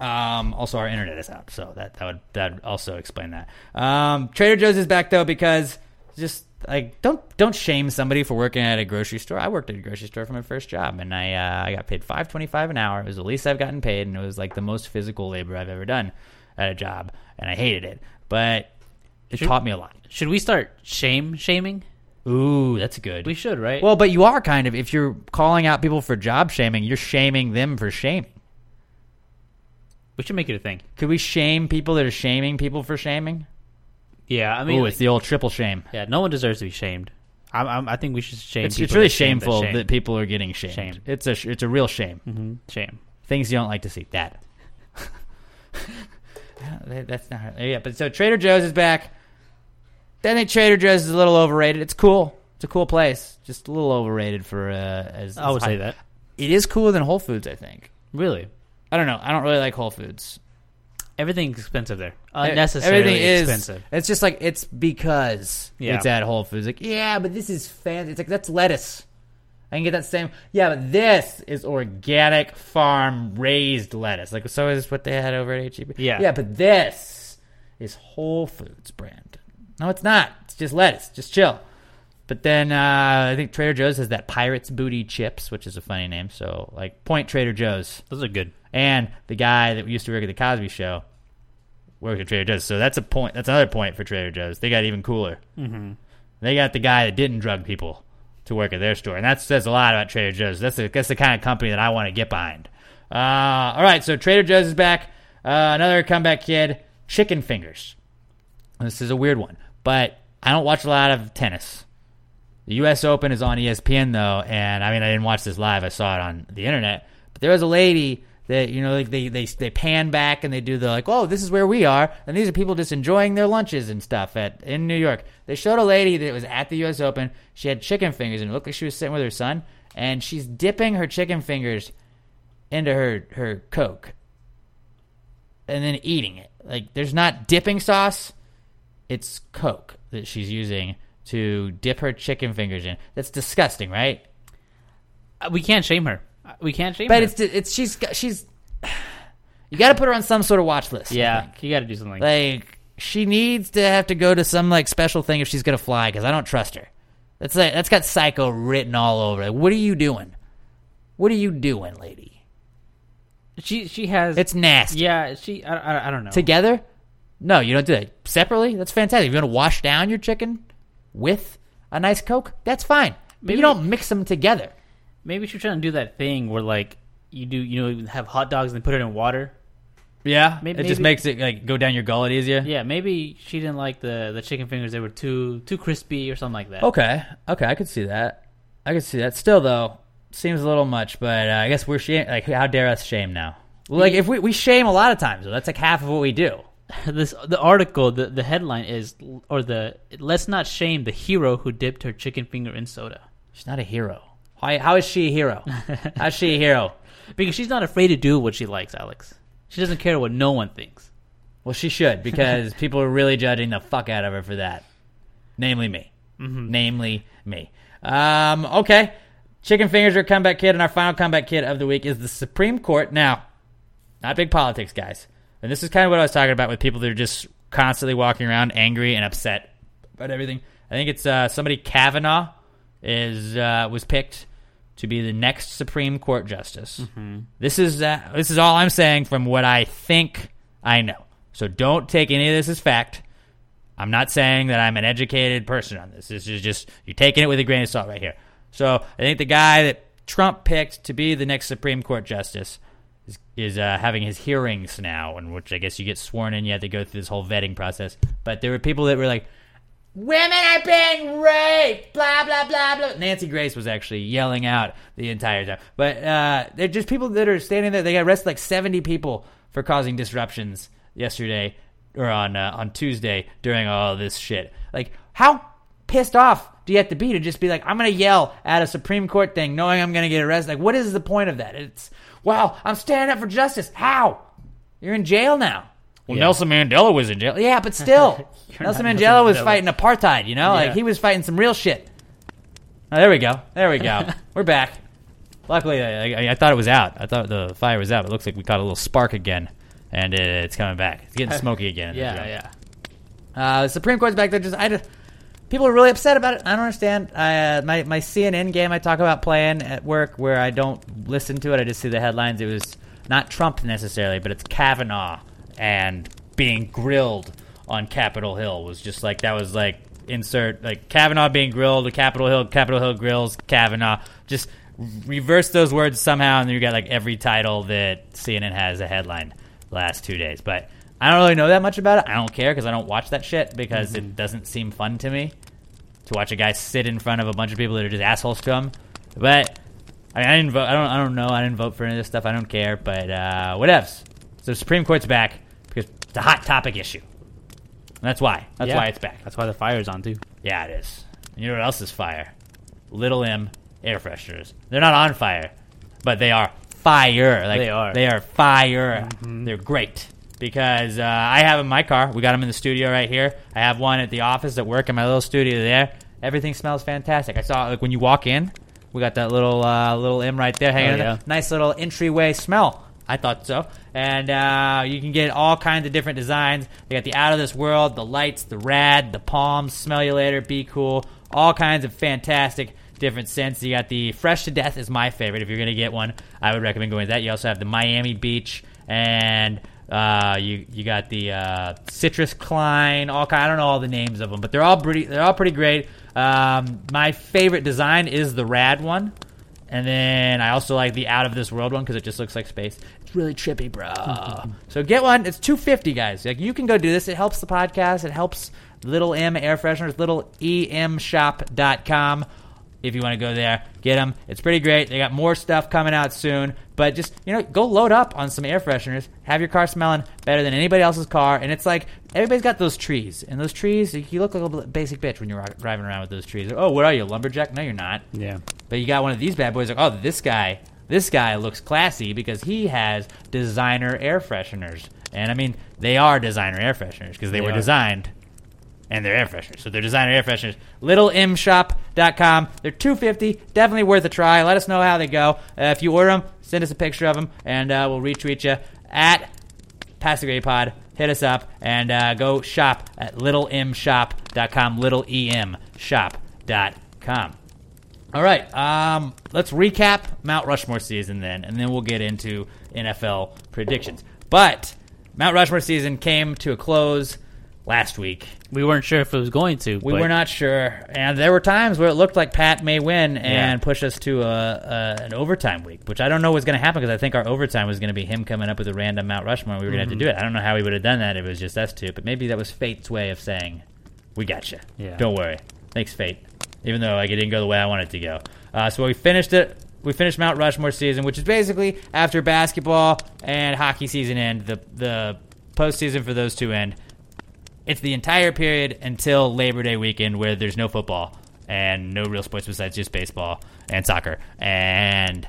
Um, also, our internet is out, so that that would that also explain that. Um, Trader Joe's is back though because just like don't don't shame somebody for working at a grocery store. I worked at a grocery store for my first job, and I uh, I got paid five twenty five an hour. It was the least I've gotten paid, and it was like the most physical labor I've ever done at a job, and I hated it. But it Should- taught me a lot. Should we start shame shaming? Ooh, that's good. We should, right? Well, but you are kind of if you're calling out people for job shaming, you're shaming them for shaming. we should make it a thing. Could we shame people that are shaming people for shaming? Yeah, I mean, Ooh, like- it's the old triple shame. yeah, no one deserves to be shamed. I'm, I'm, I think we should shame. It's, people it's really that that shameful shame. that people are getting shamed. Shame. It's a it's a real shame. Mhm, shame. Things you don't like to see. That. That- That's not yeah. But so Trader Joe's is back. I think Trader Joe's is a little overrated. It's cool. It's a cool place. Just a little overrated for uh, as. I would as say high- that. It is cooler than Whole Foods. I think. Really, I don't know. I don't really like Whole Foods. everything's expensive there. Unnecessarily Everything is expensive. It's just like it's because Yeah. it's at Whole Foods. Like, yeah, but this is fancy. It's like that's lettuce. I can get that same. Yeah, but this is organic farm raised lettuce. Like so is what they had over at HEB. Yeah. yeah, but this is Whole Foods brand. No, it's not. It's just lettuce. Just chill. But then uh, I think Trader Joe's has that Pirates Booty chips, which is a funny name. So like Point Trader Joe's. Those are good. And the guy that used to work at the Cosby Show worked at Trader Joe's. So that's a point. That's another point for Trader Joe's. They got even cooler. Mhm. They got the guy that didn't drug people to work at their store, and that says a lot about Trader Joe's. That's the that's the kind of company that I want to get behind. Uh, all right, so Trader Joe's is back. Uh, another comeback kid, Chicken Fingers. This is a weird one, but I don't watch a lot of tennis. The U.S. Open is on ESPN though, and I mean I didn't watch this live. I saw it on the internet. But there was a lady that you know like they they they pan back and they do the like oh this is where we are, and these are people just enjoying their lunches and stuff at in New York. They showed a lady that was at the U.S. Open. She had chicken fingers and it looked like she was sitting with her son, and she's dipping her chicken fingers into her her Coke, and then eating it. Like there's not dipping sauce it's Coke that she's using to dip her chicken fingers in. That's disgusting, right? Uh, We can't shame her. Uh, We can't shame But her. it's it's she's got- she's you got to put her on some sort of watch list. Yeah, you got to do something. like she needs to have to go to some like special thing if she's gonna fly because I don't trust her. That's like that's got psycho written all over. it. what are you doing? What are you doing, lady? she she has. It's nasty. yeah. She. I, I, I don't know. Together? No, you don't do that. Separately? That's fantastic. If you want to wash down your chicken with a nice Coke, that's fine. But Maybe- you don't mix them together. Maybe she's trying to do that thing where like you do. You know, have hot dogs and put it in water. Yeah, Maybe- it just makes it like go down your gullet easier. Yeah, maybe she didn't like the the chicken fingers. They were too too crispy or something like that. Okay, okay, I could see that. I could see that. Still, though, seems a little much. But uh, I guess we're shame. Like, how dare us shame now? Like, if we we shame a lot of times, though, that's like half of what we do. this the article the the headline is or the let's not shame the hero who dipped her chicken finger in soda She's not a hero. How, how is she a hero? How's she a hero? because she's not afraid to do what she likes, Alex. She doesn't care what no one thinks. Well, she should because people are really judging the fuck out of her for that. Namely me. Namely me. Um, okay. Chicken fingers are a comeback kid, and our final comeback kid of the week is the Supreme Court. Now, not big politics, guys. And this is kind of what I was talking about with people that are just constantly walking around angry and upset about everything. I think it's uh, somebody Kavanaugh is uh, was picked to be the next Supreme Court justice. This is uh, this is all I'm saying from what I think I know. So don't take any of this as fact. I'm not saying that I'm an educated person on this. This is just you're taking it with a grain of salt right here. So I think the guy that Trump picked to be the next Supreme Court justice is, is uh, having his hearings now, in which I guess you get sworn in. You have to go through this whole vetting process. But there were people that were like, Women are being raped, blah blah blah blah. Nancy Grace was actually yelling out the entire time. But uh, they're just people that are standing there. They got arrested like seventy people for causing disruptions yesterday or on uh, on Tuesday during all this shit. Like, how pissed off do you have to be to just be like, I'm gonna yell at a Supreme Court thing, knowing I'm gonna get arrested? Like, what is the point of that? It's wow, I'm standing up for justice. How? You're in jail now. Well, Yeah. Nelson Mandela was in jail. Yeah, but still, Nelson not Mandela Nelson was Mandela. fighting apartheid. You know, like he was fighting some real shit. Oh, there we go. There we go. We're back. Luckily, I, I, I thought it was out. I thought the fire was out. It looks like we caught a little spark again, and it, it's coming back. It's getting smoky again. Yeah, yeah. Uh, the Supreme Court's back there. Just I just people are really upset about it. I don't understand. I, uh, my my CNN game I talk about playing at work where I don't listen to it. I just see the headlines. It was not Trump necessarily, but it's Kavanaugh and being grilled on Capitol Hill was just like that was like insert like Kavanaugh being grilled, Capitol Hill, Capitol Hill grills Kavanaugh. Just reverse those words somehow, and then you got like every title that CNN has a headline last two days. But I don't really know that much about it. I don't care because I don't watch that shit because it doesn't seem fun to me to watch a guy sit in front of a bunch of people that are just assholes to him. But I, mean, I didn't vote. I don't. I don't know. I didn't vote for any of this stuff. I don't care. But uh, whatevs. So the Supreme Court's back because it's a hot topic issue. And that's why. That's Yeah. why it's back. That's why the fire's on too. Yeah, it is. And you know what else is fire? Little M air fresheners. They're not on fire, but they are fire. Like They are. They are fire. They're great because uh, I have 'em in my car. We got them in the studio right here. I have one at the office at work in my little studio there. Everything smells fantastic. I saw like when you walk in, we got that little uh, little M right there hanging. Oh, there. yeah. Nice little entryway smell. I thought so. And uh, you can get all kinds of different designs. They got the out of this world, the lights, the rad, the palms, smell you later, be cool. All kinds of fantastic different scents. You got the fresh to death is my favorite. If you're gonna get one, I would recommend going with that. You also have the Miami Beach and uh, you you got the uh, Citrus Klein. All kind. I don't know all the names of them, but they're all pretty. They're all pretty great. Um, my favorite design is the rad one. And then I also like the out of this world one because it just looks like space. It's really trippy, bro. so get one. It's two fifty, guys. Like you can go do this. It helps the podcast. It helps Little M air fresheners. Little em emshop.com. If you want to go there, get them. It's pretty great. They got more stuff coming out soon. But just you know, go load up on some air fresheners. Have your car smelling better than anybody else's car. And it's like everybody's got those trees, and those trees. You look like a little basic bitch when you're driving around with those trees. Oh, what are you, a lumberjack? No, you're not. Yeah. But you got one of these bad boys like, oh, this guy, this guy looks classy because he has designer air fresheners. And I mean, they are designer air fresheners because they, They were are. designed and they're air fresheners. So they're designer air fresheners. LittleMshop.com. They're 250 Definitely worth a try. Let us know how they go. Uh, if you order them, send us a picture of them and uh, we'll retweet you at Pass the Gravy Pod. Hit us up and uh, go shop at littlemshop.com. Littlemshop.com. All right, um, let's recap Mount Rushmore season then, and then we'll get into NFL predictions. But Mount Rushmore season came to a close last week. We weren't sure if it was going to. We but were not sure, and there were times where it looked like Pat may win and Yeah. push us to a, a an overtime week, which I don't know was going to happen because I think our overtime was going to be him coming up with a random Mount Rushmore. and We were going to have to Mhm. do it. I don't know how we would have done that if it was just us two, but maybe that was fate's way of saying, "We got you. Yeah. Don't worry. Thanks, fate." Even though like it didn't go the way I wanted it to go, uh, so we finished it. We finished Mount Rushmore season, which is basically after basketball and hockey season end, the the postseason for those two end it's the entire period until Labor Day weekend where there's no football and no real sports besides just baseball and soccer. And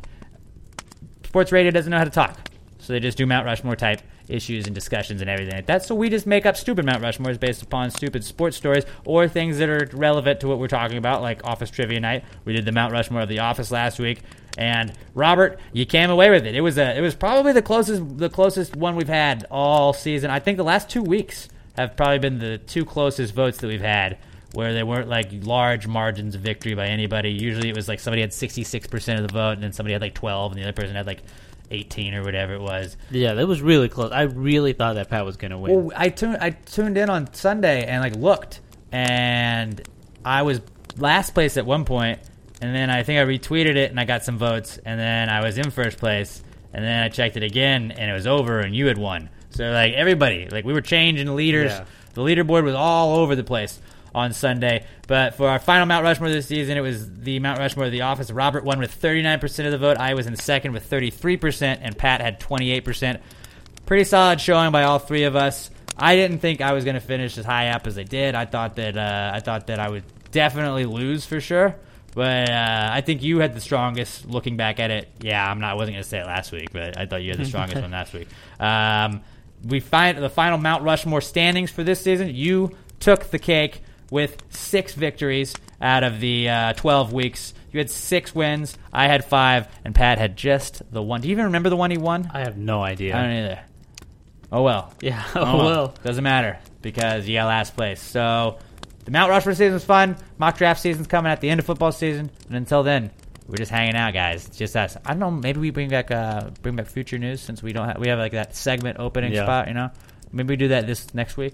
sports radio doesn't know how to talk. So they just do Mount Rushmore type issues and discussions and everything like that. So we just make up stupid Mount Rushmores based upon stupid sports stories or things that are relevant to what we're talking about, like Office Trivia Night. We did the Mount Rushmore of the Office last week. And Robert, you came away with it. It was a, it was probably the closest the closest one we've had all season. I think the last two weeks have probably been the two closest votes that we've had where they weren't like large margins of victory by anybody. Usually it was like somebody had 66% of the vote and then somebody had like 12 and the other person had like 18 or whatever it was. Yeah, that was really close. I really thought that Pat was going to win. Well, I tuned I tuned in on Sunday and like looked, and I was last place at one point, and then I think I retweeted it and I got some votes, and then I was in first place, and then I checked it again and it was over and you had won. So like everybody, like we were changing leaders. Yeah. The leaderboard was all over the place. on Sunday. But for our final Mount Rushmore this season, it was the Mount Rushmore of the office. Robert won with 39% of the vote. I was in second with 33%, and Pat had 28%. Pretty solid showing by all three of us. I didn't think I was going to finish as high up as I did. I thought that uh, I thought that I would definitely lose for sure. But uh, I think you had the strongest. Looking back at it, yeah, I'm not. I wasn't going to say it last week, but I thought you had the strongest one last week. Um, we find the final Mount Rushmore standings for this season. You took the cake with six victories out of the uh, 12 weeks. You had six wins. I had five, and Pat had just the one. Do you even remember the one he won? I have no idea. I don't either. Oh well. Yeah. Oh, well. Doesn't matter because you got last place. So the Mount Rushmore season was fun. Mock draft season's coming at the end of football season, and until then, we're just hanging out, guys. It's just us. I don't know. Maybe we bring back uh, bring back future news since we don't have we have like that segment opening Yeah. spot. You know, maybe we do that this next week,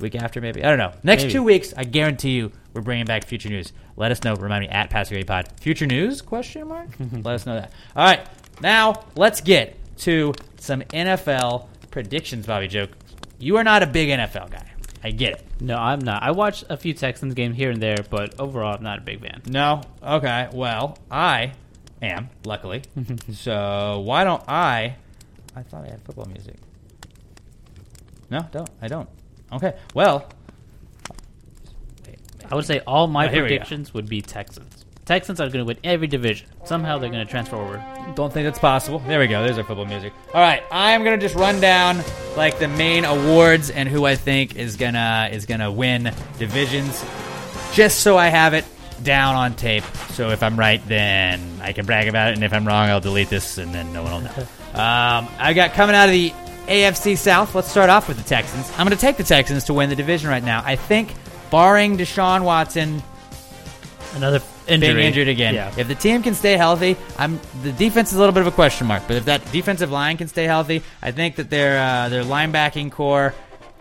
week after, maybe. I don't know. Next Maybe. two weeks, I guarantee you, we're bringing back future news. Let us know. Remind me at Pass Pod. Future news? Question mark. Let us know that. All right. Now let's get to some NFL predictions, Bobby Joke. You are not a big NFL guy. I get it. No, I'm not. I watched a few Texans game here and there, but overall, I'm not a big fan. No? Okay. Well, I am, luckily. so why don't I. I thought I had football music. No, don't. I don't. Okay. Well, I would say all my Oh, here we go. predictions would be Texans. Texans are going to win every division. Somehow they're going to transfer over. don't think that's possible. There we go. There's our football music. All right. I'm going to just run down like the main awards and who I think is going to is going to win divisions just so I have it down on tape. So if I'm right, then I can brag about it, and if I'm wrong, I'll delete this, and then no one will know. um, I got coming out of the AFC South. Let's start off with the Texans. I'm going to take the Texans to win the division right now. I think, barring Deshaun Watson Another injury. being injured again, Yeah. if the team can stay healthy, I'm the defense is a little bit of a question mark. But if that defensive line can stay healthy, I think that their uh, their linebacking core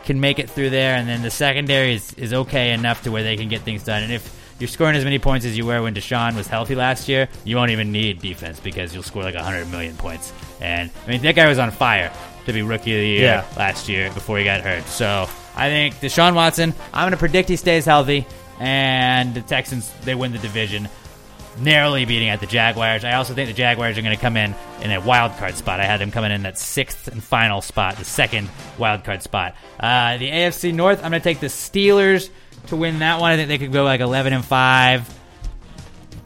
can make it through there, and then the secondary is, is okay enough to where they can get things done. And if you're scoring as many points as you were when Deshaun was healthy last year, you won't even need defense because you'll score like 100 million points. And I mean, that guy was on fire to be rookie of the year Yeah. last year before he got hurt. So I think Deshaun Watson, I'm going to predict he stays healthy, and the Texans, they win the division narrowly beating out the Jaguars. I also think the Jaguars are going to come in in a wild card spot. I had them coming in that sixth and final spot, the second wild card spot. Uh, the AFC North, I'm going to take the Steelers to win that one. I think they could go like 11 and five.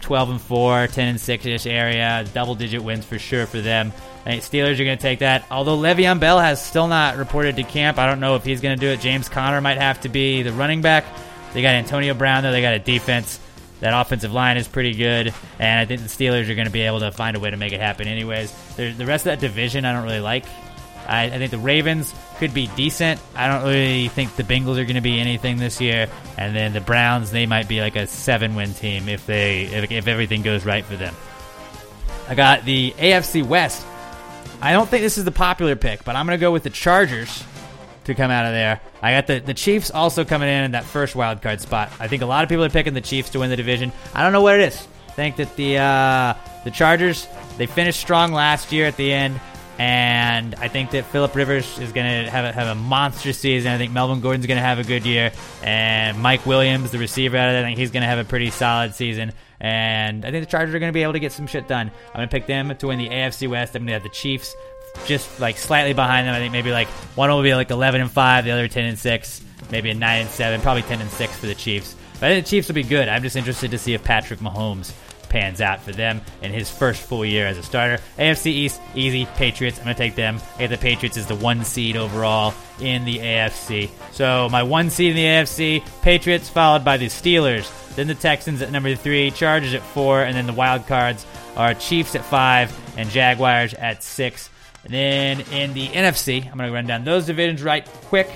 12 and 4, 10 and 6 ish area, double digit wins for sure for them. I think Steelers are going to take that. Although Le'Veon Bell has still not reported to camp, I don't know if he's going to do it. James Conner might have to be the running back. They got Antonio Brown though. They got a defense. That offensive line is pretty good, and I think the Steelers are going to be able to find a way to make it happen. Anyways, There- the rest of that division I don't really like. I, I think the Ravens could be decent. I don't really think the Bengals are going to be anything this year, and then the Browns they might be like a seven-win team if they if, if everything goes right for them. I got the AFC West. I don't think this is the popular pick, but I'm going to go with the Chargers to come out of there. I got the, the Chiefs also coming in in that first wild card spot. I think a lot of people are picking the Chiefs to win the division. I don't know what it is. I think that the uh, the Chargers they finished strong last year at the end, and I think that Philip Rivers is going to have a, have a monster season. I think Melvin Gordon's going to have a good year, and Mike Williams, the receiver out of there, I think he's going to have a pretty solid season. And I think the Chargers are going to be able to get some shit done. I'm going to pick them to win the AFC West. I'm going to have the Chiefs just like slightly behind them. I think maybe like one will be like 11 and 5, the other 10 and 6, maybe a 9 and 7, probably 10 and 6 for the Chiefs. But I think the Chiefs will be good. I'm just interested to see if Patrick Mahomes pans out for them in his first full year as a starter. AFC East, easy. Patriots, I'm going to take them. I get the Patriots is the one seed overall in the AFC. So my one seed in the AFC, Patriots, followed by the Steelers, then the Texans at number three, Chargers at four, and then the wild cards are Chiefs at five and Jaguars at six. And then in the NFC, I'm going to run down those divisions right quick.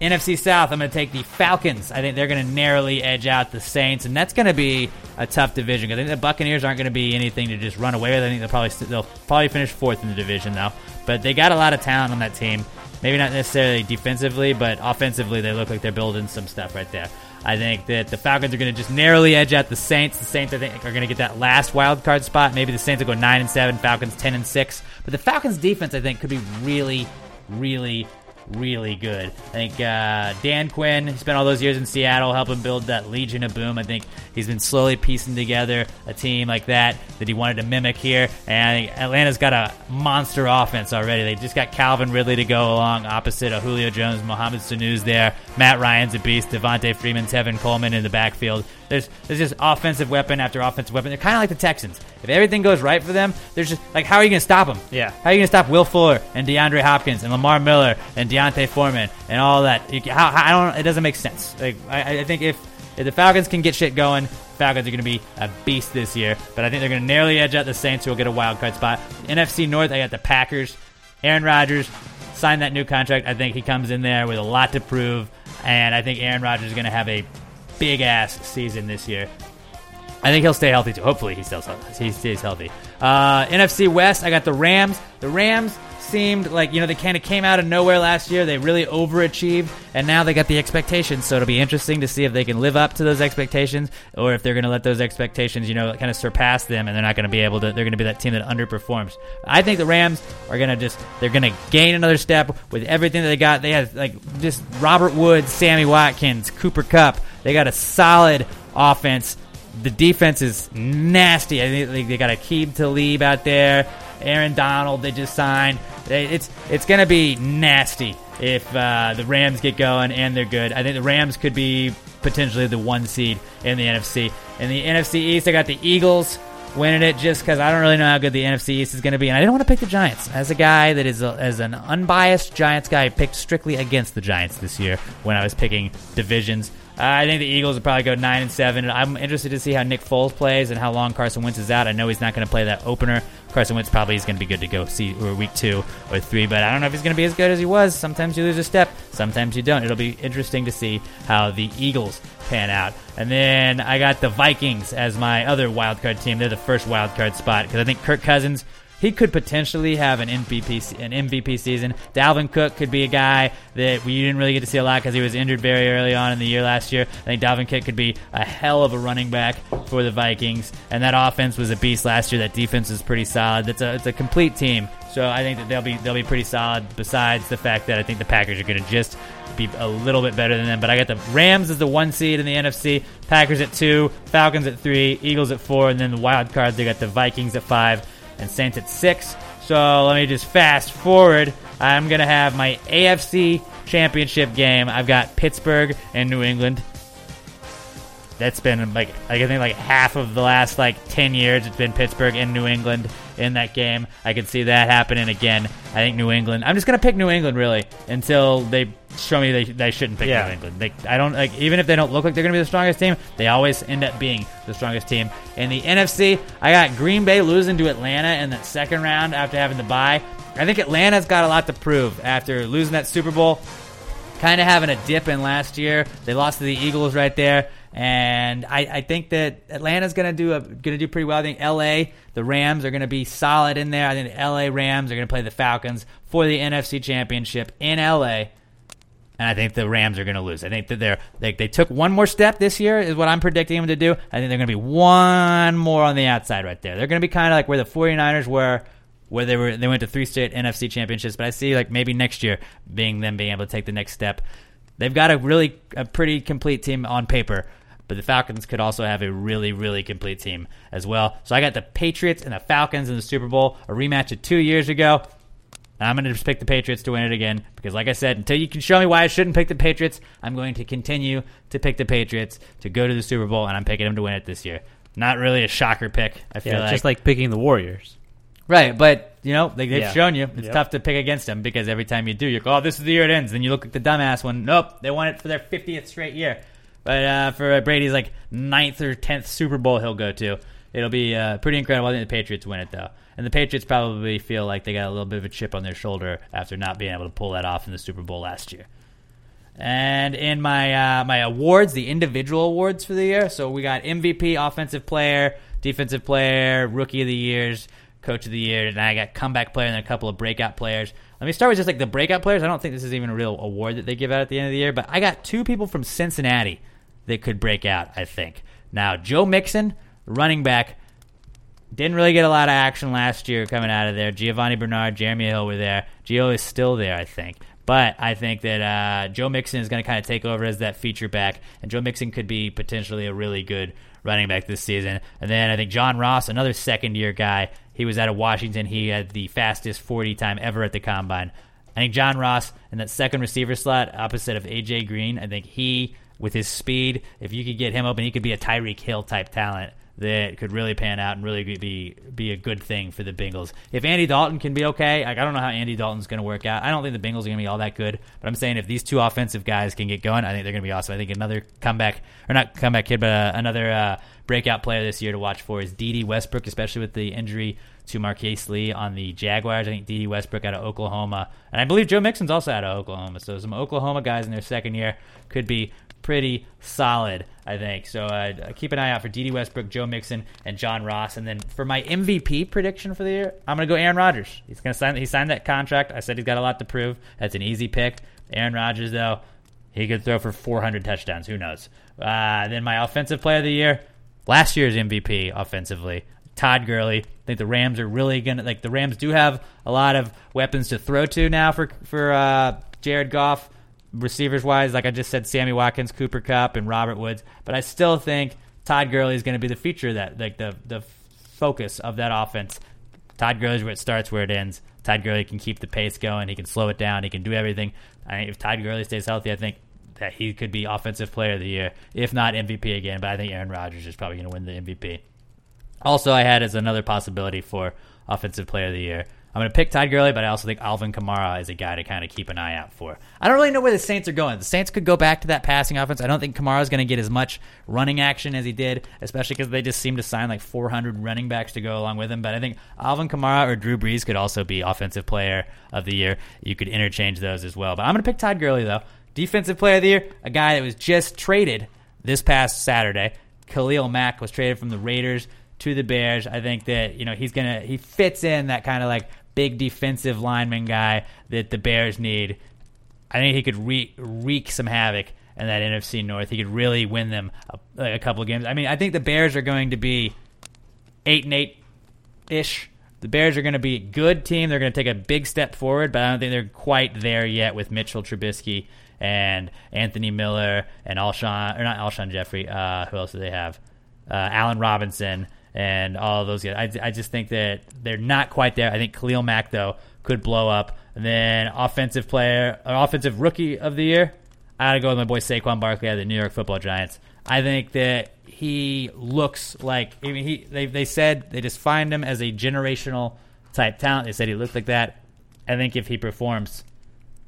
NFC South, I'm going to take the Falcons. I think they're going to narrowly edge out the Saints, and that's going to be a tough division. I think the Buccaneers aren't going to be anything to just run away with. I think they'll probably they'll probably finish fourth in the division though. But they got a lot of talent on that team. Maybe not necessarily defensively, but offensively, they look like they're building some stuff right there. I think that the Falcons are going to just narrowly edge out the Saints. The Saints, I think, are going to get that last wild card spot. Maybe the Saints will go nine and seven, Falcons ten and six. But the Falcons' defense, I think, could be really, really really good. I think uh, Dan Quinn spent all those years in Seattle helping build that Legion of Boom. I think he's been slowly piecing together a team like that that he wanted to mimic here. And Atlanta's got a monster offense already. They just got Calvin Ridley to go along opposite of Julio Jones, Mohamed Sanu's there, Matt Ryan's a beast, Devonta Freeman, Tevin Coleman in the backfield. There's there's just offensive weapon after offensive weapon. They're kind of like the Texans. If everything goes right for them, there's just like how are you going to stop them? Yeah. How are you going to stop Will Fuller and DeAndre Hopkins and Lamar Miller and D'Onta Foreman and all that? How, how, I don't. It doesn't make sense. Like I, I think if if the Falcons can get shit going, Falcons are going to be a beast this year. But I think they're going to narrowly edge out the Saints, who will get a wild card spot. NFC North, I got the Packers. Aaron Rodgers signed that new contract. I think he comes in there with a lot to prove, and I think Aaron Rodgers is going to have a big ass season this year. I think he'll stay healthy too. Hopefully, he stays he stays healthy. Uh, NFC West, I got the Rams. The Rams seemed like you know they kind of came out of nowhere last year. They really overachieved, and now they got the expectations. So it'll be interesting to see if they can live up to those expectations, or if they're going to let those expectations, you know, kind of surpass them, and they're not going to be able to. They're going to be that team that underperforms. I think the Rams are going to just they're going to gain another step with everything that they got. They have like just Robert Woods, Sammy Watkins, Cooper Kupp. They got a solid offense. The defense is nasty. I think they got Aqib Talib out there. Aaron Donald they just signed. It's it's going to be nasty if uh, the Rams get going and they're good. I think the Rams could be potentially the one seed in the NFC. In the NFC East, I got the Eagles winning it just because I don't really know how good the NFC East is going to be, and I didn't want to pick the Giants. As a guy that is a, as an unbiased Giants guy, I picked strictly against the Giants this year when I was picking divisions. Uh, I think the Eagles will probably go nine and seven. I'm interested to see how Nick Foles plays and how long Carson Wentz is out. I know he's not going to play that opener. Carson Wentz probably is going to be good to go see or week two or three, but I don't know if he's going to be as good as he was. Sometimes you lose a step, sometimes you don't. It'll be interesting to see how the Eagles pan out. And then I got the Vikings as my other wild card team. They're the first wild card spot because I think Kirk Cousins he could potentially have an MVP an MVP season. Dalvin Cook could be a guy that we didn't really get to see a lot because he was injured very early on in the year last year. I think Dalvin Cook could be a hell of a running back for the Vikings, and that offense was a beast last year. That defense is pretty solid. It's a it's a complete team. So I think that they'll be they'll be pretty solid. Besides the fact that I think the Packers are going to just be a little bit better than them. But I got the Rams as the one seed in the NFC, Packers at two, Falcons at three, Eagles at four, and then the wild cards they got the Vikings at five and Saints at six. So let me just fast forward. I'm gonna have my AFC Championship game. I've got Pittsburgh and New England. That's been like I think like half of the last like ten years. It's been Pittsburgh and New England in that game. I can see that happening again. I think New England. I'm just gonna pick New England really until they show me they, they shouldn't pick Yeah. New England. They, I don't like even if they don't look like they're gonna be the strongest team. They always end up being the strongest team. In the NFC, I got Green Bay losing to Atlanta in that second round after having the bye. I think Atlanta's got a lot to prove after losing that Super Bowl kind of having a dip in last year. They lost to the Eagles right there, and I, I think that Atlanta's going to do a, going to do pretty well. I think L.A. the Rams are going to be solid in there. I think the L.A. Rams are going to play the Falcons for the NFC Championship in L.A. And I think the Rams are going to lose. I think that they're they, they took one more step this year is what I'm predicting them to do. I think they're going to be one more on the outside right there. They're going to be kind of like where the 49ers were where they were they went to three straight NFC championships, but I see like maybe next year being them being able to take the next step. They've got a really a pretty complete team on paper, but the Falcons could also have a really really complete team as well. So I got the Patriots and the Falcons in the Super Bowl, a rematch of 2 years ago. And I'm going to just pick the Patriots to win it again because, like I said, until you can show me why I shouldn't pick the Patriots, I'm going to continue to pick the Patriots to go to the Super Bowl, and I'm picking them to win it this year. Not really a shocker pick. I feel Yeah, like just like picking the Warriors. Right, but you know they, they've Yeah. shown you it's Yep. tough to pick against them because every time you do, you're like, oh, this is the year it ends. Then you look like the dumbass one. Nope, they won it for their 50th straight year. But uh, for Brady's like ninth or tenth Super Bowl he'll go to, it'll be uh, pretty incredible. I think the Patriots win it though, and the Patriots probably feel like they got a little bit of a chip on their shoulder after not being able to pull that off in the Super Bowl last year. And in my uh, my awards, the individual awards for the year, so we got MVP, offensive player, defensive player, rookie of the years, coach of the year, and I got comeback player and a couple of breakout players. Let me start with just like the breakout players. I don't think this is even a real award that they give out at the end of the year, but I got two people from Cincinnati that could break out. I think now Joe Mixon, running back, didn't really get a lot of action last year coming out of there. Giovanni Bernard, Jeremy Hill were there. Gio is still there, I think. But I think that uh, Joe Mixon is going to kind of take over as that feature back, and Joe Mixon could be potentially a really good running back this season. And then I think John Ross, another second year guy, he was out of Washington. He had the fastest 40 time ever at the combine. I think John Ross in that second receiver slot, opposite of AJ Green, I think he, with his speed, if you could get him open, he could be a Tyreek Hill type talent that could really pan out and really be be a good thing for the Bengals. If Andy Dalton can be okay, like I don't know how Andy Dalton's going to work out. I don't think the Bengals are going to be all that good, but I'm saying if these two offensive guys can get going, I think they're going to be awesome. I think another comeback or not comeback kid, but uh, another uh, breakout player this year to watch for is Dede Westbrook, especially with the injury to Marquise Lee on the Jaguars. I think Dede Westbrook out of Oklahoma, and I believe Joe Mixon's also out of Oklahoma. So some Oklahoma guys in their second year could be pretty solid, I think. So uh, keep an eye out for Dede Westbrook, Joe Mixon, and John Ross. And then for my MVP prediction for the year, I'm going to go Aaron Rodgers. He's going to sign. He signed that contract. I said he's got a lot to prove. That's an easy pick. Aaron Rodgers, though, he could throw for 400 touchdowns. Who knows? Uh, then my offensive player of the year, last year's MVP offensively, Todd Gurley. I think the Rams are really gonna like the Rams do have a lot of weapons to throw to now for for uh, Jared Goff receivers wise, like I just said, Sammy Watkins, Cooper Kupp, and Robert Woods. But I still think Todd Gurley is going to be the feature of that, like the the focus of that offense. Todd Gurley is where it starts, where it ends. Todd Gurley can keep the pace going. He can slow it down. He can do everything. I if Todd Gurley stays healthy, I think that he could be offensive player of the year, if not MVP again. But I think Aaron Rodgers is probably going to win the MVP. Also, I had as another possibility for offensive player of the year I'm going to pick Todd Gurley, but I also think Alvin Kamara is a guy to kind of keep an eye out for. I don't really know where the Saints are going. The Saints could go back to that passing offense. I don't think Kamara is going to get as much running action as he did, especially because they just seem to sign like 400 running backs to go along with him. But I think Alvin Kamara or Drew Brees could also be offensive player of the year. You could interchange those as well. But I'm going to pick Todd Gurley, though. Defensive player of the year, a guy that was just traded this past Saturday. Khalil Mack was traded from the Raiders to the Bears. I think that you know he's gonna he fits in that kind of like big defensive lineman guy that the Bears need. I think he could wreak, wreak some havoc in that NFC North. He could really win them a, a couple of games. I mean, I think the Bears are going to be eight and eight ish. The Bears are going to be a good team. They're going to take a big step forward, but I don't think they're quite there yet with Mitchell Trubisky and Anthony Miller and Alshon or not Alshon Jeffery. Uh, who else do they have? Uh, Allen Robinson and all those guys. I, I just think that they're not quite there. I think Khalil Mack though could blow up. And then offensive player, offensive rookie of the year, I gotta go with my boy Saquon Barkley out of the New York Football Giants. I think that he looks like I mean he they they said they just find him as a generational type talent. They said he looked like that. I think if he performs,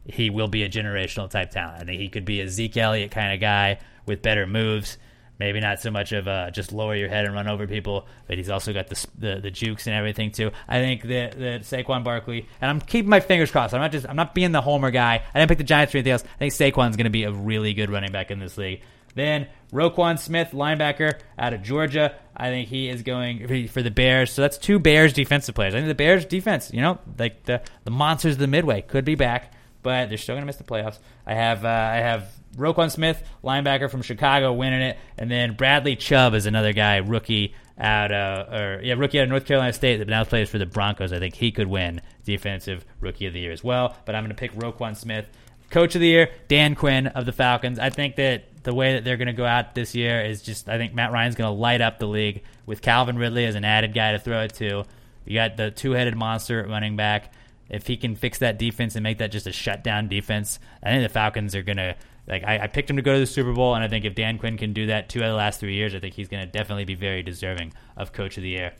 he will be a generational type talent. I think he could be a Zeke Elliott kind of guy with better moves maybe not so much of a just lower your head and run over people, but he's also got the the, the jukes and everything too. I think that that Saquon Barkley, and I'm keeping my fingers crossed. I'm not just I'm not being the homer guy. I didn't pick the Giants for anything else. I think Saquon's going to be a really good running back in this league. Then Roquan Smith, linebacker out of Georgia. I think he is going for the Bears. So that's two Bears defensive players. I think the Bears defense, you know, like the the monsters of the Midway could be back, but they're still going to miss the playoffs. I have uh, I have Roquan Smith, linebacker from Chicago, winning it, and then Bradley Chubb is another guy, rookie out of or yeah, rookie out of North Carolina State that now plays for the Broncos. I think he could win defensive rookie of the year as well. But I'm going to pick Roquan Smith, coach of the year, Dan Quinn of the Falcons. I think that the way that they're going to go out this year is just I think Matt Ryan's going to light up the league with Calvin Ridley as an added guy to throw it to. You got the two-headed monster at running back. If he can fix that defense and make that just a shutdown defense, I think the Falcons are going to like I, I, picked him to go to the Super Bowl, and I think if Dan Quinn can do that two out of the last three years, I think he's going to definitely be very deserving of Coach of the Year.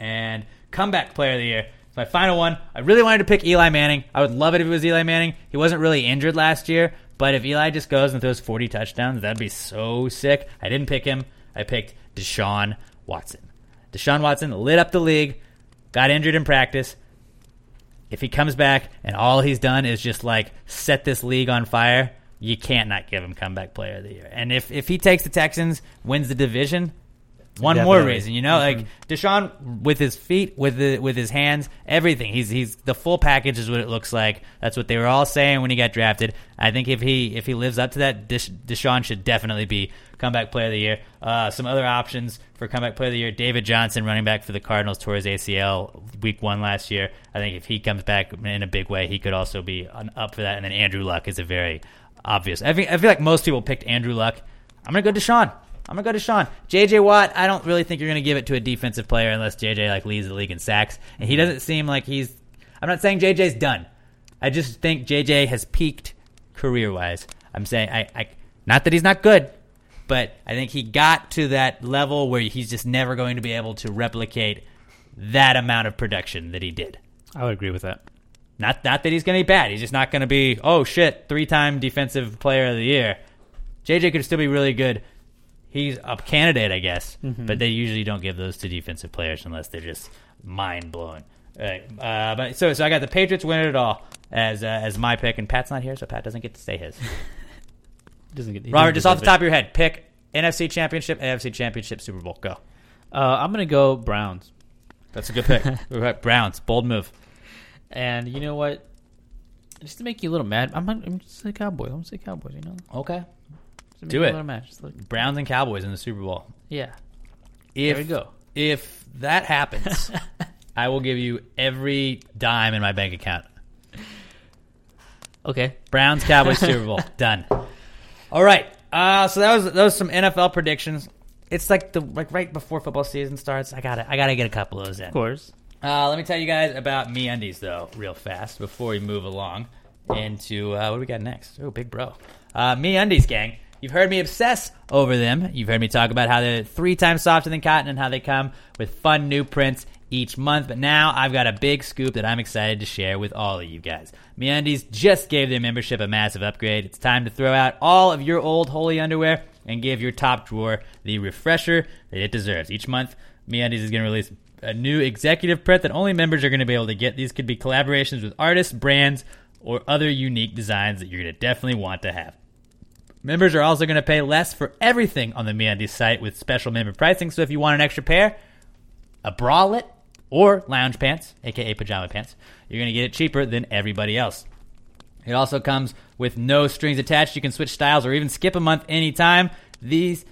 And comeback Player of the Year. my final one. I really wanted to pick Eli Manning. I would love it if it was Eli Manning. He wasn't really injured last year, but if Eli just goes and throws 40 touchdowns, that'd be so sick. I didn't pick him. I picked Deshaun Watson. Deshaun Watson lit up the league, got injured in practice. If he comes back and all he's done is just like set this league on fire, you can't not give him comeback player of the year. And if if he takes the Texans, wins the division, One more reason, you know, like Deshaun with his feet, with the with his hands, everything. He's he's the full package is what it looks like. That's what they were all saying when he got drafted. I think if he if he lives up to that, Deshaun should definitely be comeback player of the year. Uh, some other options for comeback player of the year: David Johnson, running back for the Cardinals, tore his ACL week one last year. I think if he comes back in a big way, he could also be up for that. And then Andrew Luck is a very obvious. I I feel like most people picked Andrew Luck. I'm gonna go Deshaun. I'm gonna go Deshaun. JJ Watt, I don't really think you're gonna give it to a defensive player unless JJ like leads the league in sacks. And he doesn't seem like he's I'm not saying JJ's done. I just think JJ has peaked career wise. I'm saying I, I not that he's not good, but I think he got to that level where he's just never going to be able to replicate that amount of production that he did. I would agree with that. Not not that he's going to be bad. He's just not going to be oh shit three time defensive player of the year. JJ could still be really good. He's a candidate, I guess, Mhm. but they usually don't give those to defensive players unless they're just mind blowing. Right. Uh, but so so I got the Patriots winning it all as uh, as my pick, and Pat's not here, so Pat doesn't get to say his. Doesn't get Robert, doesn't just off the top of your head, pick NFC Championship, AFC Championship, Super Bowl. Go. Uh, I'm gonna go Browns. That's a good pick. Browns, bold move. And you know what? Just to make you a little mad, I'm, I'm gonna say Cowboys. I'm gonna say Cowboys. You know, Okay. Just Do a it. Just like- Browns and Cowboys in the Super Bowl. yeah. If, There we go. If that happens, I will give you every dime in my bank account. Okay. Browns Cowboys Super Bowl done. All right. Uh, so that was those some NFL predictions. It's like the like right before football season starts. I got to I got to get a couple of those in. Of course. Uh, let me tell you guys about Me Undies though, real fast before we move along into uh, what do we got next? Oh, big bro. Uh, Me Undies, gang. You've heard me obsess over them. You've heard me talk about how they're three times softer than cotton and how they come with fun new prints each month. But now I've got a big scoop that I'm excited to share with all of you guys. MeUndies just gave their membership a massive upgrade. It's time to throw out all of your old holy underwear and give your top drawer the refresher that it deserves. Each month, MeUndies is going to release a new executive print that only members are going to be able to get. These could be collaborations with artists, brands, or other unique designs that you're going to definitely want to have. Members are also going to pay less for everything on the MeUndies site with special member pricing. So if you want an extra pair, a bralette, or lounge pants, aka pajama pants, you're going to get it cheaper than everybody else. It also comes with no strings attached. You can switch styles or even skip a month anytime. These,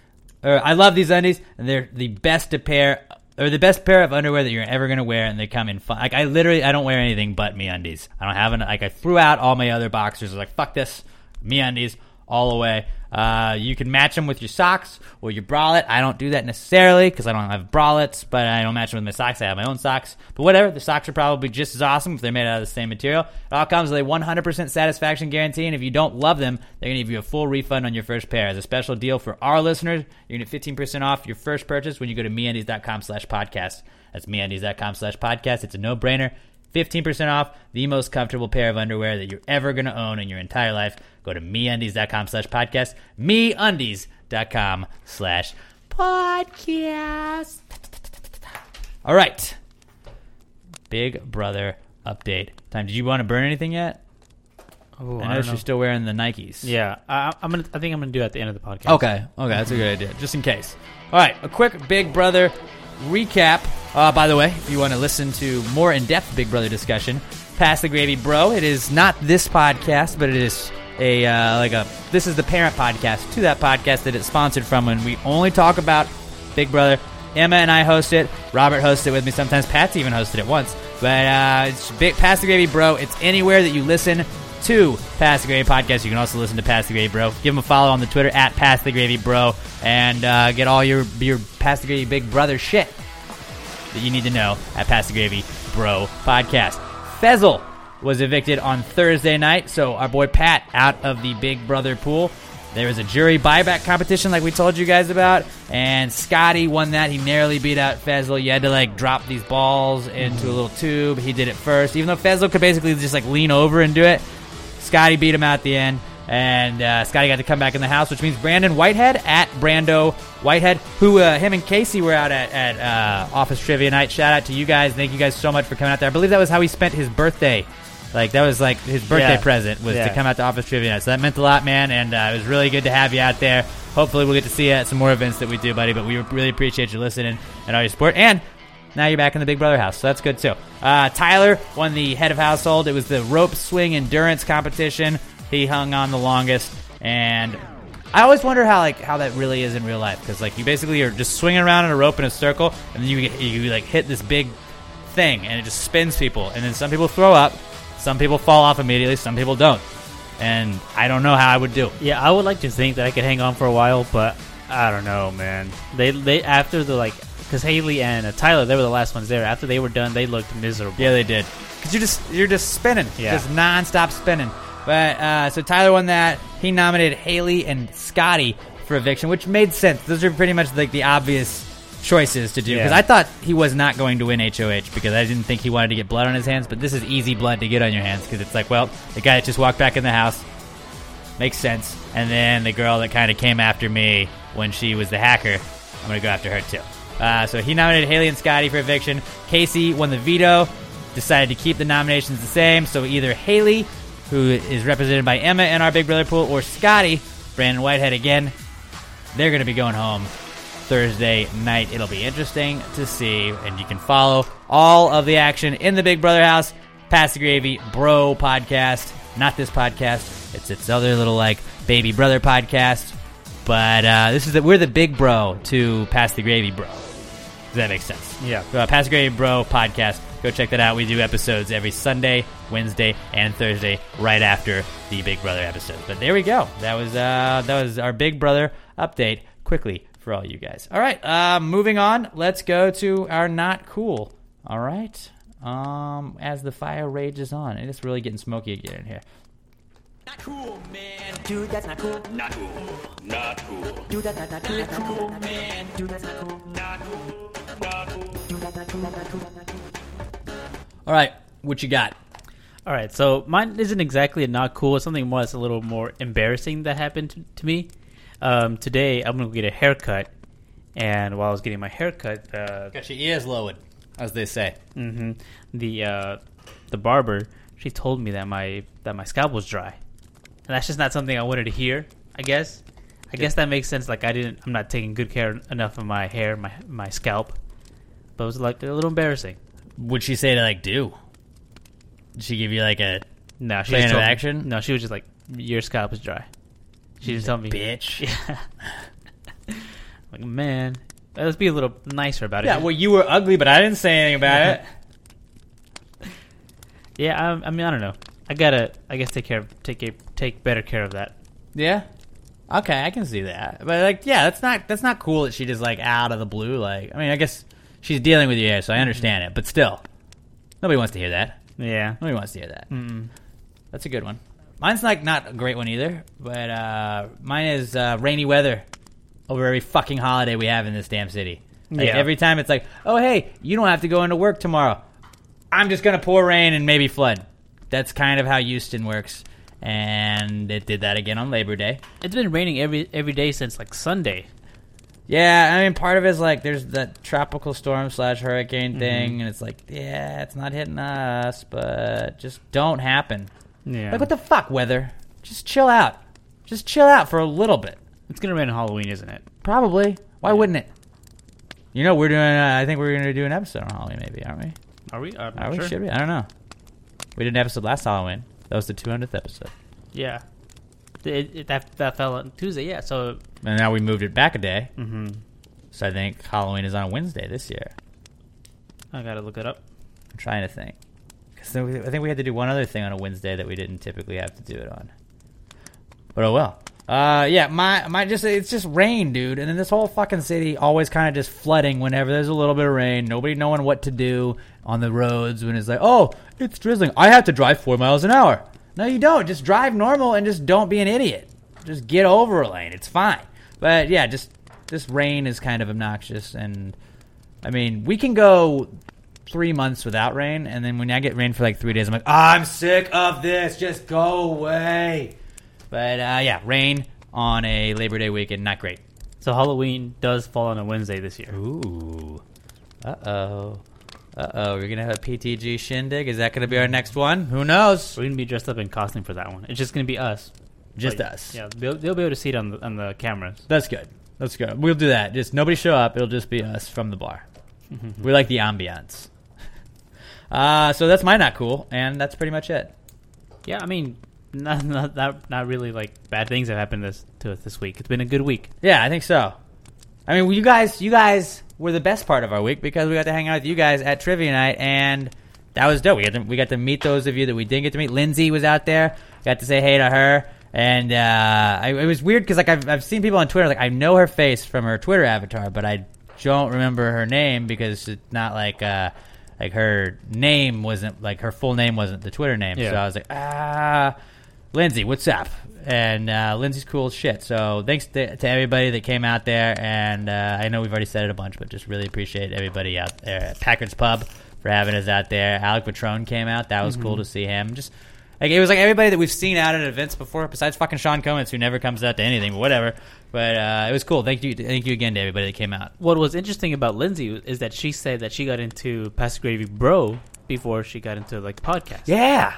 or I love these undies, and they're the best to pair, or the best pair of underwear that you're ever gonna wear, and they come in fun. Like I literally, I don't wear anything but me undies. I don't have an like I threw out all my other boxers. I was like fuck this, me undies all the way. Uh, you can match them with your socks or your bralette. I don't do that necessarily because I don't have bralettes, but I don't match them with my socks. I have my own socks. But whatever, the socks are probably just as awesome if they're made out of the same material. It all comes with a 100% satisfaction guarantee, and if you don't love them, they're going to give you a full refund on your first pair. As a special deal for our listeners, you're going to get 15% off your first purchase when you go to meundies.com slash podcast. That's meundies.com slash podcast. It's a no-brainer. 15% off the most comfortable pair of underwear that you're ever going to own in your entire life. Go to meundies.com slash podcast, meundies.com slash podcast. All right. Big brother update time. Did you want to burn anything yet? Oh, I I noticed know. you're still wearing the Nikes. Yeah, I, I'm gonna. I think I'm gonna do it at the end of the podcast. Okay, okay, that's a good idea, just in case. All right, a quick Big Brother recap. Uh, by the way, if you want to listen to more in-depth Big Brother discussion, pass the gravy, bro. It is not this podcast, but it is a uh, like a. This is the parent podcast to that podcast that it's sponsored from, and we only talk about Big Brother. Emma and I host it. Robert hosts it with me. Sometimes Pat's even hosted it once. But uh, it's big, Pass the Gravy Bro. It's anywhere that you listen to Pass the Gravy Podcast. You can also listen to Pass the Gravy Bro. Give them a follow on the Twitter at Pass the Gravy Bro and uh, get all your your Pass the Gravy Big Brother shit that you need to know at Pass the Gravy Bro Podcast. Fezzle was evicted on Thursday night, so our boy Pat out of the Big Brother pool. There was a jury buyback competition like we told you guys about, and Scotty won that. He narrowly beat out Fezzle. You had to like drop these balls into a little tube. He did it first, even though Fezzle could basically just like lean over and do it. Scotty beat him out at the end, and uh, Scotty got to come back in the house, which means Brandon Whitehead at Brando Whitehead, who uh, him and Casey were out at, at uh, Office Trivia Night. Shout out to you guys. Thank you guys so much for coming out there. I believe that was how he spent his birthday Like that was like his birthday Yeah. present was to come out to Office Trivia Night. So that meant a lot, man, and uh, it was really good to have you out there. Hopefully, we'll get to see you at some more events that we do, buddy. But we really appreciate you listening and all your support. And now you're back in the Big Brother house, so that's good too. Uh, Tyler won the head of household. It was the rope swing endurance competition. He hung on the longest, and I always wonder how like how that really is in real life because like you basically are just swinging around in a rope in a circle, and then you you like hit this big thing, and it just spins people, and then some people throw up, some people fall off immediately, some people don't, and I don't know how I would do. Yeah, I would like to think that I could hang on for a while, but I don't know, man. They they after the like because Haley and uh, Tyler they were the last ones there. After they were done, they looked miserable. Yeah, they did. Because you're just you're just spinning, Yeah. just nonstop spinning. But uh, so Tyler won that. He nominated Haley and Scotty for eviction, which made sense. Those are pretty much like the obvious choices to do. Because Yeah. I thought he was not going to win HOH because I didn't think he wanted to get blood on his hands. But this is easy blood to get on your hands because it's like, well, the guy that just walked back in the house makes sense. And then the girl that kind of came after me when she was the hacker, I'm going to go after her too. Uh, so he nominated Haley and Scotty for eviction. Casey won the veto, decided to keep the nominations the same. So either Haley, who is represented by Emma in our Big Brother pool, or Scotty, Brandon Whitehead again, they're going to be going home Thursday night. It'll be interesting to see, and you can follow all of the action in the Big Brother house. Pass the Gravy Bro podcast. Not this podcast. It's its other little like baby brother podcast. But uh, this is the, we're the big bro to Pass the Gravy Bro. That make sense? Yeah. Uh, Pass Gravy Bro podcast. Go check that out. We do episodes every Sunday, Wednesday, and Thursday, right after the Big Brother episode. But there we go. That was uh, that was our Big Brother update. Quickly for all you guys. All right. Uh, moving on. Let's go to our not cool. All right. Um, as the fire rages on, and it's really getting smoky again in here. Not cool, man. Dude, that's not cool. Not cool. Not cool. Dude, that's not, not cool. That's not cool, man. Dude, that's not cool. Not cool. Not cool. Dude, that's not cool. Not cool. Not cool. All right. What you got? All right, so mine isn't exactly a not cool. It's something more that's a little more embarrassing that happened to, to me. Um, today, I'm gonna get a haircut, and while I was getting my haircut, uh, Got your ears lowered, as they say. hmm the uh, the barber she told me that my that my scalp was dry, and that's just not something I wanted to hear. I guess, I guess that makes sense. Like I didn't, I'm not taking good care enough of my hair, my my scalp, but it was like a little embarrassing. What'd she say to like do? Did she give you like a No, she plan just of told me- no, she was just like, your scalp is dry. She didn't tell me, bitch. Yeah. like man, let's be a little nicer about it. Yeah, well, you were ugly, but I didn't say anything about it. yeah. I, I mean, I don't know. I gotta, I guess, take care of, take a, take better care of that. Yeah. Okay, I can see that. But like, yeah, that's not that's not cool that she just like out of the blue. Like, I mean, I guess she's dealing with your hair, so I understand it. But still, nobody wants to hear that. Yeah. Nobody wants to hear that. Mm-mm. That's a good one. Mine's like not a great one either, but uh, mine is uh, rainy weather over every fucking holiday we have in this damn city. Like, Yeah. Every time it's like, oh hey, you don't have to go into work tomorrow. I'm just gonna pour rain and maybe flood. That's kind of how Houston works, and it did that again on Labor Day. It's been raining every every day since like Sunday. Yeah, I mean, part of it is like there's that tropical storm slash hurricane thing, Mhm. and it's like, yeah, it's not hitting us, but just don't happen. Yeah. Like, what the fuck, weather? Just chill out. Just chill out for a little bit. It's gonna rain on Halloween, isn't it? Probably. Why wouldn't it? You know, we're doing. Uh, I think we're going to do an episode on Halloween, maybe, aren't we? Are we? I'm Are we? sure. Should we? I don't know. We did an episode last Halloween. That was the 200th episode, Yeah. It, it, that that fell on Tuesday. Yeah. So. and now we moved it back a day. hmm So I think Halloween is on Wednesday this year. I gotta look it up. I'm trying to think. Because I think we had to do one other thing on a Wednesday that we didn't typically have to do it on. But oh well. Uh, yeah, my my just it's just rain, dude, and then this whole fucking city always kind of just flooding whenever there's a little bit of rain. Nobody knowing what to do on the roads when it's like, oh, it's drizzling. I have to drive four miles an hour. No, you don't. Just drive normal and just don't be an idiot. Just get over a lane. It's fine. But yeah, just this rain is kind of obnoxious, and I mean, we can go three months without rain, and then when I get rain for like three days, I'm like, I'm sick of this. Just go away. But uh, yeah, rain on a Labor Day weekend, not great. So Halloween does fall on a Wednesday this year. Ooh. Uh oh. Uh oh, we're gonna have a PTG shindig. Is that gonna be our next one? Who knows? We're gonna be dressed up in costume for that one. It's just gonna be us. Just Like, us. Yeah, they'll, they'll be able to see it on the on the cameras. That's good. That's good. We'll do that. Just nobody show up. It'll just be us from the bar. we like the ambiance. Uh, so that's my not cool, and that's pretty much it. Yeah, I mean, not not not, not really like bad things have happened this to us this week. It's been a good week. Yeah, I think so. I mean, you guys, you guys were the best part of our week because we got to hang out with you guys at trivia night, and that was dope. We got to, we got to meet those of you that we didn't get to meet. Lindsay was out there. Got to say hey to her, and uh, I, it was weird because like I've I've seen people on Twitter like I know her face from her Twitter avatar, but I don't remember her name because it's not like uh like her name wasn't like her full name wasn't the Twitter name. Yeah. So I was like ah. Lindsay, what's up? And uh, Lindsay's cool as shit. So thanks to, to everybody that came out there. And uh, I know we've already said it a bunch, but just really appreciate everybody out there at Packard's Pub for having us out there. Alec Patrone came out. That was Mhm. cool to see him. Just like it was like everybody that we've seen out at events before, besides fucking Sean Comens, who never comes out to anything, but whatever. But uh, it was cool. Thank you, thank you again to everybody that came out. What was interesting about Lindsay is that she said that she got into Pass the Gravy Bro before she got into like podcast. Yeah,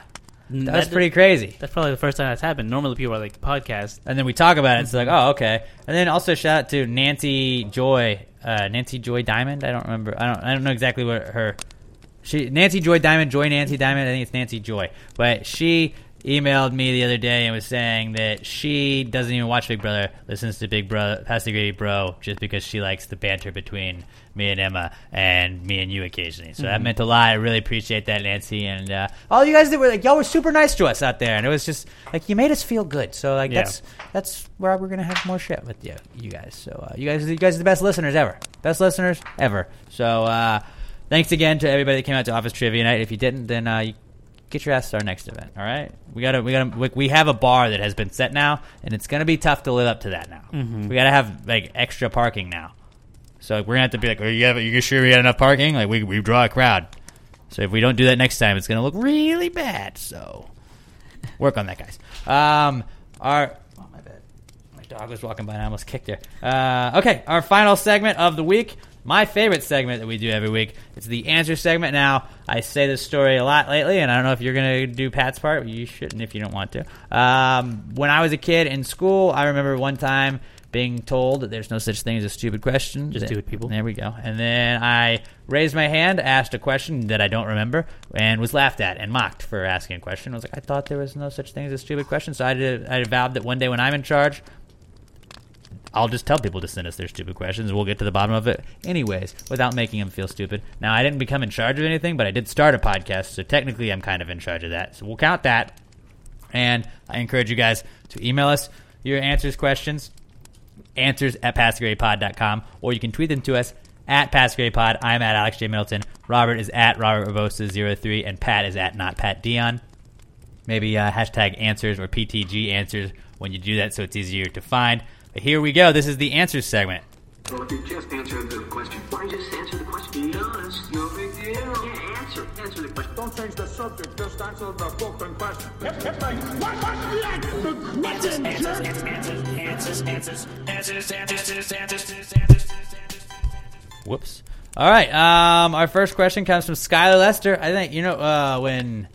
that's did- pretty crazy. That's probably the first time that's happened. Normally, people are like podcast. And then we talk about it. It's like, oh, okay. And then also shout out to Nancy Joy, uh, Nancy Joy Diamond. I don't remember. I don't. I don't know exactly what her. She Nancy Joy Diamond, Joy Nancy Diamond. I think it's Nancy Joy. But she emailed me the other day and was saying that she doesn't even watch Big Brother, listens to Big Brother, Pass the Gravy Bro, just because she likes the banter between me and Emma and me and you occasionally. So that Mhm. meant a lot. I really appreciate that, Nancy, and uh, all you guys that were like, y'all were super nice to us out there, and it was just like you made us feel good. So like Yeah. that's that's where we're gonna have more shit with you, you guys. So uh, you guys, you guys are the best listeners ever, best listeners ever. So uh, thanks again to everybody that came out to Office Trivia Night. If you didn't, then uh, you get your ass to our next event. All right, we gotta we gotta we- we have a bar that has been set now, and it's gonna be tough to live up to that now. Mhm. We gotta have like extra parking now. So like, we're gonna have to be like, are you, have, you sure we got enough parking? Like we we draw a crowd. So if we don't do that next time, it's gonna look really bad. So work on that, guys. Um, our oh my bad, my dog was walking by and I almost kicked her. Uh, okay, our final segment of the week. My favorite segment that we do every week. It's the answer segment. Now, I say this story a lot lately, and I don't know if you're going to do Pat's part. You shouldn't if you don't want to. Um, when I was a kid in school, I remember one time being told that there's no such thing as a stupid question. Just do it, people. There we go. And then I raised my hand, asked a question that I don't remember, and was laughed at and mocked for asking a question. I was like, I thought there was no such thing as a stupid question. So I did. I vowed that one day when I'm in charge, I'll just tell people to send us their stupid questions. and We'll get to the bottom of it, anyways, without making them feel stupid. Now, I didn't become in charge of anything, but I did start a podcast, so technically, I'm kind of in charge of that. So we'll count that. And I encourage you guys to email us your answers, questions, answers at passthegravypod.com, or you can tweet them to us at passagewaypod. I'm at Alex J. Middleton. Robert is at Robert Barbosa03, and Pat is at not Pat Dion. Maybe uh, hashtag answers or PTG answers when you do that so it's easier to find. But here we go. This is the answers segment. Well, if you just answer the question, why just answer the question? Be honest, no big deal. Yeah, answer, answer the question. Don't change the subject, just answer the fucking question. Hip, hip, like, what, what, the question, answers, jerk? answers, answers, answers, answers, answers, answers, answers. Whoops. All right. Um, our first question comes from Skylar Lester. I think you know uh, when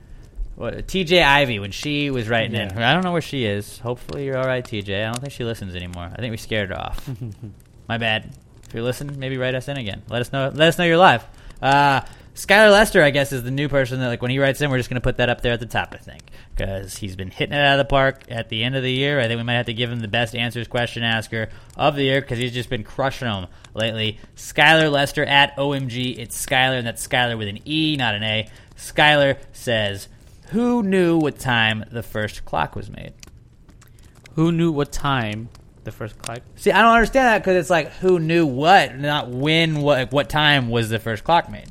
what TJ Ivy when she was writing in. I don't know where she is. Hopefully you're all right, TJ. I don't think she listens anymore. I think we scared her off. My bad. If you're listening, maybe write us in again. Let us know. Let us know you're live. Uh, Skylar Lester, I guess, is the new person that, like, when he writes in, we're just going to put that up there at the top, I think, because he's been hitting it out of the park at the end of the year. I think we might have to give him the best answers question asker of the year because he's just been crushing them lately. Skylar Lester at OMG. It's Skylar, and that's Skylar with an E, not an A. Skylar says, "Who knew what time the first clock was made?" Who knew what time the first clock? See, I don't understand that because it's like who knew what, not when, what, what time was the first clock made.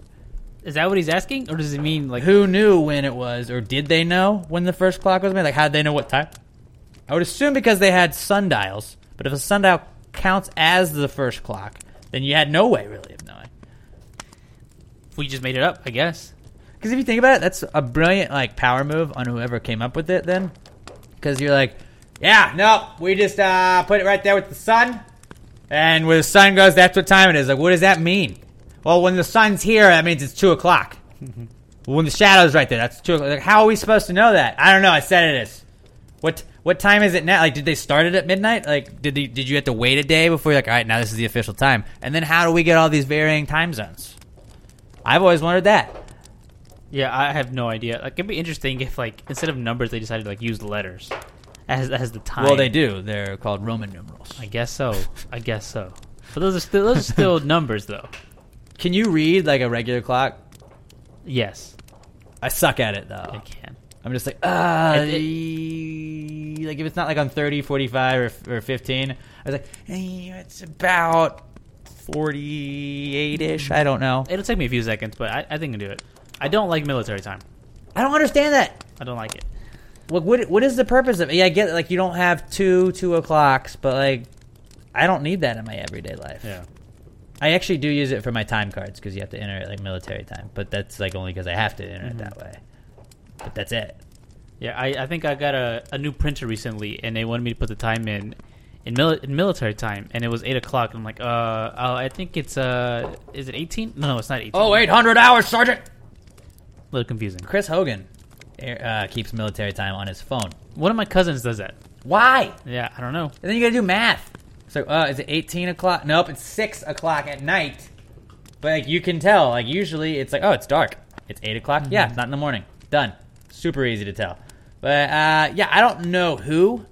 Is that what he's asking, or does it mean like Who knew when it was, or did they know when the first clock was made? Like, how did they know what time? I would assume because they had sundials, but if a sundial counts as the first clock, then you had no way really of knowing. we just made it up? I guess. Because if you think about it, that's a brilliant like power move on whoever came up with it. Then, because you're like, yeah, no, we just uh, put it right there with the sun, and where the sun goes, that's what time it is. Like, what does that mean? Well, when the sun's here, that means it's two o'clock. when the shadow's right there, that's two. o'clock. Like, how are we supposed to know that? I don't know. I said it is. What what time is it now? Like, did they start it at midnight? Like, did they, did you have to wait a day before you're like, all right, now this is the official time? And then how do we get all these varying time zones? I've always wondered that. Yeah, I have no idea. Like, it'd be interesting if, like, instead of numbers, they decided to like use letters as as the time. Well, they do. They're called Roman numerals. I guess so. I guess so. But those are still those are still numbers, though. Can you read like a regular clock? Yes, I suck at it though. I can. I'm just like, ah, It- like if it's not like on 30, 45, or, or 15, I was like, eh, it's about 48 ish. I don't know. It'll take me a few seconds, but I, I think I can do it. I don't like military time. I don't understand that. I don't like it. What what what is the purpose of it? Yeah, I get like you don't have two two o'clocks, but like I don't need that in my everyday life. Yeah. I actually do use it for my time cards because you have to enter it like military time, but that's like only because I have to enter it that way. But that's it. Yeah, I, I think I got a, a new printer recently, and they wanted me to put the time in in, mili- in military time, and it was eight o'clock. And I'm like, uh, oh, I think it's uh, is it eighteen? No, no, it's not eighteen. Oh, 800 hours, Sergeant. A little confusing. Chris Hogan uh, keeps military time on his phone. One of my cousins does that. Why? Yeah, I don't know. And then you gotta do math. So, uh, is it 18 o'clock? Nope, it's 6 o'clock at night. But, like, you can tell. Like, usually it's like, oh, it's dark. It's 8 o'clock? Yeah, it's not in the morning. Done. Super easy to tell. But, uh, yeah, I don't know who.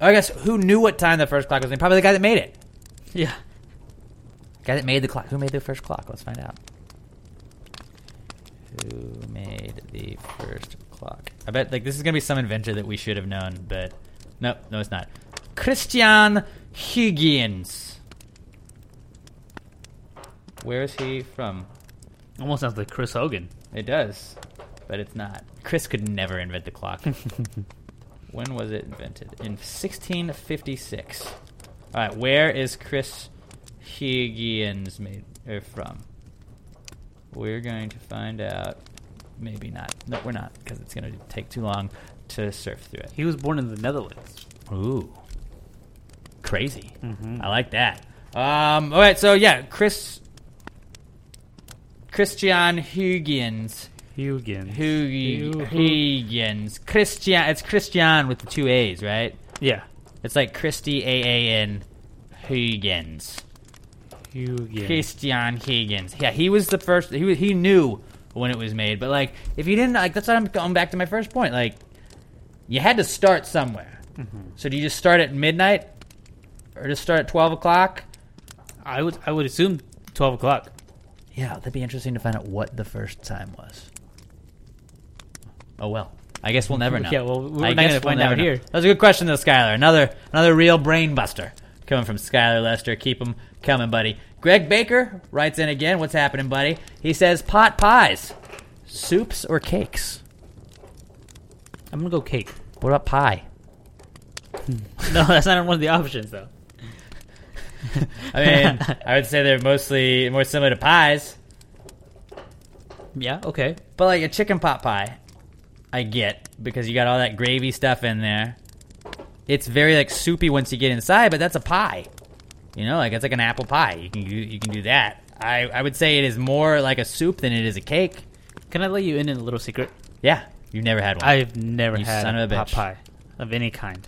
I guess who knew what time the first clock was in? Probably the guy that made it. Yeah. Guy that made the clock. Who made the first clock? Let's find out. Who made the first clock? I bet like this is gonna be some inventor that we should have known, but nope, no, it's not. Christiaan Huygens. Where is he from? Almost sounds like Chris Hogan. It does, but it's not. Chris could never invent the clock. when was it invented? In 1656. All right, where is Chris Huygens made er, from? We're going to find out. Maybe not. No, we're not, because it's going to take too long to surf through it. He was born in the Netherlands. Ooh, crazy! Mhm. I like that. Um, all right, so yeah, Chris Christiaan Huygens. Huygens. Hu- Huygens. Christiaan. It's Christiaan with the two A's, right? Yeah. It's like Christy A A N Huygens. Huygens. Christiaan Huygens. Yeah, he was the first. He was, he knew when it was made, but like if you didn't, like that's what I'm going back to my first point. Like you had to start somewhere. Mm-hmm. So do you just start at midnight, or just start at twelve o'clock? I would I would assume twelve o'clock. Yeah, that'd be interesting to find out what the first time was. Oh well. I guess we'll never know. Yeah, well, we're I not guess gonna find never out here. That was a good question, though, Skylar. Another another real brain buster coming from Skylar Lester. Keep them coming, buddy. Greg Baker writes in again. What's happening, buddy? He says pot pies, soups or cakes. I'm gonna go cake. What about pie? Hmm. no, that's not one of the options though. I mean, I would say they're mostly more similar to pies. Yeah. Okay. But like a chicken pot pie, I get because you got all that gravy stuff in there. It's very like soupy once you get inside, but that's a pie. You know, like it's like an apple pie. You can do, you can do that. I I would say it is more like a soup than it is a cake. Can I let you in on a little secret? Yeah, you've never had one. I've never You had son a of a pot bitch. pie of any kind.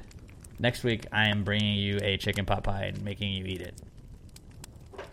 Next week, I am bringing you a chicken pot pie and making you eat it.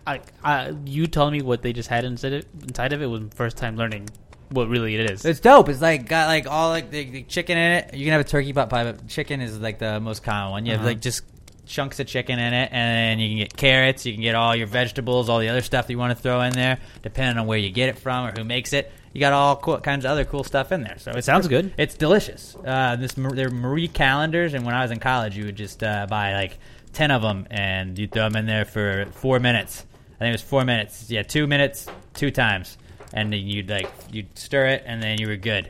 I, I you telling me what they just had inside it inside of it was first time learning what really it is. It's dope. It's like got like all like the, the chicken in it. You can have a turkey pot pie, but chicken is like the most common one. You have Uh-huh. like just chunks of chicken in it, and you can get carrots. You can get all your vegetables, all the other stuff that you want to throw in there, depending on where you get it from or who makes it. You got all cool, kinds of other cool stuff in there. So it sounds good. It's delicious. Uh, this they're Marie Callender's, and when I was in college, you would just uh, buy like ten of them, and you throw them in there for four minutes. I think it was four minutes. Yeah, two minutes, two times, and then you'd like you'd stir it, and then you were good.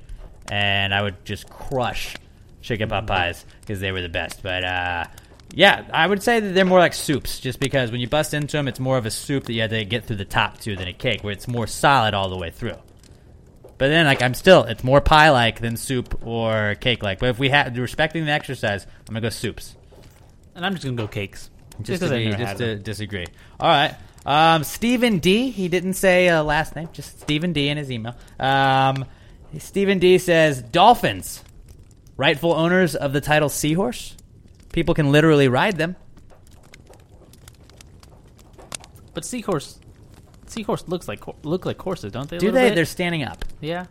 And I would just crush chicken pot pies because they were the best. But uh, yeah, I would say that they're more like soups, just because when you bust into them, it's more of a soup that you have to get through the top to than a cake, where it's more solid all the way through. But then, like, I'm still, it's more pie like than soup or cake like. But if we have, respecting the exercise, I'm going to go soups. and I'm just gonna go cakes. Just, because to, be- just to disagree. All right. Um, Stephen D. He didn't say uh, last name, just Stephen D. in his email. Um, Stephen D. says dolphins, rightful owners of the title seahorse. People can literally ride them. But seahorse, seahorse looks like look like horses, don't they? Do they? bit? They're standing up. yeah,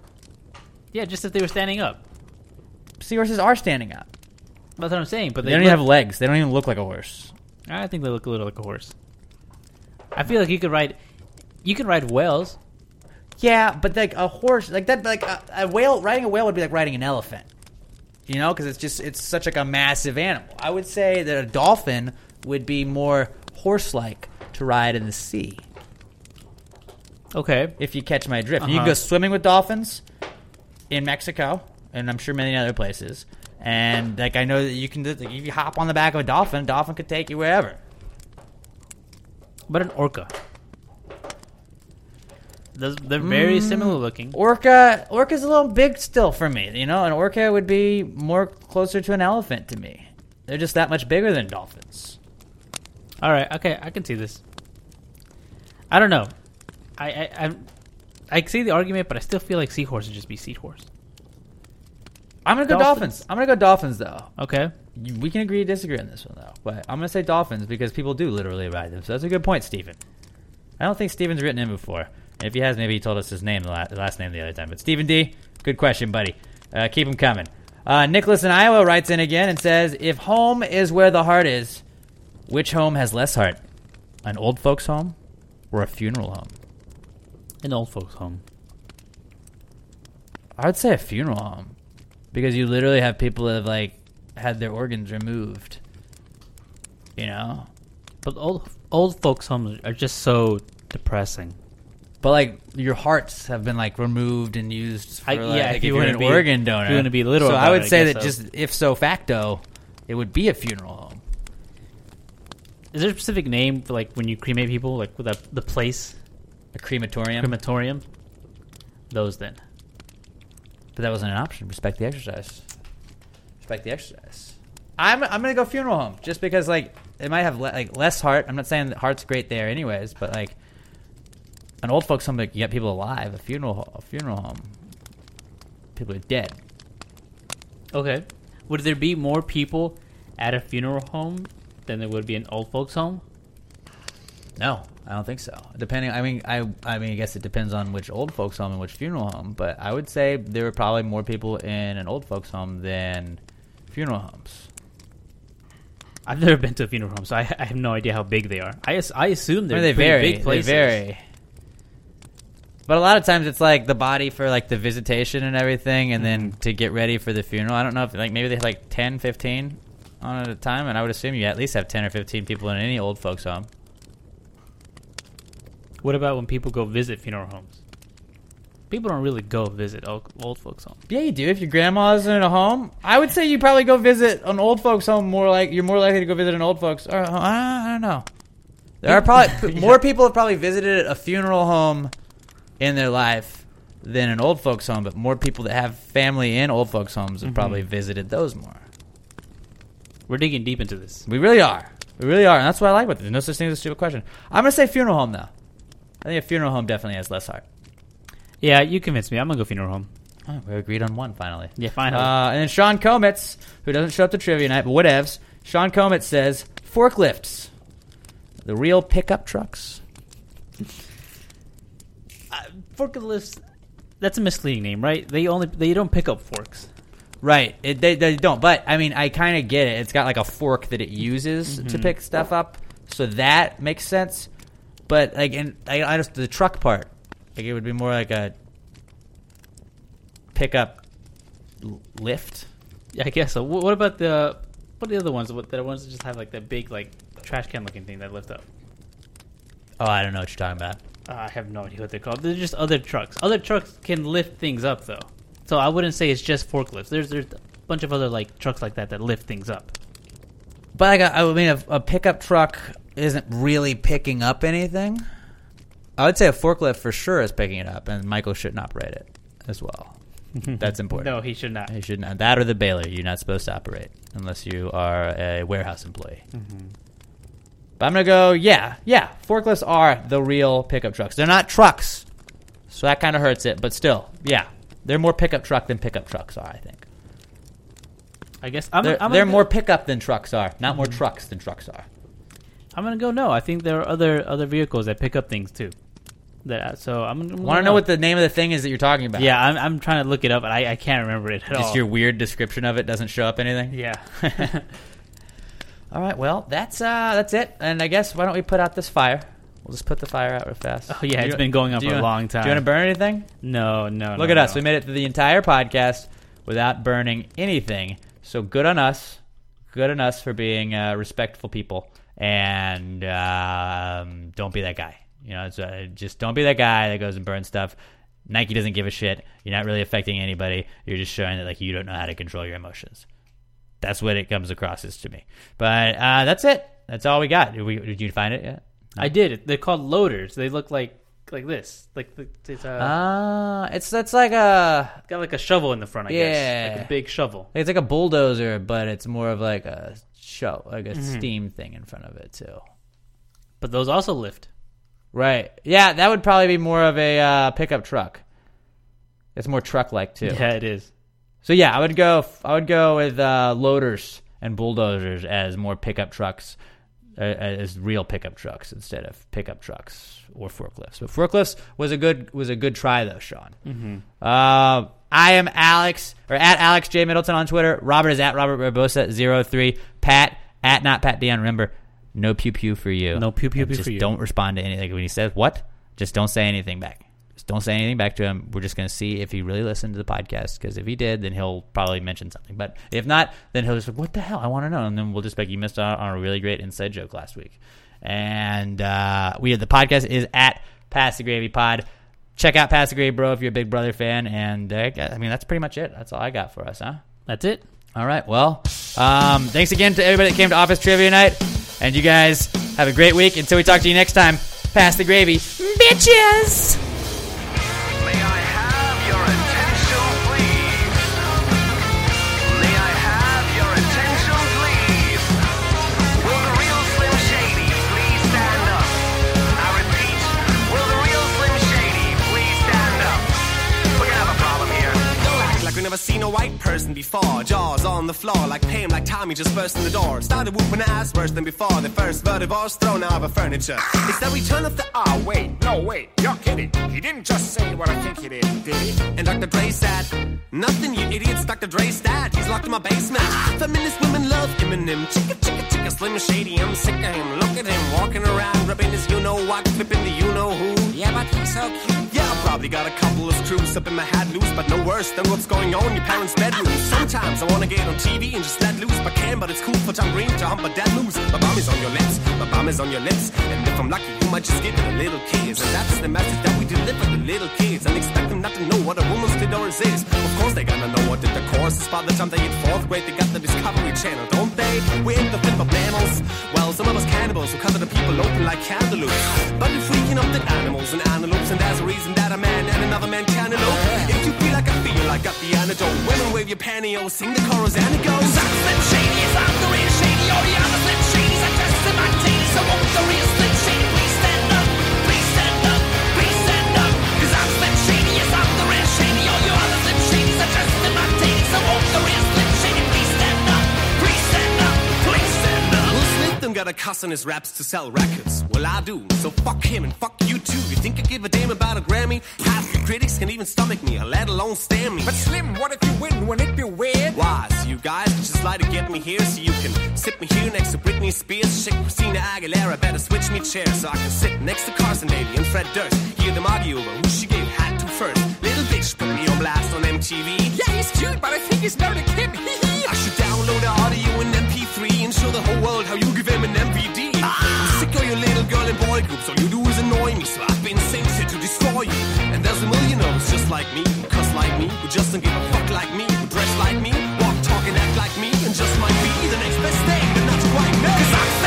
yeah. Just if they were standing up. Seahorses are standing up. That's what I'm saying. But They, they, don't even have legs. They don't even look like a horse. I think they look a little like a horse. I feel like you could ride. You can ride whales. Yeah, but like a horse, like that, like a, a whale, riding a whale would be like riding an elephant. You know, because it's just it's such like a massive animal. I would say that a dolphin would be more horse-like to ride in the sea. Okay. If you catch my drift, you can Uh-huh. go swimming with dolphins in Mexico, and I'm sure many other places. And like I know that you can, do- if you hop on the back of a dolphin, a dolphin could take you wherever. But an orca. Those, they're very Mm. similar looking. Orca, orca's a little big still for me. You know, an orca would be more closer to an elephant to me. They're just that much bigger than dolphins. All right. Okay, I can see this. I don't know. I I I, I see the argument, but I still feel like seahorse would just be seahorse. I'm gonna go Dolphins. dolphins. I'm gonna go dolphins though. Okay. You- We can agree to disagree on this one though, but I'm gonna say dolphins because people do literally ride them. So that's a good point, Stephen. I don't think Stephen's written in before. And if he has, maybe he told us his name, the la- last name the other time. But Stephen D, good question, buddy. Uh, keep them coming. Uh, Nicholas in Iowa writes in again and says, "If home is where the heart is, which home has less heart? An old folks' home or a funeral home?" An old folks' home. I would say a funeral home because you literally have people that have like had their organs removed. You know, But old old folks' homes are just so depressing. but like your hearts have been like removed and used for I- like, yeah, if, if you you're wanna an be- organ if donor. you wanna be literal so I about would it, I say guess that so. just if so facto, it would be a funeral home. Is there a specific name for like when you cremate people, like with the the place A crematorium. crematorium? Those then. But that wasn't an option. Respect the exercise. Respect the exercise. I'm I'm gonna go funeral home just because like it might have le- like less heart. I'm not saying that heart's great there anyways, but like an old folks home, like, you get people alive. A funeral a funeral home, people are dead. Okay. Would there be more people at a funeral home than there would be an old folks home? No, I don't think so. Depending, I mean, I I mean, I guess it depends on which old folks home and which funeral home. But I would say there were probably more people in an old folks home than funeral homes. I've never been to a funeral home, so I, I have no idea how big they are. I, I assume they're mean, they vary. big places. They vary. But a lot of times it's like the body for like the visitation and everything, and then mm-hmm. to get ready for the funeral. I don't know if like maybe they have like 10, 15 on at a time, and I would assume you at least have ten or fifteen people in any old folks home. What about when people go visit funeral homes? People don't really go visit old, old folks homes. Yeah, you do. If your grandma's in a home, I would say you probably go visit an old folks home more like you're more likely to go visit an old folks. Or, I I don't know. There are probably more people have probably visited a funeral home in their life than an old folks home, but more people that have family in old folks homes have Mhm. probably visited those more. We're digging deep into this. We really are. We really are, and that's what I like about this. No such thing as a stupid question. I'm gonna say funeral home though. I think a funeral home definitely has less heart. Yeah, you convinced me. I'm gonna go funeral home. Oh, we agreed on one finally. Yeah, finally. Uh, and then Sean Cometz, who doesn't show up to trivia night, but whatevs. Sean Cometz says forklifts, the real pickup trucks. Forklifts. That's a misleading name, right? They only they don't pick up forks. Right. It, they, they don't. But I mean, I kind of get it. It's got like a fork that it uses to Mhm. pick stuff up, so that makes sense. But like, in I, I just the truck part, like it would be more like a pickup lift. Yeah, I guess so. Wh- What about the what are the other ones? What the ones that just have like that big like trash can looking thing that lift up? Oh, I don't know what you're talking about. Uh, I have no idea what they're called. They're just other trucks. Other trucks can lift things up though, so I wouldn't say it's just forklifts. There's there's a bunch of other like trucks like that that lift things up. But like, a, I mean, a, a pickup truck isn't really picking up anything. I would say a forklift for sure is picking it up, and Michael shouldn't operate it as well. That's important. No, he should not. He should not. That or the baler. You're not supposed to operate unless you are a warehouse employee. Mhm. But I'm gonna go. Yeah, yeah. Forklifts are the real pickup trucks. They're not trucks, so that kind of hurts it. But still, yeah, they're more pickup truck than pickup trucks are. I think I guess I'm. they're, I'm they're more pickup than trucks are. Not more trucks than trucks are. I'm gonna go. No, I think there are other other vehicles that pick up things too. That so I'm. I'm Want to know what the name of the thing is that you're talking about? Yeah, I'm, I'm trying to look it up, and I, I can't remember it at Just all. your weird description of it doesn't show up anything. Yeah. All right. Well, that's uh, that's it. And I guess why don't we put out this fire? We'll just put the fire out real fast. Oh yeah, Do it's you- been going on do for you- a long time. Do you want to burn anything? No, no. Look no, at us. no. We made it through the entire podcast without burning anything. So good on us. Good on us for being uh, respectful people. And um, don't be that guy. You know, it's, uh, just don't be that guy that goes and burns stuff. Nike doesn't give a shit. You're not really affecting anybody. You're just showing that like you don't know how to control your emotions. That's what it comes across as to me. But uh, that's it. That's all we got. Did, we, did you find it yet? I did. They're called loaders. They look like like this. Like it's uh, Uh, it's that's like a got like a shovel in the front. I yeah, guess like a big shovel. It's like a bulldozer, but it's more of like a show, like a Mhm. steam thing in front of it too. But those also lift. Right? Yeah, that would probably be more of a uh, pickup truck. It's more truck-like too. Yeah, it is. So yeah, I would go. I would go with uh, loaders and bulldozers as more pickup trucks, uh, as real pickup trucks instead of pickup trucks or forklifts. But forklifts was a good was a good try though, Sean. Mhm. I am Alex or at Alex J Middleton on Twitter. Robert is at Robert Barbosa 03. Pat at not Pat Dion. Remember, no pew pew for you. No pew pew And pew just for you. Don't respond to anything when he says what. Just don't say anything back. Just don't say anything back to him. We're just going to see if he really listened to the podcast. Because if he did, then he'll probably mention something. But if not, then he'll just like, "What the hell? I want to know." And then we'll just be like, "You missed out on a really great inside joke last week." And uh, we the podcast is at Pass the Gravy Pod. Check out Pass the Gravy, bro, if you're a Big Brother fan. And uh, I mean, that's pretty much it. That's all I got for us, huh? That's it. All right. Well, um, thanks again to everybody that came to Office Trivia Night. And you guys have a great week. Until we talk to you next time, pass the gravy. Bitches! Never seen a white person before. Jaws on the floor, like Pam, like Tommy just burst in the door. Started whooping ass worse than before. The first verdict was thrown out of furniture. It's that we turn off the Ah, wait, no, wait, you're kidding. He didn't just say what I think he did, did he? And Dr. Dre said, Nothing, you idiots. Dr. Dre's dad, he's locked in my basement. Feminist women love Eminem. Chicka, chicka, chicka, slim shady. I'm sick of him. Look at him walking around, rubbing his you know what, flipping the you know who. Yeah, but he's so cute. Probably got a couple of screws up in my head loose, but no worse than what's going on in your parents' bedroom. Sometimes I wanna get on TV and just let loose, but can, but it's cool for Tom Green to hump a dead loose. My bum is on your lips, my bum is on your lips. And if I'm lucky, you might just give it a little kiss. And that's the message that we deliver to little kids. And expect them not to know what a woman's clitoris is. Of course they're gonna know what the course is. By the time they hit fourth grade, they got the Discovery Channel, don't they? We're the flip of mammals. Well, some of us cannibals who cut the people open like cantaloupes. But we're freaking up the animals and antelopes. And there's a reason that a man and another man can elope. If you feel like I feel, I got the antidote. Women wave your pantyhose, sing the chorus and it goes. I'm Slim Shady, I'm the real Shady. All the other Slim Shadys are just in my titties. So won't the real Slim Shady got a cuss on his raps to sell records. Well, I do. So fuck him and fuck you too. You think I give a damn about a Grammy? Half the critics can even stomach me, let alone stand me. But Slim, what if you win? Wouldn't it be weird? Why? So you guys just like to get me here so you can sit me here next to Britney Spears, shit Christina Aguilera. Better switch me chairs so I can sit next to Carson Daly and Fred Durst. Hear them argue over who she gave hat to first. Little bitch put me on blast on MTV. Yeah, he's cute, but I think he's married a kid. I should download the audio in MP3 and show the whole world how you give him an MVD. I'm ah! sick of your little girl and boy groups. All you do is annoy me, so I've been sent here to destroy you. And there's a million of us just like me, who cuss like me, who just don't give a fuck like me, who dress like me, walk, talk, and act like me, and just might be the next best thing, but not quite me. Cause I'm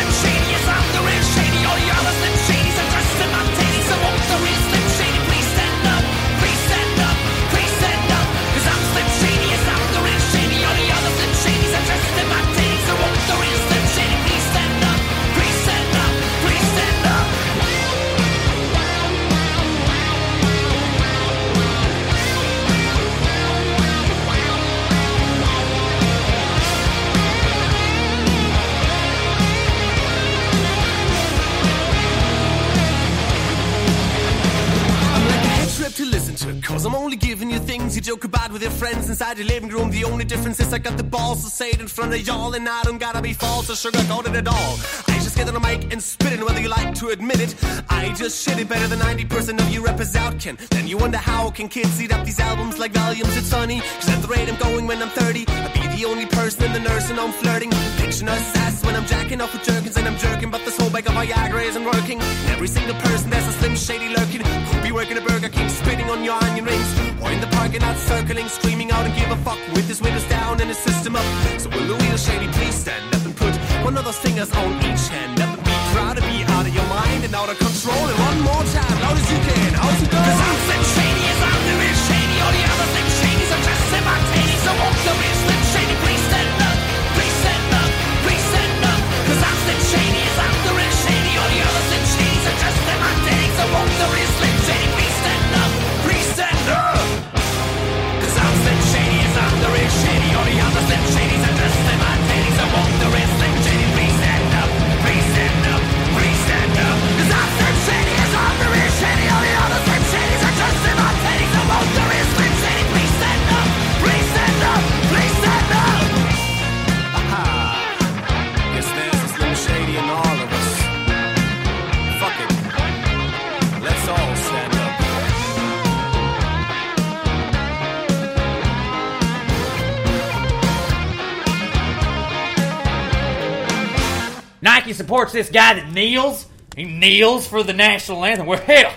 to listen. Cause I'm only giving you things you joke about with your friends inside your living room. The only difference is I got the balls to say it in front of y'all, and I don't gotta be false or sugarcoated at all. I just get on the mic and spit it, whether you like to admit it. I just shit it better than 90% of you rappers out can. Then you wonder how can kids eat up these albums like volumes? It's funny, cause at the rate I'm going when I'm 30, I'll be the only person in the nursing home flirting. Picture us ass when I'm jacking off with Jergens and I'm jerking, but this whole bag of Viagra isn't working. Every single person there's a slim shady lurking who'll be working a Burger King, spitting on your onion rings, in the parking lot circling, screaming out and give a fuck with his windows down and his system up. So will Louis Shady please stand up and put one of those fingers on each hand up and be proud to be out of your mind and out of control. And one more time, loud as you can, how's it going? Nike supports this guy that kneels. He kneels for the national anthem. Where hell,